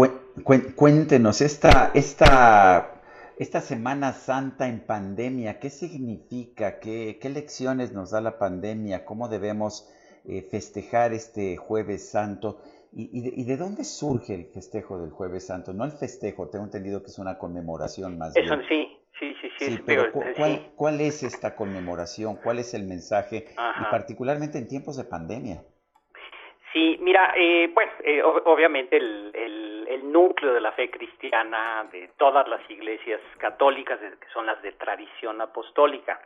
cuéntenos, esta, esta esta Semana Santa en pandemia, ¿qué significa? ¿Qué, qué lecciones nos da la pandemia? ¿Cómo debemos eh, festejar este jueves santo? ¿Y, de, dónde surge el festejo del jueves santo? No el festejo, tengo entendido que es una conmemoración más Eso, Sí, sí, sí, sí. pero ¿cuál, ¿cuál, es esta conmemoración? ¿Cuál es el mensaje? Y particularmente en tiempos de pandemia. Sí, mira, eh, bueno, eh, obviamente el, núcleo de la fe cristiana de todas las iglesias católicas, que son las de tradición apostólica,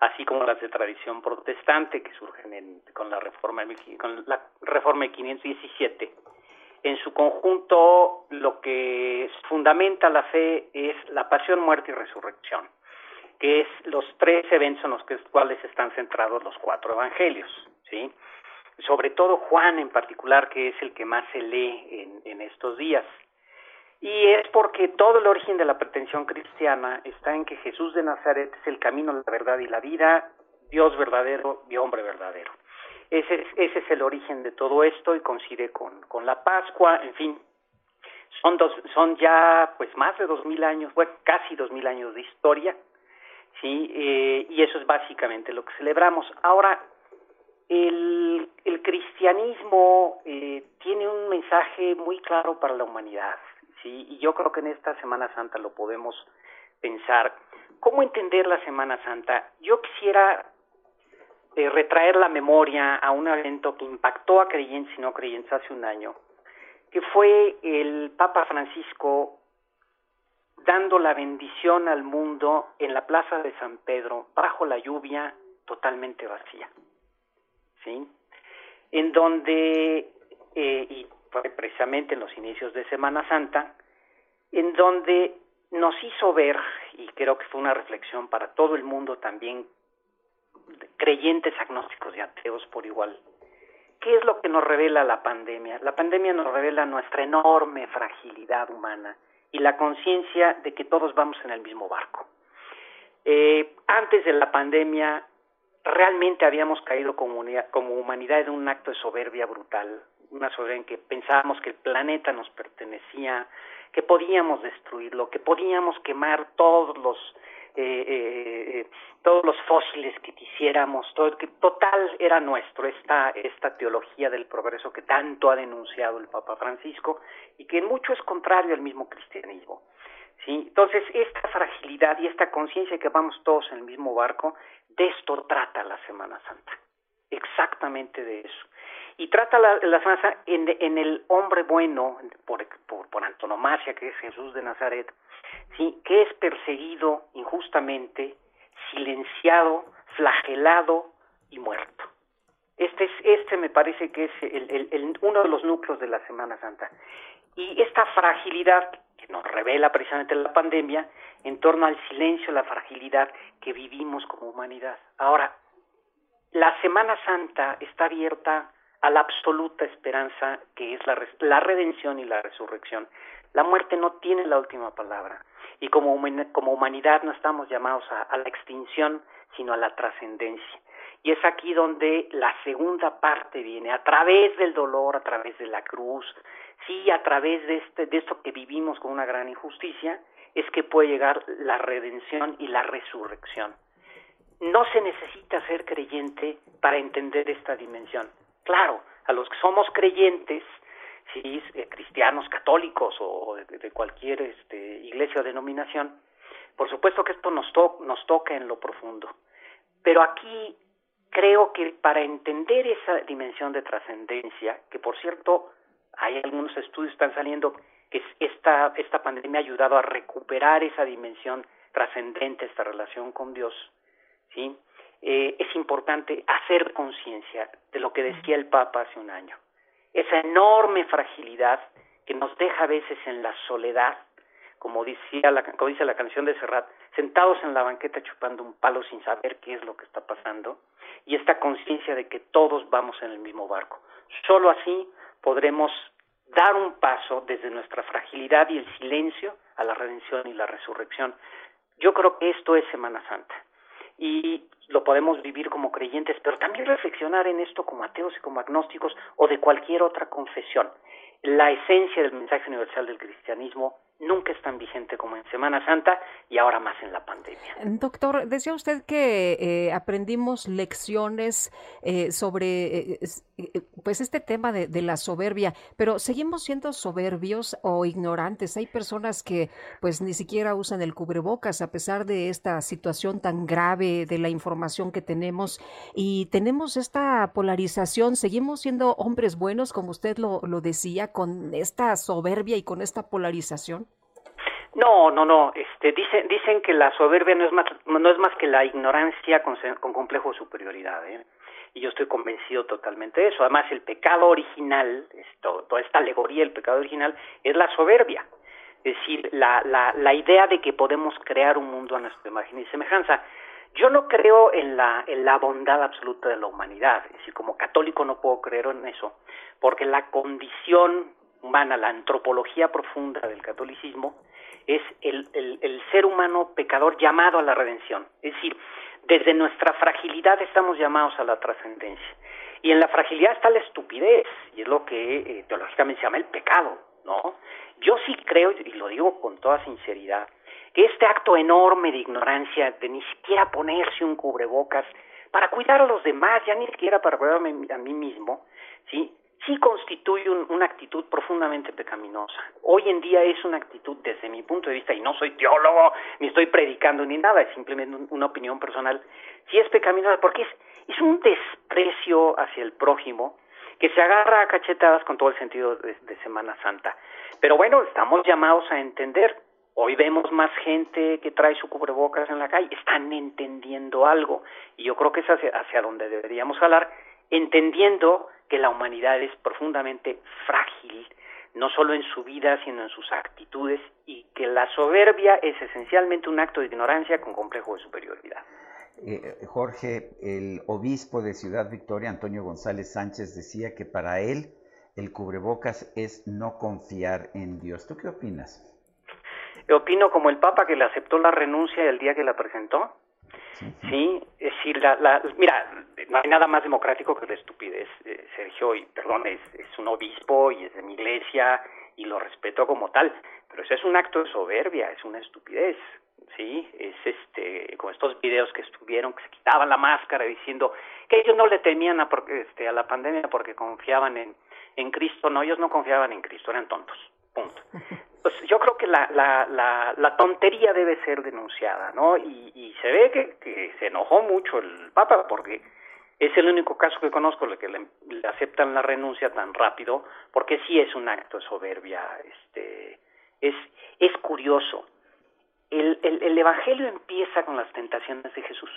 así como las de tradición protestante que surgen con la reforma con la reforma de 517. En su conjunto, lo que fundamenta la fe es la pasión, muerte y resurrección, que es los tres eventos en los cuales están centrados los cuatro evangelios, ¿sí? Sobre todo Juan en particular, que es el que más se lee en, estos días. Y es porque todo el origen de la pretensión cristiana está en que Jesús de Nazaret es el camino, la verdad y la vida, Dios verdadero y hombre verdadero. Ese es, ese es el origen de todo esto y coincide con, con la Pascua, en fin, son, dos, son ya pues más de dos mil años, bueno, casi dos mil años de historia, sí, eh, y eso es básicamente lo que celebramos. Ahora, el, cristianismo eh, tiene un mensaje muy claro para la humanidad, ¿sí? Y yo creo que en esta Semana Santa lo podemos pensar. ¿Cómo entender la Semana Santa? Yo quisiera eh, retraer la memoria a un evento que impactó a creyentes y no creyentes hace un año, que fue el Papa Francisco dando la bendición al mundo en la Plaza de San Pedro, bajo la lluvia totalmente vacía. En donde, eh, y precisamente en los inicios de Semana Santa, en donde nos hizo ver, y creo que fue una reflexión para todo el mundo también, creyentes, agnósticos y ateos por igual, ¿qué es lo que nos revela la pandemia? La pandemia nos revela nuestra enorme fragilidad humana y la conciencia de que todos vamos en el mismo barco. Eh, antes de la pandemia, realmente habíamos caído como, humanidad en un acto de soberbia brutal, una soberbia en que pensábamos que el planeta nos pertenecía, que podíamos destruirlo, que podíamos quemar todos los eh, eh, eh, todos los fósiles que quisiéramos, todo, total era nuestro esta esta teología del progreso que tanto ha denunciado el Papa Francisco y que en mucho es contrario al mismo cristianismo. ¿sí? Entonces, esta fragilidad y esta conciencia que vamos todos en el mismo barco de esto trata la Semana Santa, exactamente de eso. Y trata la, Semana Santa en, el hombre bueno, por, por, antonomasia, que es Jesús de Nazaret, ¿sí? que es perseguido injustamente, silenciado, flagelado y muerto. Este, es, este me parece que es el, uno de los núcleos de la Semana Santa. Y esta fragilidad que nos revela precisamente la pandemia en torno al silencio, la fragilidad que vivimos como humanidad. Ahora, la Semana Santa está abierta a la absoluta esperanza que es la, la redención y la resurrección. La muerte no tiene la última palabra y como, como humanidad no estamos llamados a, a la extinción, sino a la trascendencia. Y es aquí donde la segunda parte viene, a través del dolor, a través de la cruz, sí, a través de, este, de esto que vivimos con una gran injusticia, es que puede llegar la redención y la resurrección. no se necesita ser creyente para entender esta dimensión. Claro, a los que somos creyentes, si eh, cristianos, católicos o de, cualquier este, iglesia o denominación, por supuesto que esto nos, nos toca en lo profundo. Pero aquí creo que para entender esa dimensión de trascendencia, que por cierto hay algunos estudios que están saliendo que esta, esta pandemia ha ayudado a recuperar esa dimensión trascendente, esta relación con Dios, ¿sí? Eh, es importante hacer conciencia de lo que decía el Papa hace un año. Esa enorme fragilidad que nos deja a veces en la soledad, como, decía la, como dice la canción de Serrat, sentados en la banqueta chupando un palo sin saber qué es lo que está pasando, y esta conciencia de que todos vamos en el mismo barco. Solo así podremos dar un paso desde nuestra fragilidad y el silencio a la redención y la resurrección. Yo creo que esto es Semana Santa y lo podemos vivir como creyentes, pero también reflexionar en esto como ateos y como agnósticos o de cualquier otra confesión. La esencia del mensaje universal del cristianismo nunca es tan vigente como en Semana Santa y ahora más en la pandemia. Doctor, decía usted que eh, aprendimos lecciones eh, sobre eh, pues este tema de, de, la soberbia, pero seguimos siendo soberbios o ignorantes. Hay personas que pues ni siquiera usan el cubrebocas a pesar de esta situación tan grave de la información que tenemos y tenemos esta polarización. Seguimos siendo hombres buenos, como usted lo, lo decía, con esta soberbia y con esta polarización. No, no, no. Este, dicen, dicen que la soberbia no es más, no es más que la ignorancia con, con complejo de superioridad. ¿eh? Y yo estoy convencido totalmente de eso. Además, el pecado original, esto, toda esta alegoría del pecado original, es la soberbia. Es decir, la, la, la idea de que podemos crear un mundo a nuestra imagen y semejanza. Yo no creo en la, en la bondad absoluta de la humanidad. Es decir, como católico no puedo creer en eso, porque la condición humana, la antropología profunda del catolicismo, es el, el, ser humano pecador llamado a la redención. Es decir, desde nuestra fragilidad estamos llamados a la trascendencia. Y en la fragilidad está la estupidez, y es lo que eh, teológicamente se llama el pecado, ¿no? Yo sí creo, y lo digo con toda sinceridad, que este acto enorme de ignorancia, de ni siquiera ponerse un cubrebocas, para cuidar a los demás, ya ni siquiera para cuidarme a mí mismo, ¿sí? Sí constituye una actitud profundamente pecaminosa. Hoy en día es una actitud, desde mi punto de vista, y no soy teólogo, ni estoy predicando ni nada, es simplemente una opinión personal, sí es pecaminosa porque es, es un desprecio hacia el prójimo que se agarra a cachetadas con todo el sentido de, Semana Santa. Pero bueno, estamos llamados a entender. Hoy vemos más gente que trae su cubrebocas en la calle, están entendiendo algo, y yo creo que es hacia, hacia donde deberíamos hablar, entendiendo que la humanidad es profundamente frágil, no solo en su vida, sino en sus actitudes, y que la soberbia es esencialmente un acto de ignorancia con complejo de superioridad. Eh, Jorge, el obispo de Ciudad Victoria, Antonio González Sánchez, decía que para él el cubrebocas es no confiar en Dios. ¿Tú qué opinas? Yo opino como el Papa que le aceptó la renuncia el día que la presentó, Sí, es decir, la, la, mira, no hay nada más democrático que la estupidez, eh, Sergio, y perdón, es, es un obispo y es de mi iglesia y lo respeto como tal, pero eso es un acto de soberbia, es una estupidez, sí, es este, con estos videos que estuvieron, que se quitaban la máscara diciendo que ellos no le temían a, este, a la pandemia porque confiaban en, en Cristo, no, ellos no confiaban en Cristo, eran tontos, punto. Pues yo creo que la, la, la, la tontería debe ser denunciada, ¿no? Y, y se ve que, se enojó mucho el Papa porque es el único caso que conozco en el que le, aceptan la renuncia tan rápido, porque sí es un acto de soberbia, este, es, es curioso. El, el Evangelio empieza con las tentaciones de Jesús.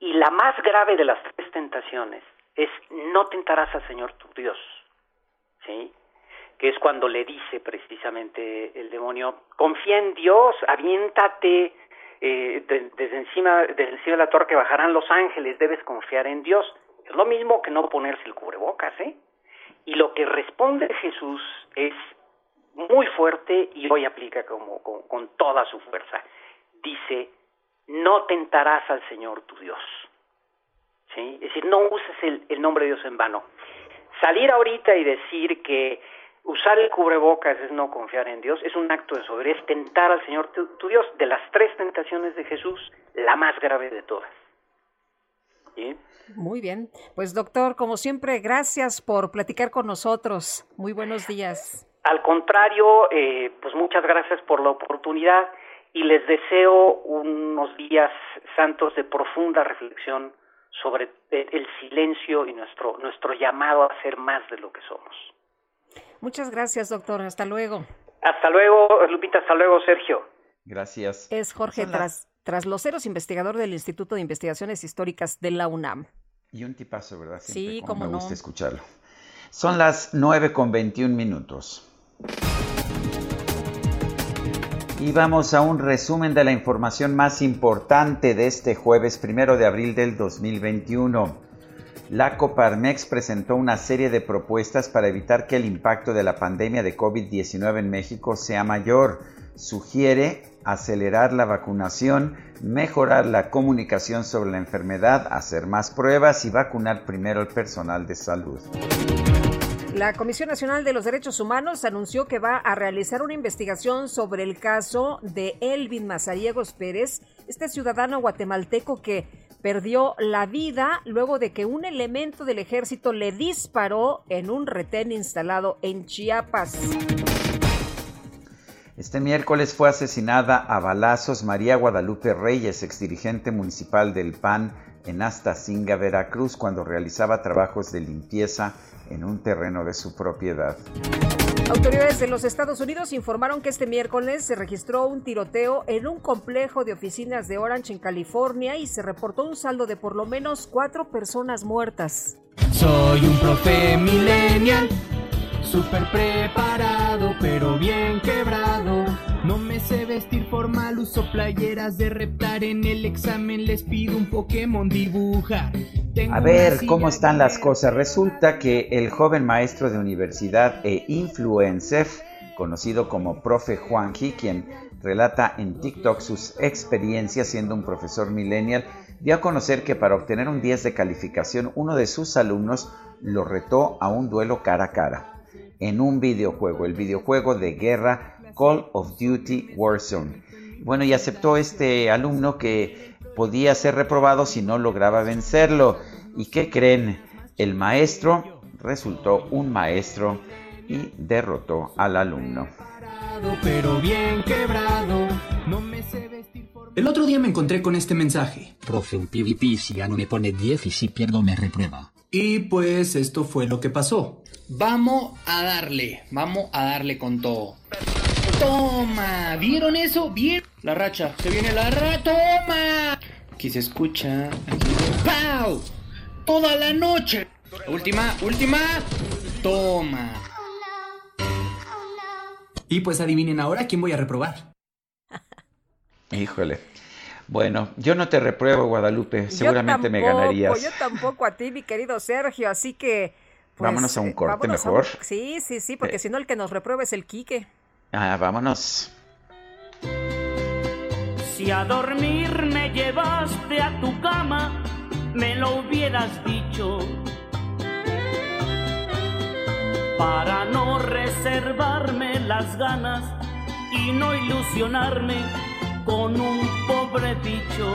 Y la más grave de las tres tentaciones es no tentarás al Señor tu Dios. ¿Sí? Que es cuando le dice precisamente el demonio, confía en Dios, aviéntate eh, desde, encima, desde encima de la torre que bajarán los ángeles, debes confiar en Dios. Es lo mismo que no ponerse el cubrebocas, ¿eh? Y lo que responde Jesús es muy fuerte y hoy aplica como, con, toda su fuerza. Dice, no tentarás al Señor tu Dios. ¿Sí? Es decir, no uses el, el nombre de Dios en vano. Salir ahorita y decir que usar el cubrebocas es no confiar en Dios, es un acto de soberanía, es tentar al Señor tu, Dios. De las tres tentaciones de Jesús, la más grave de todas. Muy bien. Pues doctor, como siempre, gracias por platicar con nosotros. Muy buenos días. Al contrario, eh, pues muchas gracias por la oportunidad y les deseo unos días santos de profunda reflexión sobre el silencio y nuestro, nuestro llamado a ser más de lo que somos. Muchas gracias, doctor. Hasta luego. Hasta luego, Lupita. Hasta luego, Sergio. Gracias. Es Jorge Tras, Trasloceros, investigador del Instituto de Investigaciones Históricas de la UNAM. Y un tipazo, ¿verdad? sí, como me gusta escucharlo. Son las 9 con 21 minutos. Y vamos a un resumen de la información más importante de este jueves primero de abril del 2021. La Coparmex presentó una serie de propuestas para evitar que el impacto de la pandemia de COVID-19 en México sea mayor. Sugiere acelerar la vacunación, mejorar la comunicación sobre la enfermedad, hacer más pruebas y vacunar primero al personal de salud. La Comisión Nacional de los Derechos Humanos anunció que va a realizar una investigación sobre el caso de Elvin Mazariegos Pérez, este ciudadano guatemalteco que perdió la vida luego de que un elemento del ejército le disparó en un retén instalado en Chiapas. Este miércoles fue asesinada a balazos María Guadalupe Reyes, exdirigente municipal del PAN en Astacinga, Veracruz, cuando realizaba trabajos de limpieza en un terreno de su propiedad. Autoridades de los Estados Unidos informaron que este miércoles se registró un tiroteo en un complejo de oficinas de Orange en California y se reportó un saldo de por lo menos cuatro personas muertas. Soy un profe millennial, súper preparado, pero bien quebrado. Sé vestir formal, uso playeras de reptar. En el examen les pido un Pokémon dibujar. A ver cómo están las cosas. Resulta que el joven maestro de universidad e influencer, conocido como Profe Juanji, quien relata en TikTok sus experiencias siendo un profesor millennial, dio a conocer que para obtener un 10 de calificación, uno de sus alumnos lo retó a un duelo cara a cara en un videojuego, el videojuego de guerra Call of Duty Warzone. Bueno, y aceptó este alumno que podía ser reprobado si no lograba vencerlo. ¿Y qué creen? El maestro resultó un maestro y derrotó al alumno. El otro día me encontré con este mensaje. Profe, un PvP si no me pone 10 y si pierdo me reprueba. Y pues esto fue lo que pasó. Vamos a darle, vamos a darle con todo. Toma, ¿vieron eso? ¿Vieron? La racha, se viene la racha. Toma. Aquí se escucha. ¡Pau! Toda la noche. Última, última. Toma. Y pues adivinen ahora quién voy a reprobar. Híjole. Bueno, yo no te repruebo, Guadalupe. Seguramente me ganarías. Yo tampoco a ti, mi querido Sergio. Así que. Pues, vámonos a un corte mejor. Sí, sí, sí, porque eh. si no, el que nos reprueba es el Quique. Ah, vámonos. Si a dormir me llevaste a tu cama, me lo hubieras dicho. Para no reservarme las ganas y no ilusionarme con un pobre bicho.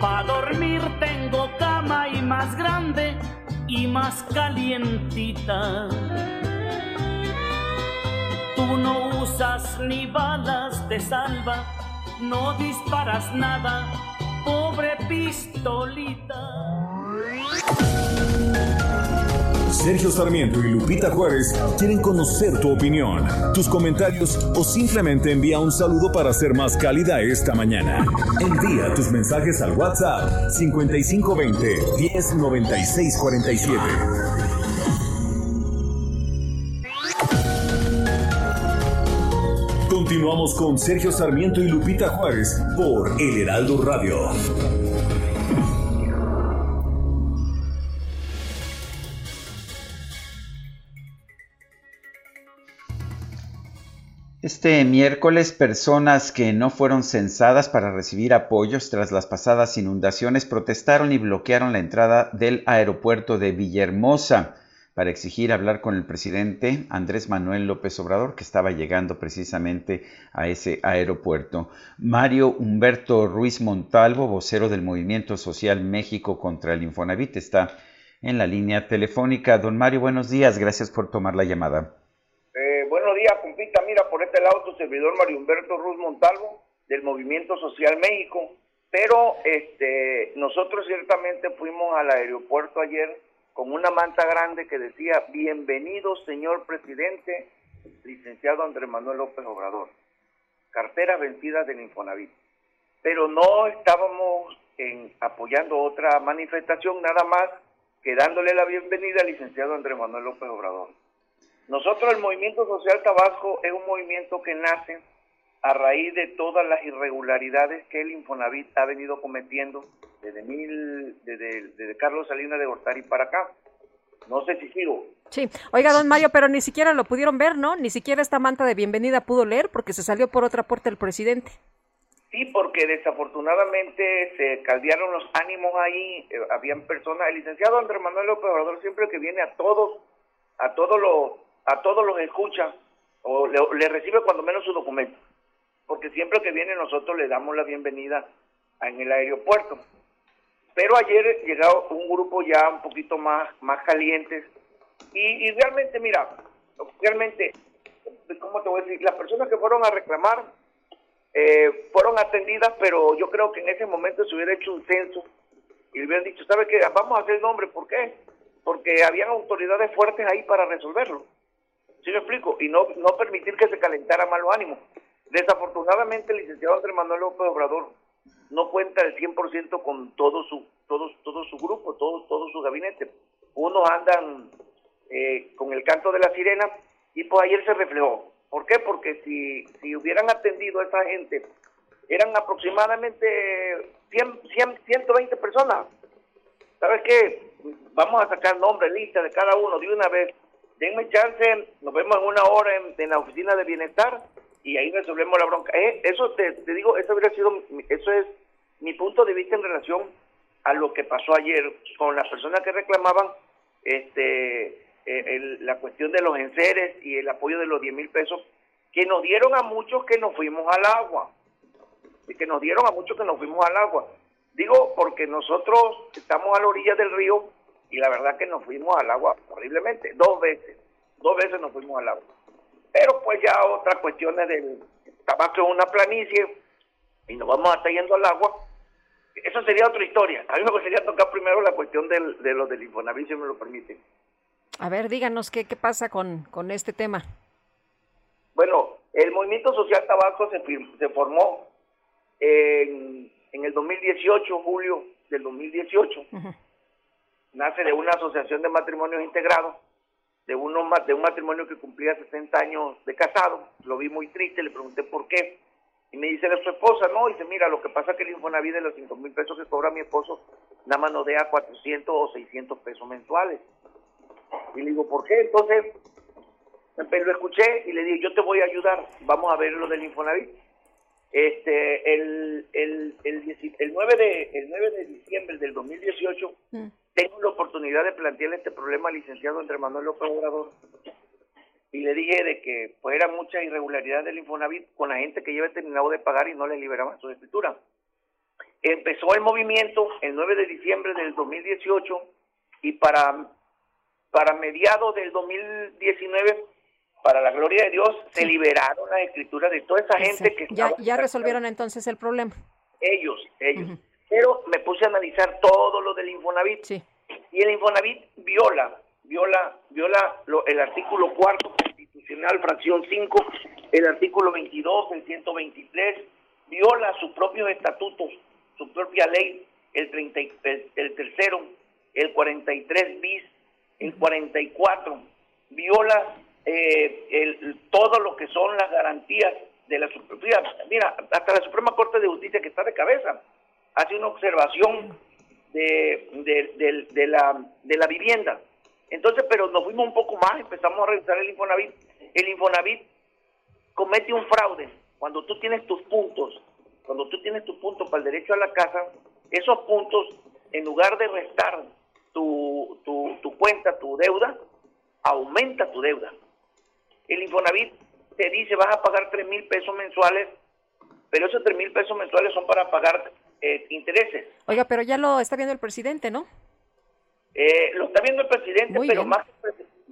Para dormir tengo cama y más grande y más calientita. Tú no usas ni balas de salva, no disparas nada, pobre pistolita. Sergio Sarmiento y Lupita Juárez quieren conocer tu opinión, tus comentarios o simplemente envía un saludo para ser más cálida esta mañana. Envía tus mensajes al WhatsApp 5520 109647. Continuamos con Sergio Sarmiento y Lupita Juárez por El Heraldo Radio. Este miércoles, personas que no fueron censadas para recibir apoyos tras las pasadas inundaciones protestaron y bloquearon la entrada del aeropuerto de Villahermosa. Para exigir hablar con el presidente Andrés Manuel López Obrador, que estaba llegando precisamente a ese aeropuerto. Mario Humberto Ruiz Montalvo, vocero del Movimiento Social México contra el Infonavit, está en la línea telefónica. Don Mario, buenos días, gracias por tomar la llamada. Eh, buenos días, compita. Mira, por este lado tu servidor Mario Humberto Ruiz Montalvo, del Movimiento Social México. Pero este, nosotros ciertamente fuimos al aeropuerto ayer con una manta grande que decía, bienvenido señor presidente, licenciado Andrés Manuel López Obrador, cartera vencida del Infonavit. Pero no estábamos en, apoyando otra manifestación, nada más que dándole la bienvenida al licenciado Andrés Manuel López Obrador. Nosotros el Movimiento Social Tabasco es un movimiento que nace a raíz de todas las irregularidades que el Infonavit ha venido cometiendo desde, mil, desde, desde Carlos Salinas de Gortari para acá. No sé si sigo. Sí, oiga, don Mario, pero ni siquiera lo pudieron ver, ¿no? Ni siquiera esta manta de bienvenida pudo leer porque se salió por otra puerta el presidente. Sí, porque desafortunadamente se caldearon los ánimos ahí, eh, habían personas, el licenciado Andrés Manuel López Obrador siempre que viene a todos, a todos los, a todos los escucha, o le, le recibe cuando menos su documento porque siempre que viene nosotros le damos la bienvenida en el aeropuerto. Pero ayer llegó un grupo ya un poquito más, más calientes y, realmente, mira, realmente, ¿cómo te voy a decir? Las personas que fueron a reclamar eh, fueron atendidas, pero yo creo que en ese momento se hubiera hecho un censo y le hubieran dicho, ¿sabe qué? Vamos a hacer nombre, ¿por qué? Porque habían autoridades fuertes ahí para resolverlo. ¿Sí me explico? Y no, no permitir que se calentara malo ánimo. Desafortunadamente, el licenciado Andrés Manuel López Obrador no cuenta el 100% con todo su, todo, todo su grupo, todo, todo su gabinete. Unos andan eh, con el canto de la sirena y pues ayer se reflejó. ¿Por qué? Porque si, si hubieran atendido a esa gente, eran aproximadamente 100, 100, 120 personas. ¿Sabes qué? Vamos a sacar nombre, lista de cada uno de una vez. Denme chance, nos vemos en una hora en la oficina de bienestar y ahí resolvemos la bronca. Eh, eso te, digo, eso habría sido, eso es mi punto de vista en relación a lo que pasó ayer con las personas que reclamaban este eh, la cuestión de los enseres y el apoyo de los 10 mil pesos que nos dieron a muchos que nos fuimos al agua. Y que nos dieron a muchos que nos fuimos al agua. Digo porque nosotros estamos a la orilla del río y la verdad que nos fuimos al agua horriblemente. Dos veces dos veces nos fuimos al agua pero pues ya otras cuestiones del tabaco en una planicie y nos vamos a estar yendo al agua. Eso sería otra historia. A mí me gustaría tocar primero la cuestión del, de lo del Infonavit, si me lo permite. A ver, díganos qué, qué pasa con, con este tema. Bueno, el Movimiento Social Tabaco se, se formó en, en el 2018, julio del 2018. Nace de una asociación de matrimonios integrados de, uno, de un matrimonio que cumplía 60 años de casado. Lo vi muy triste, le pregunté por qué. Y me dice, ¿es su esposa? No, dice, mira, lo que pasa es que el Infonavit de los 5 mil pesos que cobra mi esposo, nada más nos deja 400 o 600 pesos mensuales. Y le digo, ¿por qué? Entonces, lo escuché y le dije, yo te voy a ayudar, vamos a ver lo del Infonavit. Este, el, el, el, el, 9, de, el 9 de diciembre del 2018, tengo la oportunidad de plantearle este problema al licenciado Andrés Manuel López Obrador. Y le dije de que pues era mucha irregularidad del Infonavit con la gente que lleva terminado de pagar y no le liberaban su escritura. Empezó el movimiento el 9 de diciembre del 2018 y para, para mediados del 2019, para la gloria de Dios, se liberaron las escrituras de toda esa gente que... Ya, ya resolvieron entonces el problema. Ellos, ellos pero me puse a analizar todo lo del Infonavit. Y el Infonavit viola, viola, viola el artículo cuarto constitucional, fracción 5, el artículo 22, el 123, viola sus propios estatutos, su propia ley, el, 30, el, tercero, el 43 bis, el 44, viola eh, el, todo lo que son las garantías de la. Mira, hasta la Suprema Corte de Justicia que está de cabeza hace una observación de, de, la, de la vivienda. Entonces, pero nos fuimos un poco más, empezamos a revisar el Infonavit. El Infonavit comete un fraude cuando tú tienes tus puntos, cuando tú tienes tus puntos para el derecho a la casa, esos puntos, en lugar de restar tu, tu, tu cuenta, tu deuda, aumenta tu deuda. El Infonavit te dice vas a pagar 3 mil pesos mensuales, pero esos 3 mil pesos mensuales son para pagar eh, intereses. Oiga, pero ya lo está viendo el presidente, ¿no? Eh, lo está viendo el presidente, pero más,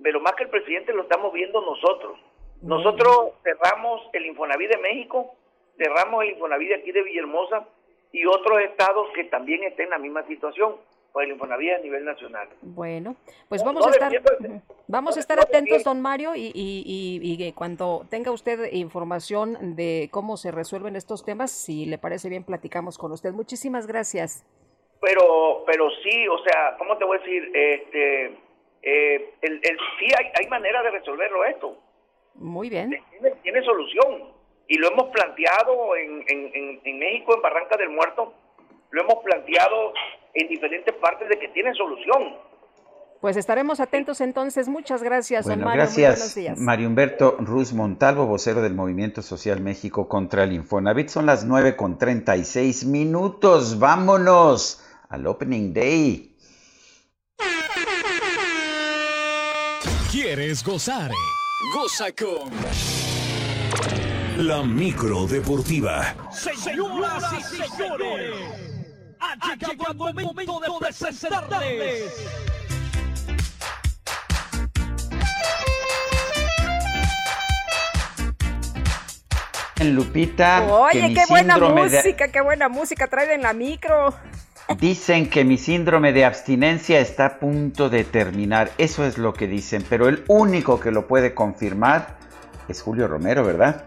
pero más que el presidente lo estamos viendo nosotros. Nosotros cerramos el Infonavit de México, cerramos el Infonavit de aquí de Villahermosa y otros estados que también estén en la misma situación por el Infonavit a nivel nacional. Bueno, pues vamos a estar vamos a estar atentos, don Mario, y, y, y, y, cuando tenga usted información de cómo se resuelven estos temas, si le parece bien, platicamos con usted. Muchísimas gracias. Pero, pero sí, o sea, ¿cómo te voy a decir? Este, eh, el, el, sí hay, hay manera de resolverlo esto. Muy bien. Tiene, tiene solución. Y lo hemos planteado en, en, en, México, en Barranca del Muerto, lo hemos planteado en diferentes partes de que tiene solución. Pues estaremos atentos entonces. Muchas gracias, bueno, Mario. Gracias, Mario Humberto Ruz Montalvo, vocero del Movimiento Social México contra el Infonavit. Son las 9 con 36 minutos. Vámonos al Opening Day. ¿Quieres gozar? Goza con la micro deportiva. Señoras y señores, ha llegado el momento de presentarles Lupita. Oye, que mi qué buena de- música, qué buena música trae en la micro. Dicen que mi síndrome de abstinencia está a punto de terminar. Eso es lo que dicen. Pero el único que lo puede confirmar es Julio Romero, ¿verdad?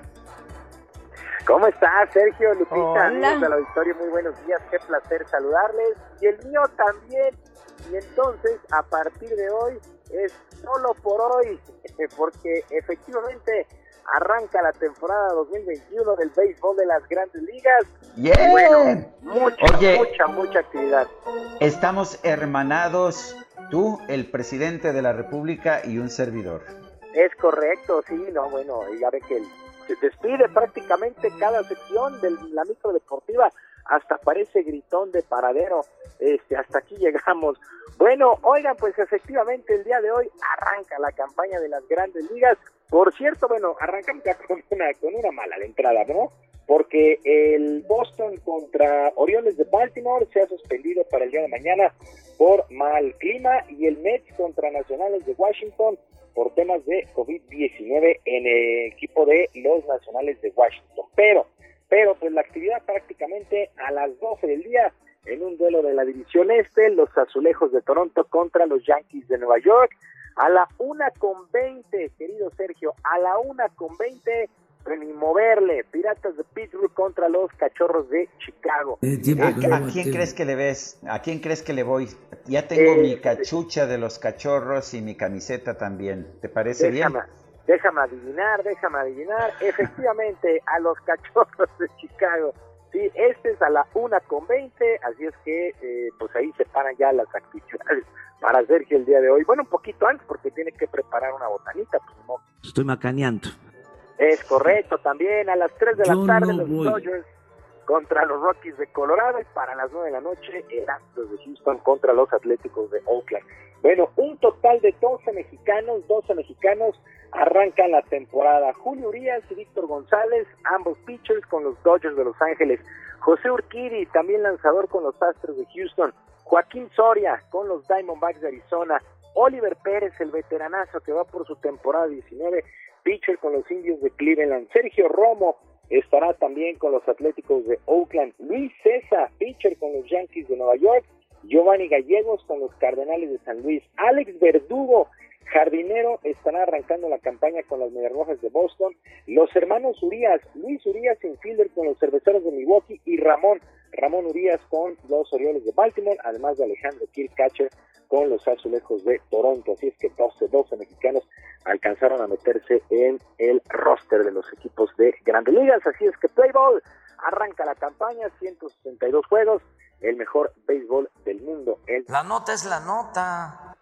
¿Cómo estás, Sergio, Lupita? Hola. Amigos de la auditorio, muy buenos días, qué placer saludarles. Y el mío también. Y entonces, a partir de hoy, es solo por hoy, porque efectivamente arranca la temporada 2021 del béisbol de las grandes ligas. ¡Bien! Y bueno, mucha, Oye. mucha, mucha actividad. Estamos hermanados, tú, el presidente de la República y un servidor. Es correcto, sí, no, bueno, ya ve que el- se despide prácticamente cada sección de la micro deportiva, hasta parece gritón de paradero, este, hasta aquí llegamos. Bueno, oigan, pues efectivamente el día de hoy arranca la campaña de las grandes ligas. Por cierto, bueno, arrancamos ya con una, con una mala de entrada, ¿no? Porque el Boston contra Orioles de Baltimore se ha suspendido para el día de mañana por mal clima y el Mets contra Nacionales de Washington por temas de COVID-19 en el equipo de los Nacionales de Washington. Pero, pero pues la actividad prácticamente a las 12 del día en un duelo de la división este, los azulejos de Toronto contra los Yankees de Nueva York, a la una con 20, querido Sergio, a la una con 20, pero ni moverle, Piratas de Pittsburgh contra los Cachorros de Chicago. ¿A, a quién crees que le ves? ¿A quién crees que le voy? Ya tengo Eh, mi cachucha de los cachorros y mi camiseta también. ¿Te parece déjame, bien? déjame adivinar, déjame adivinar. Efectivamente, a los cachorros de Chicago. Sí, este es a la una con 20, así es que eh, pues ahí se paran ya las actividades para Sergio el día de hoy. Bueno, un poquito antes porque tiene que preparar una botanita, pues no. Estoy macaneando. Es correcto, también a las 3 de la tarde no los. Dodgers contra los Rockies de Colorado y para las 9 de la noche Astros de Houston contra los Atléticos de Oakland. Bueno, un total de 12 mexicanos, 12 mexicanos arrancan la temporada. Julio Urias y Víctor González, ambos pitchers con los Dodgers de Los Ángeles. José Urquidi, también lanzador con los Astros de Houston. Joaquín Soria con los Diamondbacks de Arizona. Oliver Pérez, el veteranazo que va por su temporada 19, pitcher con los Indios de Cleveland. Sergio Romo estará también con los Atléticos de Oakland. Luis César, pitcher con los Yankees de Nueva York. Giovanni Gallegos con los Cardenales de San Luis. Alex Verdugo, jardinero, estará arrancando la campaña con las Medias Rojas de Boston. Los hermanos Urias, Luis Urias, infielder con los Cerveceros de Milwaukee y Ramón, Ramón Urias con los Orioles de Baltimore, además de Alejandro Kirkcatcher con los Azulejos de Toronto. Así es que 12, 12 mexicanos alcanzaron a meterse en el roster de los equipos de Grandes Ligas. Así es que Play Ball arranca la campaña, 162 juegos, el mejor béisbol del mundo. El La nota es la nota.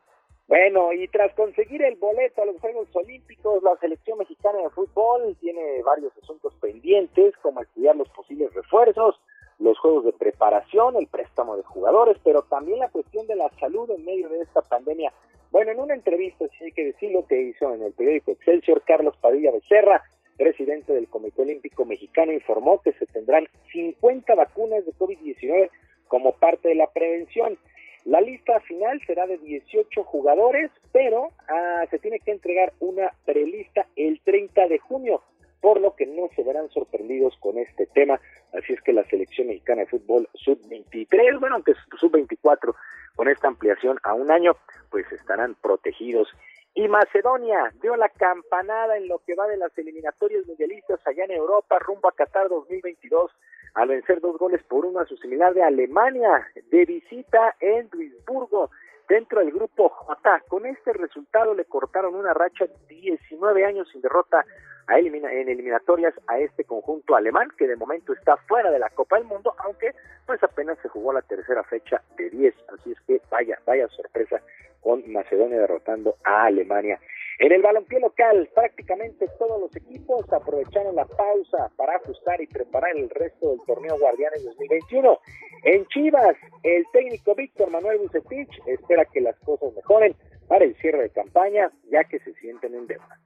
bueno, y tras conseguir el boleto a los Juegos Olímpicos, la selección mexicana de fútbol tiene varios asuntos pendientes, como estudiar los posibles refuerzos, los juegos de preparación, el préstamo de jugadores, pero también la cuestión de la salud en medio de esta pandemia Bueno, en una entrevista, sí hay que decirlo, que hizo en el periódico Excelsior, Carlos Padilla Becerra, presidente del Comité Olímpico Mexicano, informó que se tendrán 50 vacunas de COVID-19 como parte de la prevención. La lista final será de 18 jugadores, pero ah, se tiene que entregar una prelista el 30 de junio, por lo que no se verán sorprendidos con este tema. Así es que la selección mexicana de fútbol sub-23, bueno, aunque sub-24, con esta ampliación a un año, pues estarán protegidos. Y Macedonia dio la campanada en lo que va de las eliminatorias mundialistas allá en Europa rumbo a Qatar 2022 al vencer dos goles por uno a su similar de Alemania de visita en Duisburgo dentro del grupo J. Con este resultado le cortaron una racha de 19 años sin derrota a elimina en eliminatorias a este conjunto alemán que de momento está fuera de la Copa del Mundo, aunque pues apenas se jugó la tercera fecha de 10, así es que vaya, vaya sorpresa con Macedonia derrotando a Alemania. En el balompié local, prácticamente todos los equipos aprovecharon la pausa para ajustar y preparar el resto del torneo Guardianes 2021. En Chivas, el técnico Víctor Manuel Bucetich espera que las cosas mejoren para el cierre de campaña, ya que se sienten en deuda.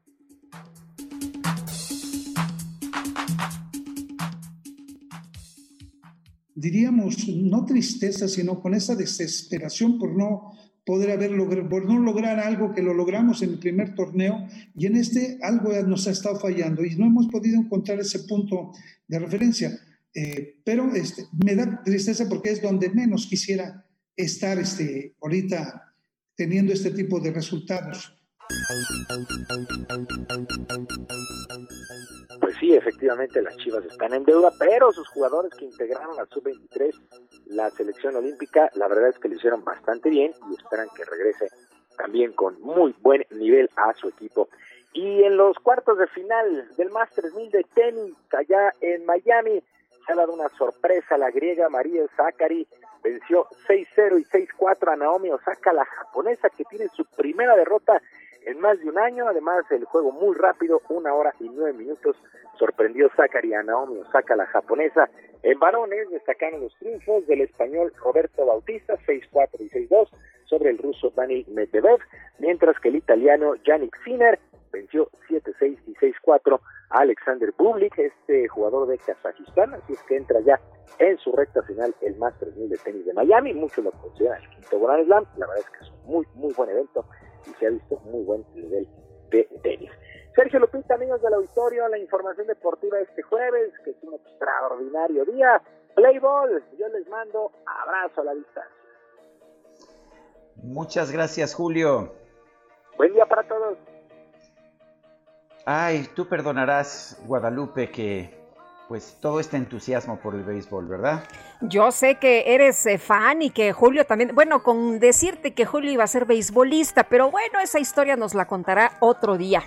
diríamos, no tristeza, sino con esa desesperación por no poder haber logrado, por no lograr algo que lo logramos en el primer torneo y en este algo nos ha estado fallando y no hemos podido encontrar ese punto de referencia. Eh, pero este, me da tristeza porque es donde menos quisiera estar este, ahorita teniendo este tipo de resultados. Pues sí, efectivamente las Chivas están en deuda, pero sus jugadores que integraron al sub-23 la selección olímpica, la verdad es que lo hicieron bastante bien y esperan que regrese también con muy buen nivel a su equipo. Y en los cuartos de final del Masters 1000 de tenis allá en Miami, se ha dado una sorpresa. La griega María Zachary venció 6-0 y 6-4 a Naomi Osaka, la japonesa que tiene su primera derrota en más de un año. Además, el juego muy rápido, una hora y nueve minutos, sorprendió Zachary a Naomi Osaka, la japonesa. En varones destacaron los triunfos del español Roberto Bautista, 6-4 y 6-2, sobre el ruso Dani Medvedev, mientras que el italiano Yannick Sinner venció 7-6 y 6-4 a Alexander Bublik, este jugador de Kazajistán, así es que entra ya en su recta final el Masters 1000 de tenis de Miami, muchos lo consideran el quinto Grand Slam, la verdad es que es un muy, muy buen evento y se ha visto muy buen nivel de tenis. Sergio Lupita, amigos del auditorio, la información deportiva este jueves, que es un extraordinario día. Play ball, yo les mando abrazo a la distancia. Muchas gracias, Julio. Buen día para todos. Ay, tú perdonarás, Guadalupe, que pues todo este entusiasmo por el béisbol, ¿verdad? Yo sé que eres eh, fan y que Julio también, bueno, con decirte que Julio iba a ser beisbolista, pero bueno, esa historia nos la contará otro día.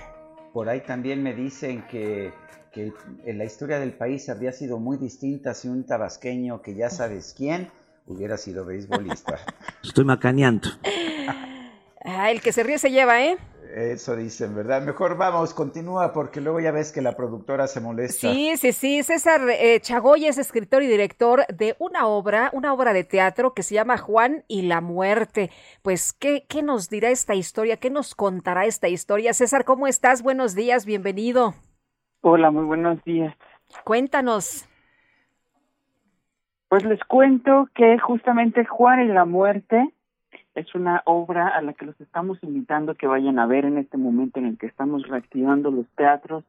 Por ahí también me dicen que, que en la historia del país habría sido muy distinta si un tabasqueño que ya sabes quién hubiera sido beisbolista. Estoy macaneando. Ah, el que se ríe se lleva, ¿eh? Eso dicen, ¿verdad? Mejor vamos, continúa, porque luego ya ves que la productora se molesta. Sí, sí, sí. César eh, Chagoy es escritor y director de una obra, una obra de teatro que se llama Juan y la muerte. Pues, ¿qué, qué nos dirá esta historia? ¿Qué nos contará esta historia? César, ¿cómo estás? Buenos días, bienvenido. Hola, muy buenos días. Cuéntanos. Pues les cuento que justamente Juan y la muerte es una obra a la que los estamos invitando que vayan a ver en este momento en el que estamos reactivando los teatros,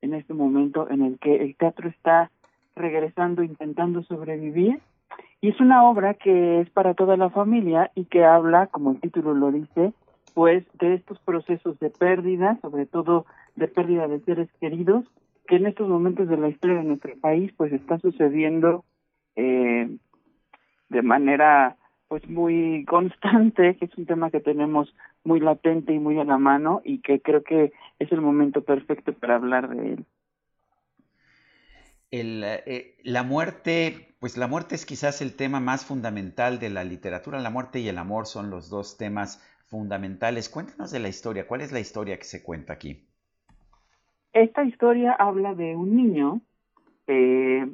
en este momento en el que el teatro está regresando, intentando sobrevivir. Y es una obra que es para toda la familia y que habla, como el título lo dice, pues de estos procesos de pérdida, sobre todo de pérdida de seres queridos, que en estos momentos de la historia de nuestro país pues está sucediendo eh, de manera pues muy constante, que es un tema que tenemos muy latente y muy a la mano y que creo que es el momento perfecto para hablar de él. El, eh, la muerte, pues la muerte es quizás el tema más fundamental de la literatura. La muerte y el amor son los dos temas fundamentales. Cuéntanos de la historia. ¿Cuál es la historia que se cuenta aquí? Esta historia habla de un niño eh,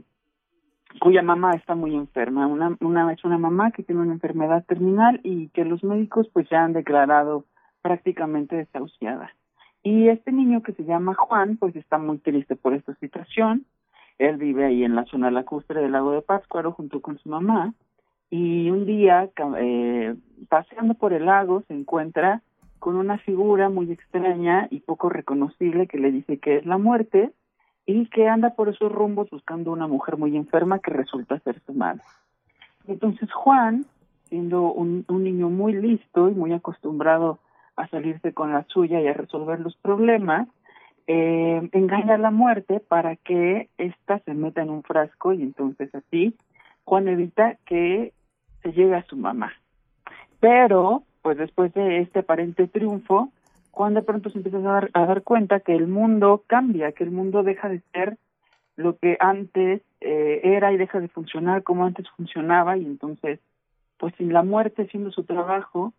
cuya mamá está muy enferma. Una, una es una mamá que tiene una enfermedad terminal y que los médicos pues ya han declarado prácticamente desahuciada. Y este niño que se llama Juan, pues está muy triste por esta situación. Él vive ahí en la zona lacustre del lago de Pátzcuaro junto con su mamá. Y un día, eh, paseando por el lago, se encuentra con una figura muy extraña y poco reconocible que le dice que es la muerte y que anda por esos rumbos buscando una mujer muy enferma que resulta ser su madre. Entonces Juan, siendo un, niño muy listo y muy acostumbrado a salirse con la suya y a resolver los problemas, eh, engaña a la muerte para que ésta se meta en un frasco y entonces así Juan evita que se llegue a su mamá. Pero, pues después de este aparente triunfo, Juan de pronto se empieza a dar, a dar cuenta que el mundo cambia, que el mundo deja de ser lo que antes eh, era y deja de funcionar como antes funcionaba y entonces, pues sin la muerte siendo su trabajo,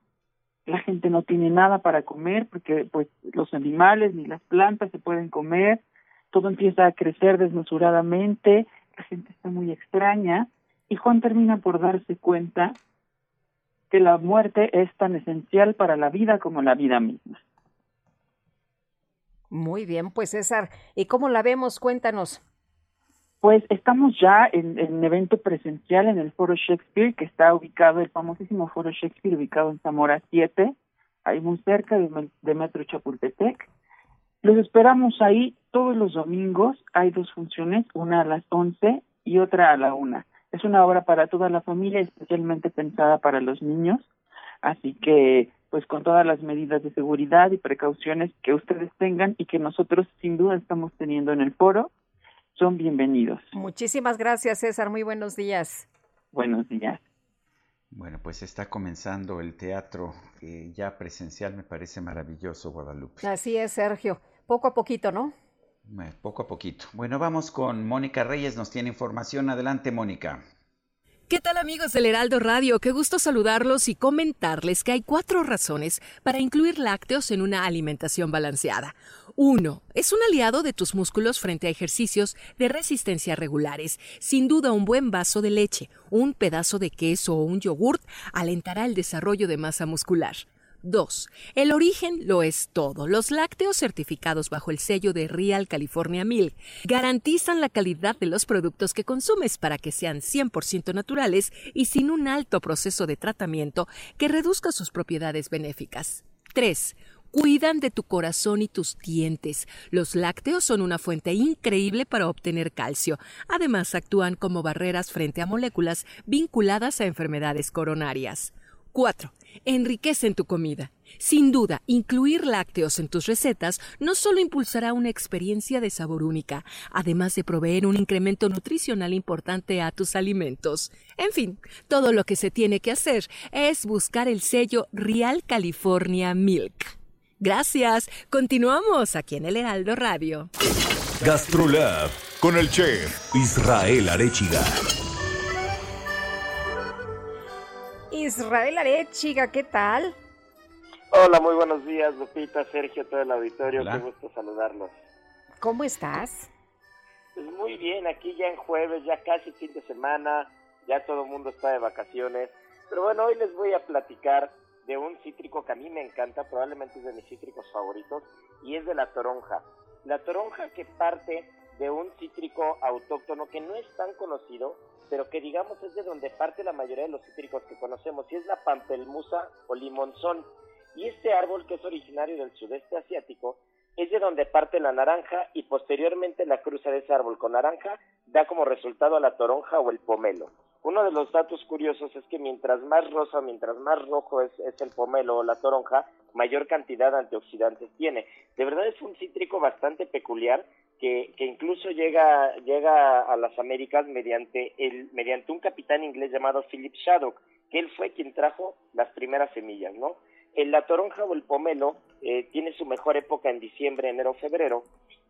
la gente no tiene nada para comer porque pues los animales ni las plantas se pueden comer, todo empieza a crecer desmesuradamente, la gente está muy extraña y Juan termina por darse cuenta que la muerte es tan esencial para la vida como la vida misma. Muy bien, pues César, ¿y cómo la vemos? Cuéntanos. Pues estamos ya en, en evento presencial en el Foro Shakespeare, que está ubicado, el famosísimo Foro Shakespeare, ubicado en Zamora 7, ahí muy cerca de, de Metro Chapultepec. Los esperamos ahí todos los domingos. Hay dos funciones, una a las 11 y otra a la 1. Es una obra para toda la familia, especialmente pensada para los niños. Así que, pues con todas las medidas de seguridad y precauciones que ustedes tengan y que nosotros sin duda estamos teniendo en el foro, son bienvenidos. Muchísimas gracias, César. Muy buenos días. Buenos días. Bueno, pues está comenzando el teatro eh, ya presencial, me parece maravilloso, Guadalupe. Así es, Sergio. Poco a poquito, ¿no? Eh, poco a poquito. Bueno, vamos con Mónica Reyes, nos tiene información. Adelante, Mónica. ¿Qué tal amigos del Heraldo Radio? Qué gusto saludarlos y comentarles que hay cuatro razones para incluir lácteos en una alimentación balanceada. Uno, es un aliado de tus músculos frente a ejercicios de resistencia regulares. Sin duda un buen vaso de leche, un pedazo de queso o un yogurt alentará el desarrollo de masa muscular. 2. El origen lo es todo. Los lácteos certificados bajo el sello de Real California Milk garantizan la calidad de los productos que consumes para que sean 100% naturales y sin un alto proceso de tratamiento que reduzca sus propiedades benéficas. 3 cuidan de tu corazón y tus dientes. Los lácteos son una fuente increíble para obtener calcio. Además, actúan como barreras frente a moléculas vinculadas a enfermedades coronarias. 4. Enriquecen tu comida. Sin duda, incluir lácteos en tus recetas no solo impulsará una experiencia de sabor única, además de proveer un incremento nutricional importante a tus alimentos. En fin, todo lo que se tiene que hacer es buscar el sello Real California Milk. Gracias. Continuamos aquí en el Heraldo Radio. Gastrolab con el chef Israel Arechiga. Israel Arechiga, ¿qué tal? Hola, muy buenos días, Lupita, Sergio, todo el auditorio. Qué gusto saludarlos. ¿Cómo estás? Pues muy bien, aquí ya en jueves, ya casi fin de semana, ya todo el mundo está de vacaciones. Pero bueno, hoy les voy a platicar de un cítrico que a mí me encanta, probablemente es de mis cítricos favoritos, y es de la toronja. La toronja que parte de un cítrico autóctono que no es tan conocido, pero que digamos es de donde parte la mayoría de los cítricos que conocemos, y es la pampelmusa o limonzón. Y este árbol que es originario del sudeste asiático es de donde parte la naranja y posteriormente la cruza de ese árbol con naranja da como resultado la toronja o el pomelo. Uno de los datos curiosos es que mientras más rosa, mientras más rojo es, es el pomelo o la toronja, mayor cantidad de antioxidantes tiene. De verdad es un cítrico bastante peculiar que, que incluso llega, llega a las Américas mediante, el, mediante un capitán inglés llamado Philip Shaddock, que él fue quien trajo las primeras semillas, ¿no? El, la toronja o el pomelo eh, tiene su mejor época en diciembre, enero, febrero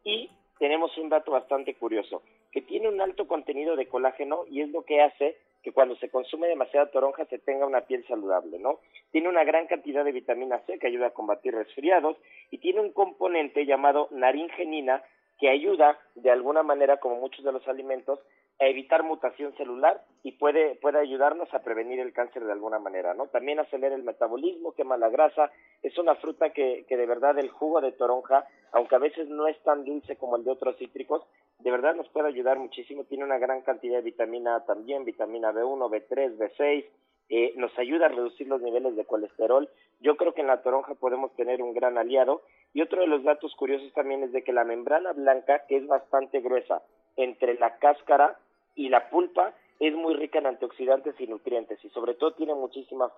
y tenemos un dato bastante curioso, que tiene un alto contenido de colágeno y es lo que hace que cuando se consume demasiada toronja se tenga una piel saludable, ¿no? Tiene una gran cantidad de vitamina C que ayuda a combatir resfriados y tiene un componente llamado naringenina que ayuda de alguna manera, como muchos de los alimentos, a evitar mutación celular y puede, puede ayudarnos a prevenir el cáncer de alguna manera, ¿no? También acelera el metabolismo, quema la grasa, es una fruta que, que de verdad el jugo de toronja, aunque a veces no es tan dulce como el de otros cítricos, de verdad nos puede ayudar muchísimo, tiene una gran cantidad de vitamina A también, vitamina B1, B3, B6, eh, nos ayuda a reducir los niveles de colesterol. Yo creo que en la toronja podemos tener un gran aliado. Y otro de los datos curiosos también es de que la membrana blanca, que es bastante gruesa entre la cáscara y la pulpa, es muy rica en antioxidantes y nutrientes y sobre todo tiene muchísima,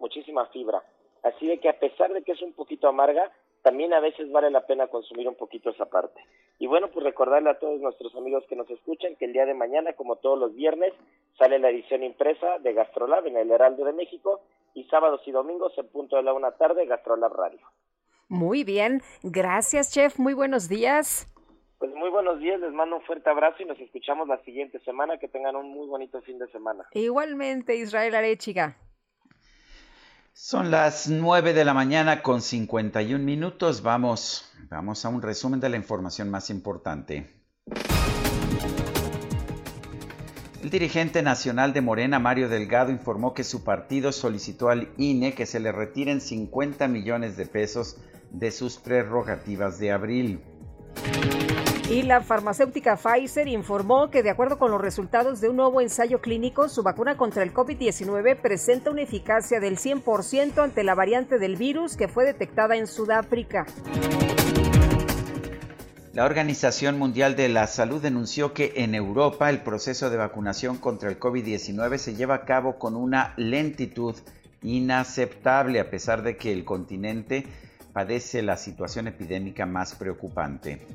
muchísima fibra. Así de que a pesar de que es un poquito amarga, también a veces vale la pena consumir un poquito esa parte. Y bueno, pues recordarle a todos nuestros amigos que nos escuchan que el día de mañana, como todos los viernes, sale la edición impresa de Gastrolab en el Heraldo de México y sábados y domingos en punto de la una tarde Gastrolab Radio. Muy bien, gracias chef, muy buenos días. Pues muy buenos días, les mando un fuerte abrazo y nos escuchamos la siguiente semana. Que tengan un muy bonito fin de semana. Igualmente, Israel Arechiga. Son las 9 de la mañana con 51 minutos. Vamos, vamos a un resumen de la información más importante. El dirigente nacional de Morena, Mario Delgado, informó que su partido solicitó al INE que se le retiren 50 millones de pesos de sus prerrogativas de abril. Y la farmacéutica Pfizer informó que de acuerdo con los resultados de un nuevo ensayo clínico, su vacuna contra el COVID-19 presenta una eficacia del 100% ante la variante del virus que fue detectada en Sudáfrica. La Organización Mundial de la Salud denunció que en Europa el proceso de vacunación contra el COVID-19 se lleva a cabo con una lentitud inaceptable a pesar de que el continente padece la situación epidémica más preocupante.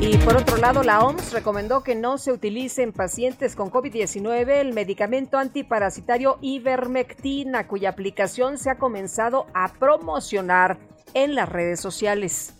Y por otro lado, la OMS recomendó que no se utilice en pacientes con COVID-19 el medicamento antiparasitario ivermectina, cuya aplicación se ha comenzado a promocionar en las redes sociales.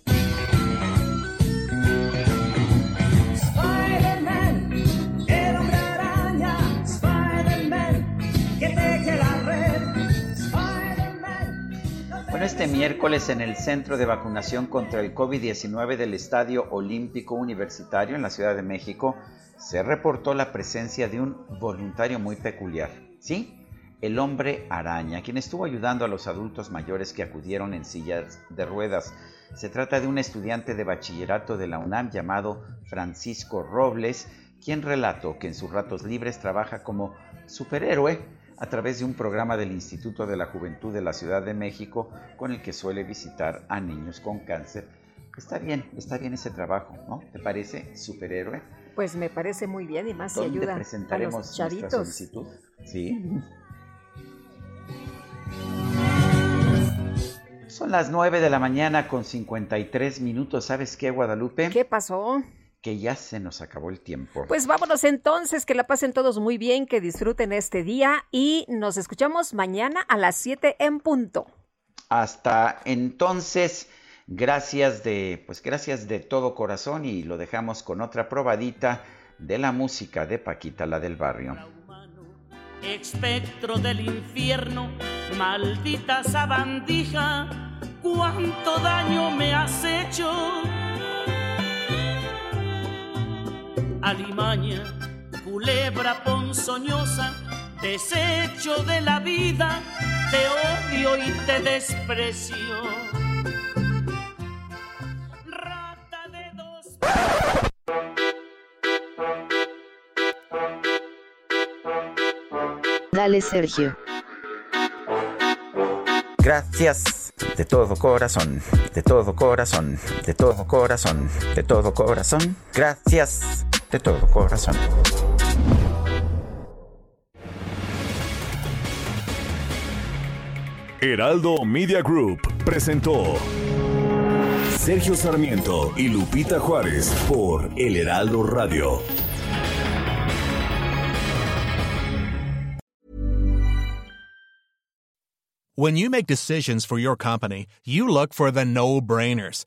Este miércoles en el Centro de Vacunación contra el COVID-19 del Estadio Olímpico Universitario en la Ciudad de México se reportó la presencia de un voluntario muy peculiar. ¿Sí? El hombre araña, quien estuvo ayudando a los adultos mayores que acudieron en sillas de ruedas. Se trata de un estudiante de bachillerato de la UNAM llamado Francisco Robles, quien relató que en sus ratos libres trabaja como superhéroe a través de un programa del Instituto de la Juventud de la Ciudad de México con el que suele visitar a niños con cáncer. Está bien, está bien ese trabajo, ¿no? ¿Te parece superhéroe? Pues me parece muy bien y más si ayuda presentaremos a los chavitos. solicitud? Sí. Son las 9 de la mañana con 53 minutos. ¿Sabes qué, Guadalupe? ¿Qué pasó? Que ya se nos acabó el tiempo. Pues vámonos entonces, que la pasen todos muy bien, que disfruten este día y nos escuchamos mañana a las 7 en punto. Hasta entonces, gracias de, pues gracias de todo corazón y lo dejamos con otra probadita de la música de Paquita, la del barrio. Espectro del infierno, maldita sabandija, cuánto daño me has hecho alimaña, culebra ponzoñosa, desecho de la vida, te odio y te desprecio. Rata de dos. Dale, Sergio. Gracias de todo corazón, de todo corazón, de todo corazón, de todo corazón. Gracias de todo corazón. Heraldo Media Group presentó Sergio Sarmiento y Lupita Juárez por El Heraldo Radio. When you make decisions for your company, you look for the no-brainers.